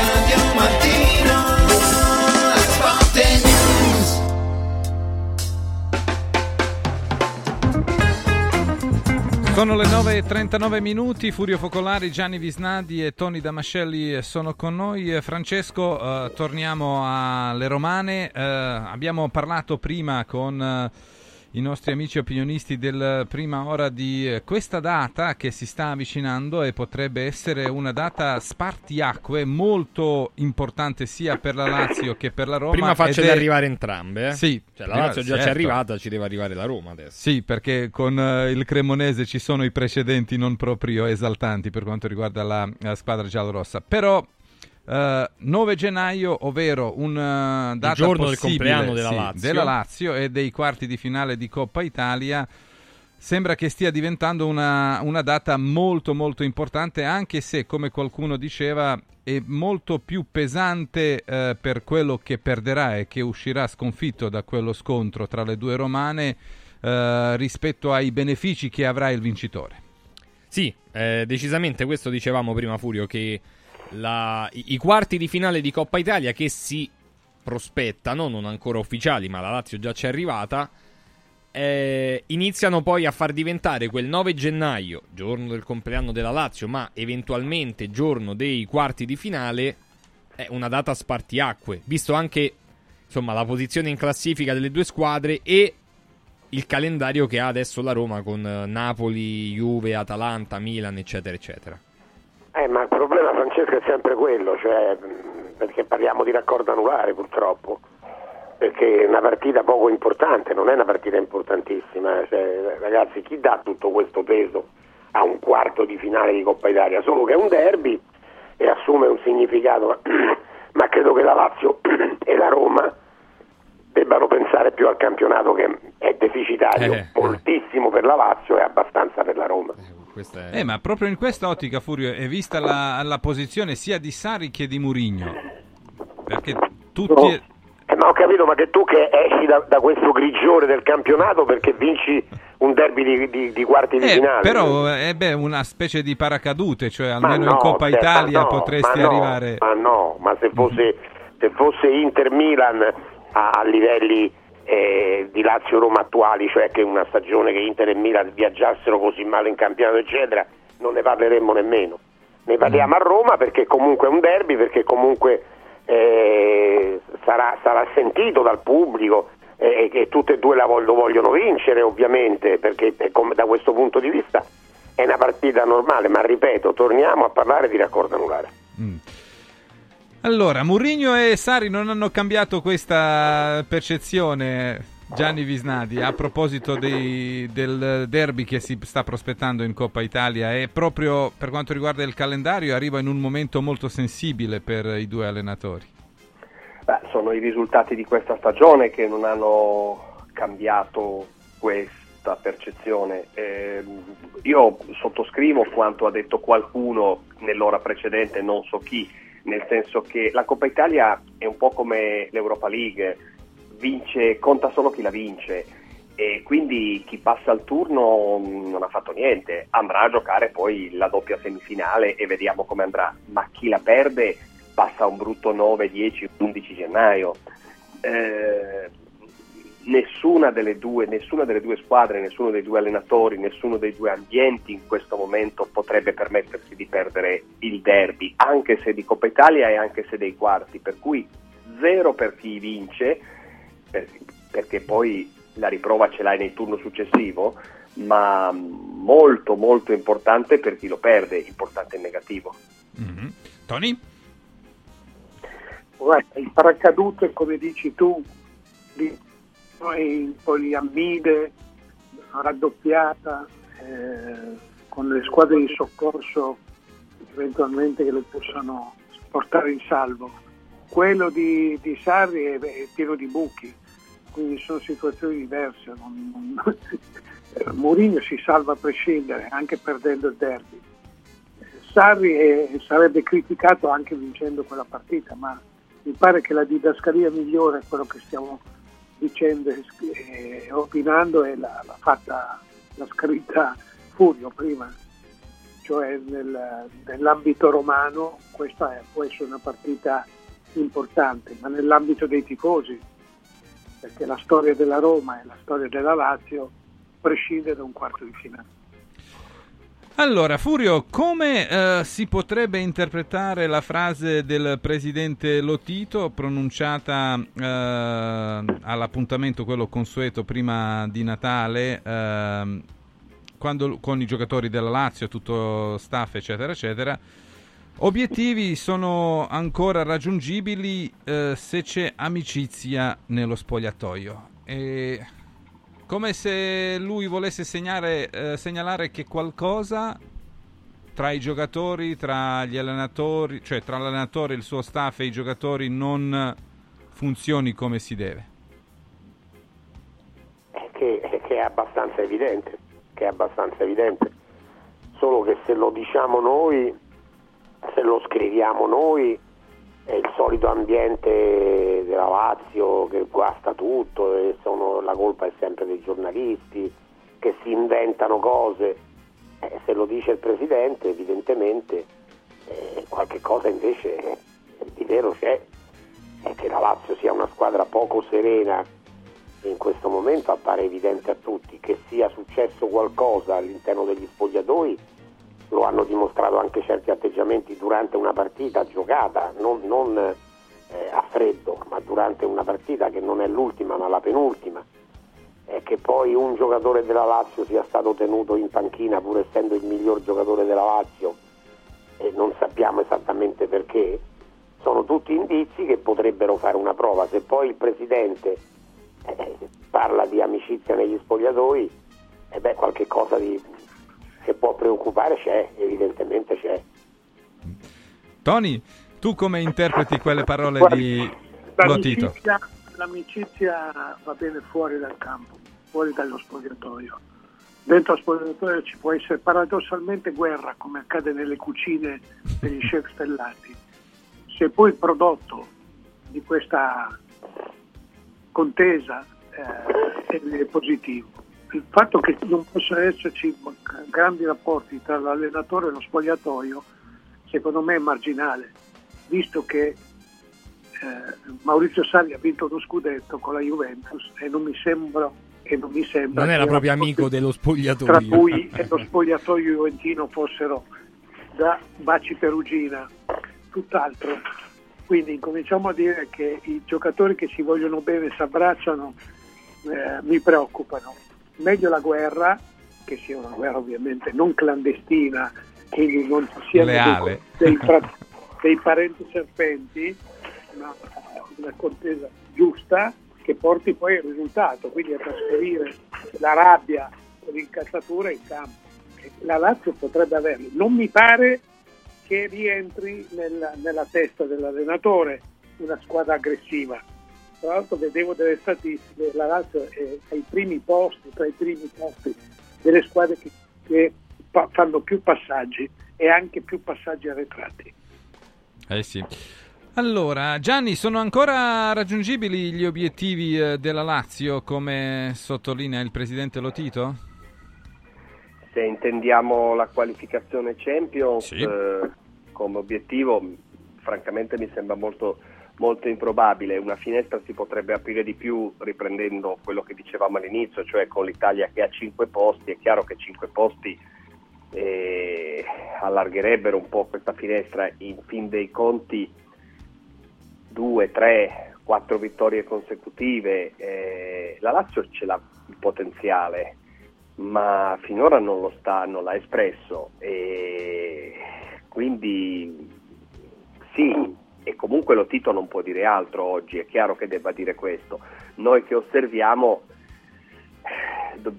Sono le 9.39 minuti, Furio Focolari, Gianni Visnadi e Tony Damascelli sono con noi. Eh, Francesco, eh, torniamo alle romane. Eh, abbiamo parlato prima con eh, i nostri amici opinionisti del prima ora di eh, questa data che si sta avvicinando e potrebbe essere una data spartiacque molto importante sia per la Lazio che per la Roma. Prima faccele è- arrivare entrambe. Eh? Sì, Cioè, la Lazio già certo. c'è arrivata, ci deve arrivare la Roma adesso. Sì, perché con eh, il Cremonese ci sono i precedenti non proprio esaltanti per quanto riguarda la, la squadra giallorossa. Però eh, 9 gennaio, ovvero un eh, data giorno del compleanno della sì, Lazio. della Lazio e dei quarti di finale di Coppa Italia. Sembra che stia diventando una, una data molto molto importante, anche se, come qualcuno diceva, è molto più pesante eh, per quello che perderà e che uscirà sconfitto da quello scontro tra le due romane eh, rispetto ai benefici che avrà il vincitore. Sì, eh, decisamente questo dicevamo prima Furio che la- i, i quarti di finale di Coppa Italia che si prospettano, non ancora ufficiali, ma la Lazio già c'è arrivata, eh, iniziano poi a far diventare quel 9 gennaio, giorno del compleanno della Lazio, ma eventualmente giorno dei quarti di finale, è una data spartiacque, visto anche insomma, la posizione in classifica delle due squadre e il calendario che ha adesso la Roma con eh, Napoli, Juve, Atalanta, Milan, eccetera, eccetera. Eh, ma il problema, Francesco, è sempre quello, cioè, perché parliamo di raccordo anulare purtroppo, perché è una partita poco importante, non è una partita importantissima, cioè, ragazzi, chi dà tutto questo peso a un quarto di finale di Coppa Italia? Solo che è un derby e assume un significato, (clears throat) ma credo che la Lazio (clears throat) e la Roma debbano pensare più al campionato che è deficitario, Eh, moltissimo per la Lazio e abbastanza per la Roma. Eh, ma proprio in questa ottica, Furio, è vista la, la posizione sia di Sari che di Murigno. Perché tutti... No. Eh, ma ho capito, ma che tu che esci da, da questo grigiore del campionato perché vinci un derby di, di- di quarti di Eh, finale. però è beh, una specie di paracadute, cioè almeno Ma in no, Coppa cioè, Italia ma no, potresti ma no, arrivare... Ma no, ma se fosse, se fosse Inter-Milan a, a livelli eh, di Lazio-Roma attuali, cioè che una stagione che Inter e Milan viaggiassero così male in campionato, eccetera, non ne parleremmo nemmeno. Ne parliamo a Roma perché comunque è un derby, perché comunque eh, sarà, sarà sentito dal pubblico eh, e tutte e due la vog- lo vogliono vincere ovviamente, perché come- da questo punto di vista è una partita normale, ma ripeto, torniamo a parlare di raccordo anulare. Allora, Murigno e Sari non hanno cambiato questa percezione, Gianni Visnadi, a proposito dei- del derby che si sta prospettando in Coppa Italia e proprio per quanto riguarda il calendario arriva in un momento molto sensibile per i due allenatori. Beh, sono i risultati di questa stagione che non hanno cambiato questa percezione. Ehm, io sottoscrivo quanto ha detto qualcuno nell'ora precedente, non so chi, nel senso che la Coppa Italia è un po' come l'Europa League, vince, conta solo chi la vince. E quindi chi passa il turno mh, non ha fatto niente, andrà a giocare poi la doppia semifinale e vediamo come andrà, ma chi la perde passa un brutto 9, 10, 11 gennaio. Eh, nessuna, delle due, nessuna delle due squadre, nessuno dei due allenatori, nessuno dei due ambienti in questo momento potrebbe permettersi di perdere il derby, anche se di Coppa Italia e anche se dei quarti, per cui zero per chi vince, per- perché poi la riprova ce l'hai nel turno successivo, ma molto molto importante per chi lo perde, importante in negativo. Tony? Guarda, il paracadute, come dici tu, di poi poliammide, raddoppiata, eh, con le squadre di soccorso eventualmente che lo possano portare in salvo. Quello di, di Sarri è, è pieno di buchi, quindi sono situazioni diverse. non- non- (laughs) Mourinho si salva a prescindere, anche perdendo il derby. Sarri è- sarebbe criticato anche vincendo quella partita, ma mi pare che la didascalia migliore, quello che stiamo dicendo e sc- e opinando, la, l'ha fatta, l'ha scritta Furio prima. cioè nel- nell'ambito romano questa è- può essere una partita importante, ma nell'ambito dei tifosi, perché la storia della Roma e la storia della Lazio prescinde da un quarto di finale. Allora, Furio, come eh, si potrebbe interpretare la frase del presidente Lotito pronunciata eh, all'appuntamento quello consueto prima di Natale, ehm, quando con i giocatori della Lazio, tutto staff, eccetera, eccetera? Obiettivi sono ancora raggiungibili eh, se c'è amicizia nello spogliatoio. E come se lui volesse segnare, eh, segnalare che qualcosa tra i giocatori, tra gli allenatori, cioè tra l'allenatore, il suo staff e i giocatori non funzioni come si deve. che, che è abbastanza evidente, che è abbastanza evidente. Solo che se lo diciamo noi, se lo scriviamo noi, è il solito ambiente della Lazio che guasta tutto e sono- la colpa è sempre dei giornalisti che si inventano cose. Eh, se lo dice il presidente, evidentemente eh, qualche cosa invece di vero c'è. È che la Lazio sia una squadra poco serena in questo momento appare evidente a tutti che sia successo qualcosa all'interno degli spogliatoi lo hanno dimostrato anche certi atteggiamenti durante una partita giocata, non, non, eh, a freddo, ma durante una partita che non è l'ultima ma la penultima. E che poi un giocatore della Lazio sia stato tenuto in panchina pur essendo il miglior giocatore della Lazio e non sappiamo esattamente perché, sono tutti indizi che potrebbero fare una prova. Se poi il Presidente eh, parla di amicizia negli spogliatoi, e beh, qualche cosa di, che può preoccupare c'è, evidentemente c'è. Tony, tu come interpreti quelle parole di Lotito? L'amicizia, l'amicizia va bene fuori dal campo, fuori dallo spogliatoio. Dentro lo spogliatoio ci può essere paradossalmente guerra, come accade nelle cucine degli (laughs) chef stellati. Se poi il prodotto di questa contesa eh, è positivo, il fatto che non possano esserci grandi rapporti tra l'allenatore e lo spogliatoio, secondo me è marginale, visto che eh, Maurizio Sarri ha vinto uno scudetto con la Juventus e non mi sembra, e non mi sembra Non era che proprio amico dello tra spogliatoio. lui e lo spogliatoio juventino fossero da Baci Perugina, tutt'altro. Quindi incominciamo a dire che i giocatori che si vogliono bene si abbracciano, eh, mi preoccupano. Meglio la guerra, che sia una guerra ovviamente non clandestina, quindi non ci siano dei, (laughs) dei dei parenti serpenti, ma una contesa giusta che porti poi al risultato, quindi a trasferire la rabbia e l'incazzatura in campo. La Lazio potrebbe averlo. Non mi pare che rientri nella, nella testa dell'allenatore una squadra aggressiva. Tra l'altro vedevo delle statistiche, la Lazio è ai primi posti, tra i primi posti delle squadre che, che pa- fanno più passaggi e anche più passaggi arretrati. Eh sì. Allora, Gianni, sono ancora raggiungibili gli obiettivi eh, della Lazio, come sottolinea il presidente Lotito? Se intendiamo la qualificazione Champions Sì. eh, come obiettivo, francamente mi sembra molto, molto improbabile. Una finestra si potrebbe aprire di più riprendendo quello che dicevamo all'inizio, cioè con l'Italia che ha 5 posti. È chiaro che 5 posti eh, allargherebbero un po' questa finestra. In fin dei conti, 2, 3, 4 vittorie consecutive. eh, la Lazio ce l'ha il potenziale ma finora non lo sta, non l'ha espresso e quindi sì, e comunque lo Tito non può dire altro oggi, è chiaro che debba dire questo. Noi che osserviamo, eh,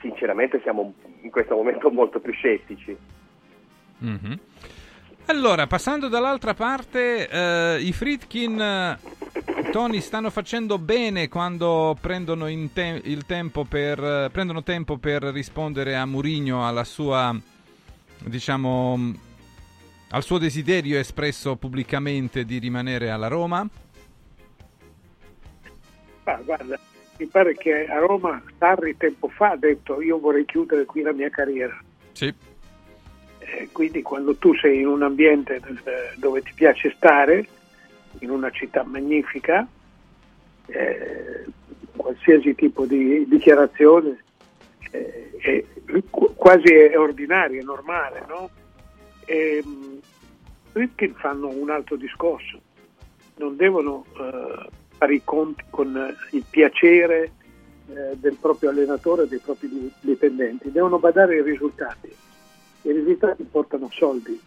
sinceramente siamo in questo momento molto più scettici. Mhm. Allora, passando dall'altra parte, eh, i Fritkin, eh, Tony, stanno facendo bene quando prendono, te- il tempo per, eh, prendono tempo per rispondere a Murigno, alla sua, diciamo, al suo desiderio espresso pubblicamente di rimanere alla Roma. Ma guarda, mi pare che a Roma Sarri tempo fa ha detto io vorrei chiudere qui la mia carriera. Sì. Eh, quindi quando tu sei in un ambiente dove ti piace stare, in una città magnifica, eh, qualsiasi tipo di dichiarazione eh, è quasi è ordinaria, è normale, no? E, mh, Rifkin fanno un altro discorso, non devono eh, fare i conti con eh, il piacere eh, del proprio allenatore e dei propri di- dipendenti, devono badare ai risultati. I risultati portano soldi,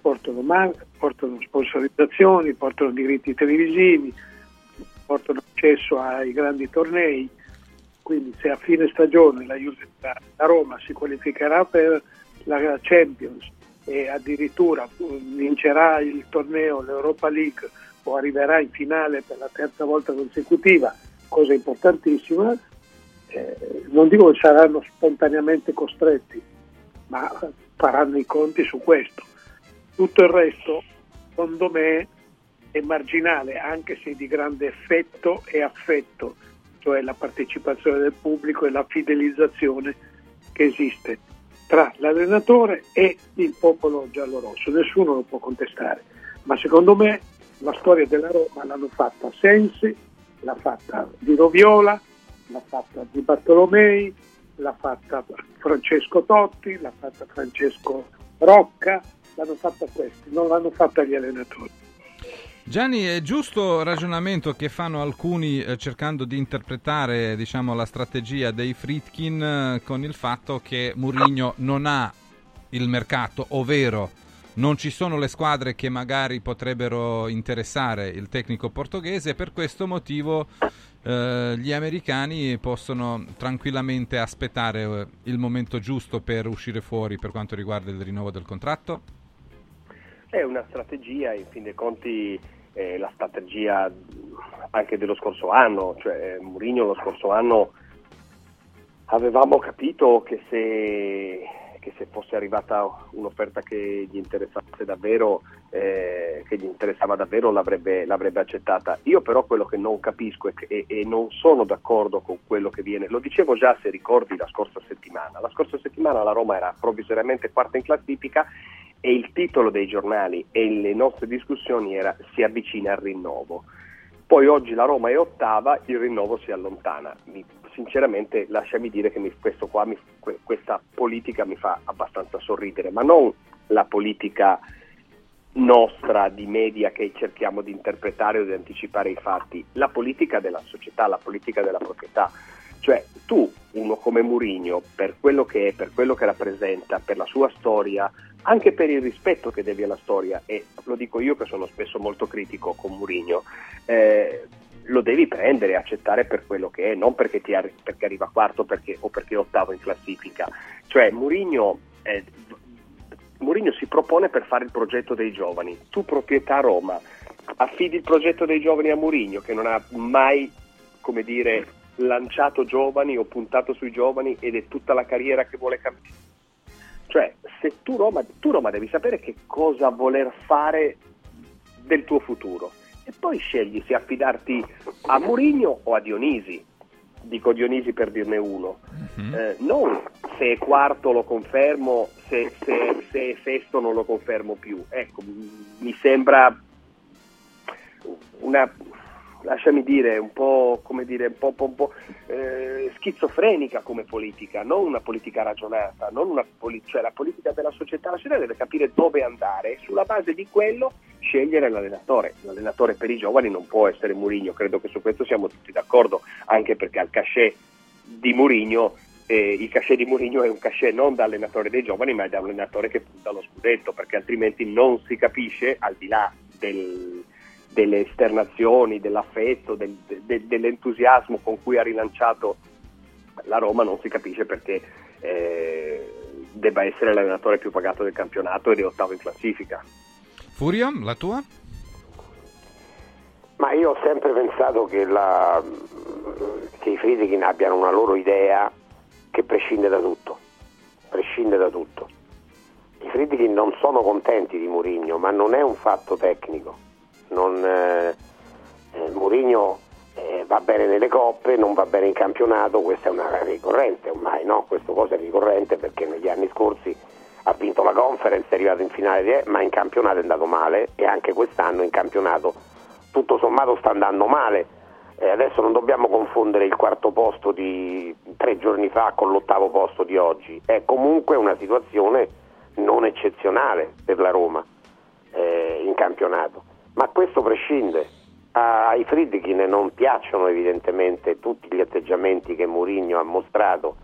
portano, mar- portano sponsorizzazioni, portano diritti televisivi, portano accesso ai grandi tornei. Quindi se a fine stagione la, Juve- la- la Roma si qualificherà per la Champions e addirittura vincerà il torneo, l'Europa League o arriverà in finale per la terza volta consecutiva, cosa importantissima, eh, non dico che saranno spontaneamente costretti, ma faranno i conti su questo. Tutto il resto, secondo me, è marginale, anche se di grande effetto e affetto, cioè la partecipazione del pubblico e la fidelizzazione che esiste tra l'allenatore e il popolo giallorosso. Nessuno lo può contestare, ma secondo me la storia della Roma l'hanno fatta Sensi, l'ha fatta Di Roviola, l'ha fatta Di Bartolomei, l'ha fatta Francesco Totti, l'ha fatta Francesco Rocca, l'hanno fatta questi, non l'hanno fatta gli allenatori. Gianni, è giusto ragionamento che fanno alcuni eh, cercando di interpretare diciamo, la strategia dei Fritkin eh, con il fatto che Mourinho non ha il mercato, ovvero non ci sono le squadre che magari potrebbero interessare il tecnico portoghese e per questo motivo eh, gli americani possono tranquillamente aspettare eh, il momento giusto per uscire fuori per quanto riguarda il rinnovo del contratto? È una strategia, in fin dei conti eh, la strategia anche dello scorso anno, cioè Mourinho lo scorso anno avevamo capito che se, che se fosse arrivata un'offerta che gli interessasse davvero, eh, che gli interessava davvero l'avrebbe, l'avrebbe accettata. Io però quello che non capisco e, e- e non sono d'accordo con quello che viene, lo dicevo già se ricordi la scorsa settimana, la scorsa settimana la Roma era provvisoriamente quarta in classifica e il titolo dei giornali e le nostre discussioni era si avvicina al rinnovo. Poi oggi la Roma è ottava, il rinnovo si allontana. Mi- sinceramente lasciami dire che mi- qua mi- que- questa politica mi fa abbastanza sorridere, ma non la politica nostra di media che cerchiamo di interpretare o di anticipare i fatti, la politica della società, la politica della proprietà. Cioè tu, uno come Murigno, per quello che è, per quello che rappresenta, per la sua storia, anche per il rispetto che devi alla storia, e lo dico io che sono spesso molto critico con Murigno, eh, lo devi prendere e accettare per quello che è, non perché, ti arri- perché arriva quarto perché- o perché è ottavo in classifica. Cioè Murigno, eh, Mourinho si propone per fare il progetto dei giovani. Tu, proprietà Roma, affidi il progetto dei giovani a Mourinho, che non ha mai, come dire, lanciato giovani o puntato sui giovani ed è tutta la carriera che vuole cambiare. Cioè, se tu Roma, tu Roma devi sapere che cosa voler fare del tuo futuro poi scegli se affidarti a Mourinho o a Dionisi. Dico Dionisi per dirne uno. Eh, non se è quarto lo confermo, se, se- se è sesto non lo confermo più. Ecco, mi sembra una, lasciami dire, un po', come dire, un po', po', un po', eh, schizofrenica come politica, non una politica ragionata, non una poli- cioè la politica della società, società deve capire dove andare e sulla base di quello scegliere l'allenatore. L'allenatore per i giovani non può essere Mourinho, credo che su questo siamo tutti d'accordo, anche perché al cachet di Mourinho eh, il cachet di Mourinho è un cachet non da allenatore dei giovani, ma da allenatore che punta allo scudetto, perché altrimenti non si capisce, al di là del- delle esternazioni, dell'affetto, del- de- dell'entusiasmo con cui ha rilanciato la Roma, non si capisce perché eh, debba essere l'allenatore più pagato del campionato ed è ottavo in classifica. Furio, la tua? Ma io ho sempre pensato che, la- che i Friedkin abbiano una loro idea che prescinde da tutto, prescinde da tutto. I Friedkin non sono contenti di Mourinho, ma non è un fatto tecnico. Non, eh, eh, Mourinho eh, va bene nelle coppe, non va bene in campionato, questa è una ricorrente ormai, no? Questa cosa è ricorrente perché negli anni scorsi ha vinto la conference, è arrivato in finale, ma in campionato è andato male e anche quest'anno in campionato tutto sommato sta andando male. Eh, adesso non dobbiamo confondere il quarto posto di tre giorni fa con l'ottavo posto di oggi, è comunque una situazione non eccezionale per la Roma eh, in campionato, ma questo prescinde. Ai Friedkin non piacciono evidentemente tutti gli atteggiamenti che Mourinho ha mostrato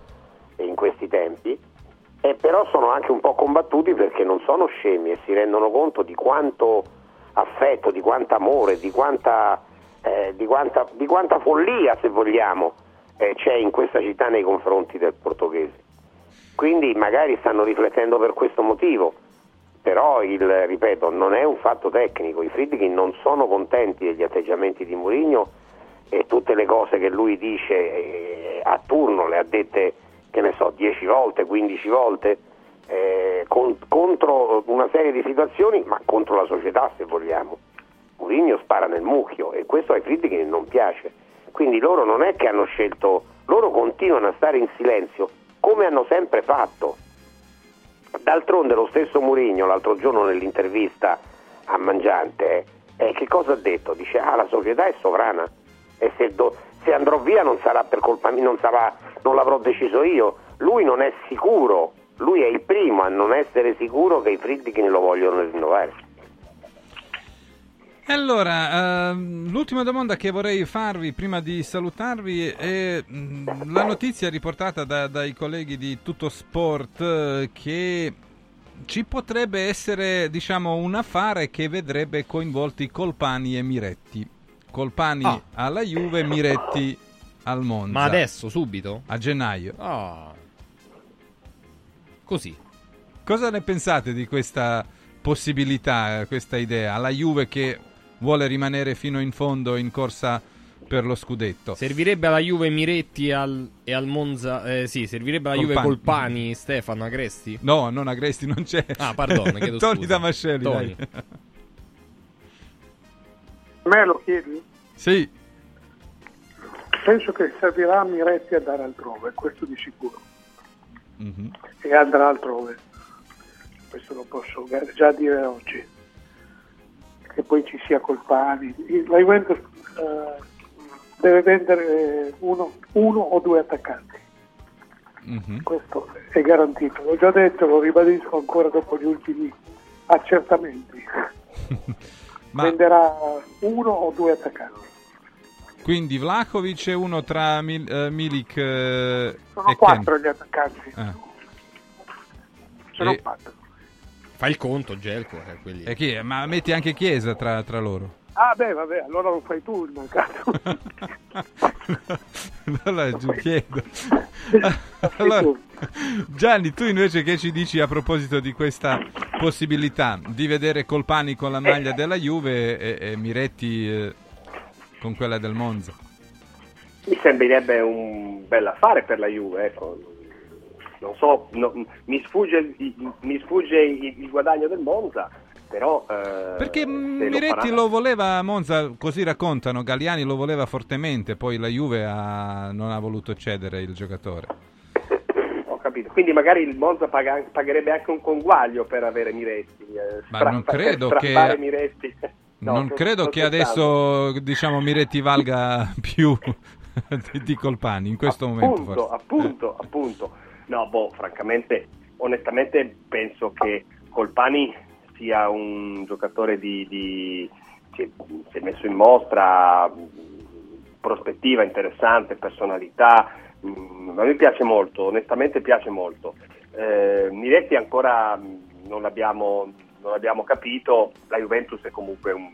in questi tempi, e però sono anche un po' combattuti perché non sono scemi e si rendono conto di quanto affetto, di quanto amore, di quanta, eh, di quanta, di quanta follia, se vogliamo, eh, c'è in questa città nei confronti del portoghese. Quindi magari stanno riflettendo per questo motivo, però il, ripeto, non è un fatto tecnico, i Friedkin non sono contenti degli atteggiamenti di Mourinho e tutte le cose che lui dice eh, a turno le ha dette, che ne so, 10 volte, 15 volte, eh, con- contro una serie di situazioni, ma contro la società se vogliamo. Mourinho spara nel mucchio e questo ai Friedkin non piace. Quindi loro non è che hanno scelto, loro continuano a stare in silenzio come hanno sempre fatto. D'altronde lo stesso Mourinho l'altro giorno nell'intervista a Mangiante, eh, che cosa ha detto? Dice ah la società è sovrana e se, do- se andrò via non sarà per colpa mia, non, sarà- non l'avrò deciso io. Lui non è sicuro, lui è il primo a non essere sicuro che i Friedkin lo vogliono rinnovare. Allora, ehm, l'ultima domanda che vorrei farvi prima di salutarvi è mh, la notizia riportata da- dai colleghi di Tutto Sport eh, che ci potrebbe essere, diciamo, un affare che vedrebbe coinvolti Colpani e Miretti. Colpani Ah. alla Juve, Miretti al Monza. Ma adesso, subito? A gennaio. Ah. Così. Cosa ne pensate di questa possibilità, questa idea? La Juve che vuole rimanere fino in fondo in corsa per lo scudetto. Servirebbe alla Juve Miretti al- e al Monza. Eh, sì, servirebbe alla Juve Colpani. Colpani, Stefano Agresti. No, non Agresti non c'è. Ah, perdono, chiedo Tony (laughs) scusa. Damascelli. Tony. dai. (laughs) Me lo chiedi? Sì, Penso che servirà a Miretti andare altrove, questo di sicuro. Mhm. E andrà altrove. Questo lo posso già dire oggi. Che poi ci sia Colpani. La Juventus eh, deve vendere uno, uno o due attaccanti. Mhm. Questo è garantito. L'ho già detto, lo ribadisco ancora dopo gli ultimi accertamenti. (laughs) Ma- Venderà uno o due attaccanti. quindi Vlahovic è uno tra Mil- eh, Milik eh, Sono e quattro Ken. gli attaccanti. Ah. Sono E- quattro. Fa il conto, Gelco. Eh, quelli. E chi è? Ma metti anche Chiesa tra, tra loro. Ah beh, vabbè, allora lo fai tu il mancato. (laughs) allora giù chiedo. (laughs) Allora, Gianni, tu invece che ci dici a proposito di questa possibilità di vedere Colpani con la maglia della Juve e, e Miretti eh, con quella del Monza? Mi sembrerebbe un bel affare per la Juve, ecco. Non so, no- mi sfugge, il- mi sfugge il, guadagno del Monza, però... eh, Perché Miretti farà- lo voleva a Monza, così raccontano, Galliani lo voleva fortemente, poi la Juve ha- non ha voluto cedere il giocatore. Ho capito, quindi magari il Monza paga- pagherebbe anche un conguaglio per avere Miretti. eh, Ma stra- non credo che- Miretti. (laughs) (laughs) No, non credo sto che adesso diciamo Miretti valga (laughs) più di, di Colpani in questo momento. Appunto, forse. appunto, appunto. No, boh, francamente, onestamente penso che Colpani sia un giocatore di, di- che si è messo in mostra, prospettiva interessante, personalità, mh, a me piace molto, onestamente piace molto. Eh, Miretti ancora non l'abbiamo, non l'abbiamo capito, la Juventus è comunque un,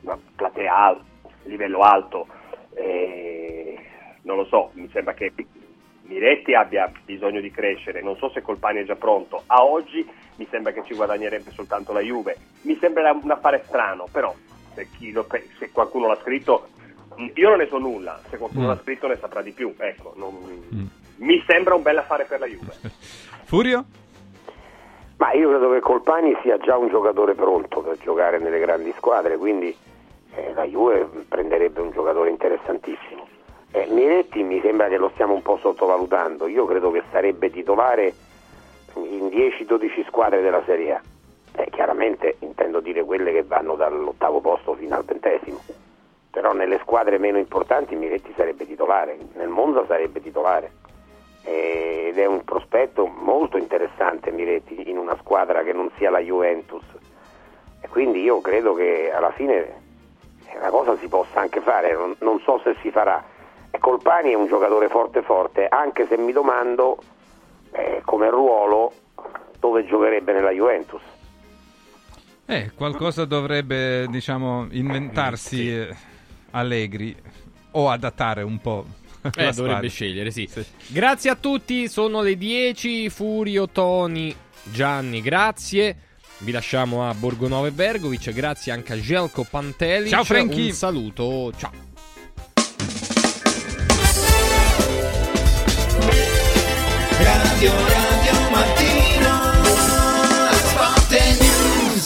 una platea al- livello alto, eh, non lo so, mi sembra che Miretti abbia bisogno di crescere, non so se Colpani è già pronto, a oggi mi sembra che ci guadagnerebbe soltanto la Juve, mi sembra un affare strano, però se, chi lo se qualcuno l'ha scritto, mh, io non ne so nulla, se qualcuno Mm. l'ha scritto ne saprà di più, ecco, non- mi sembra un bel affare per la Juve. (laughs) Furio? Ma io credo che Colpani sia già un giocatore pronto per giocare nelle grandi squadre, quindi eh, la Juve prenderebbe un giocatore interessantissimo. Eh, Miretti mi sembra che lo stiamo un po' sottovalutando, io credo che sarebbe titolare in 10-12 squadre della Serie A. Eh, chiaramente intendo dire quelle che vanno dall'ottavo posto fino al ventesimo. Però nelle squadre meno importanti Miretti sarebbe titolare, nel Monza sarebbe titolare. Eh, ed è un prospetto molto interessante Miretti in una squadra che non sia la Juventus. E quindi io credo che alla fine la cosa si possa anche fare, non, non so se si farà. E Colpani è un giocatore forte forte, anche se mi domando eh, come ruolo dove giocherebbe nella Juventus. Eh, qualcosa dovrebbe, diciamo, inventarsi eh, Allegri o adattare un po'. Eh, la dovrebbe scegliere, sì. Grazie a tutti, sono le 10. Furio, Toni, Gianni, grazie. Vi lasciamo a Borgonova e Bergovic. Grazie anche a Gelko Pantelic. Ciao, Franky. Un saluto, ciao. canciones.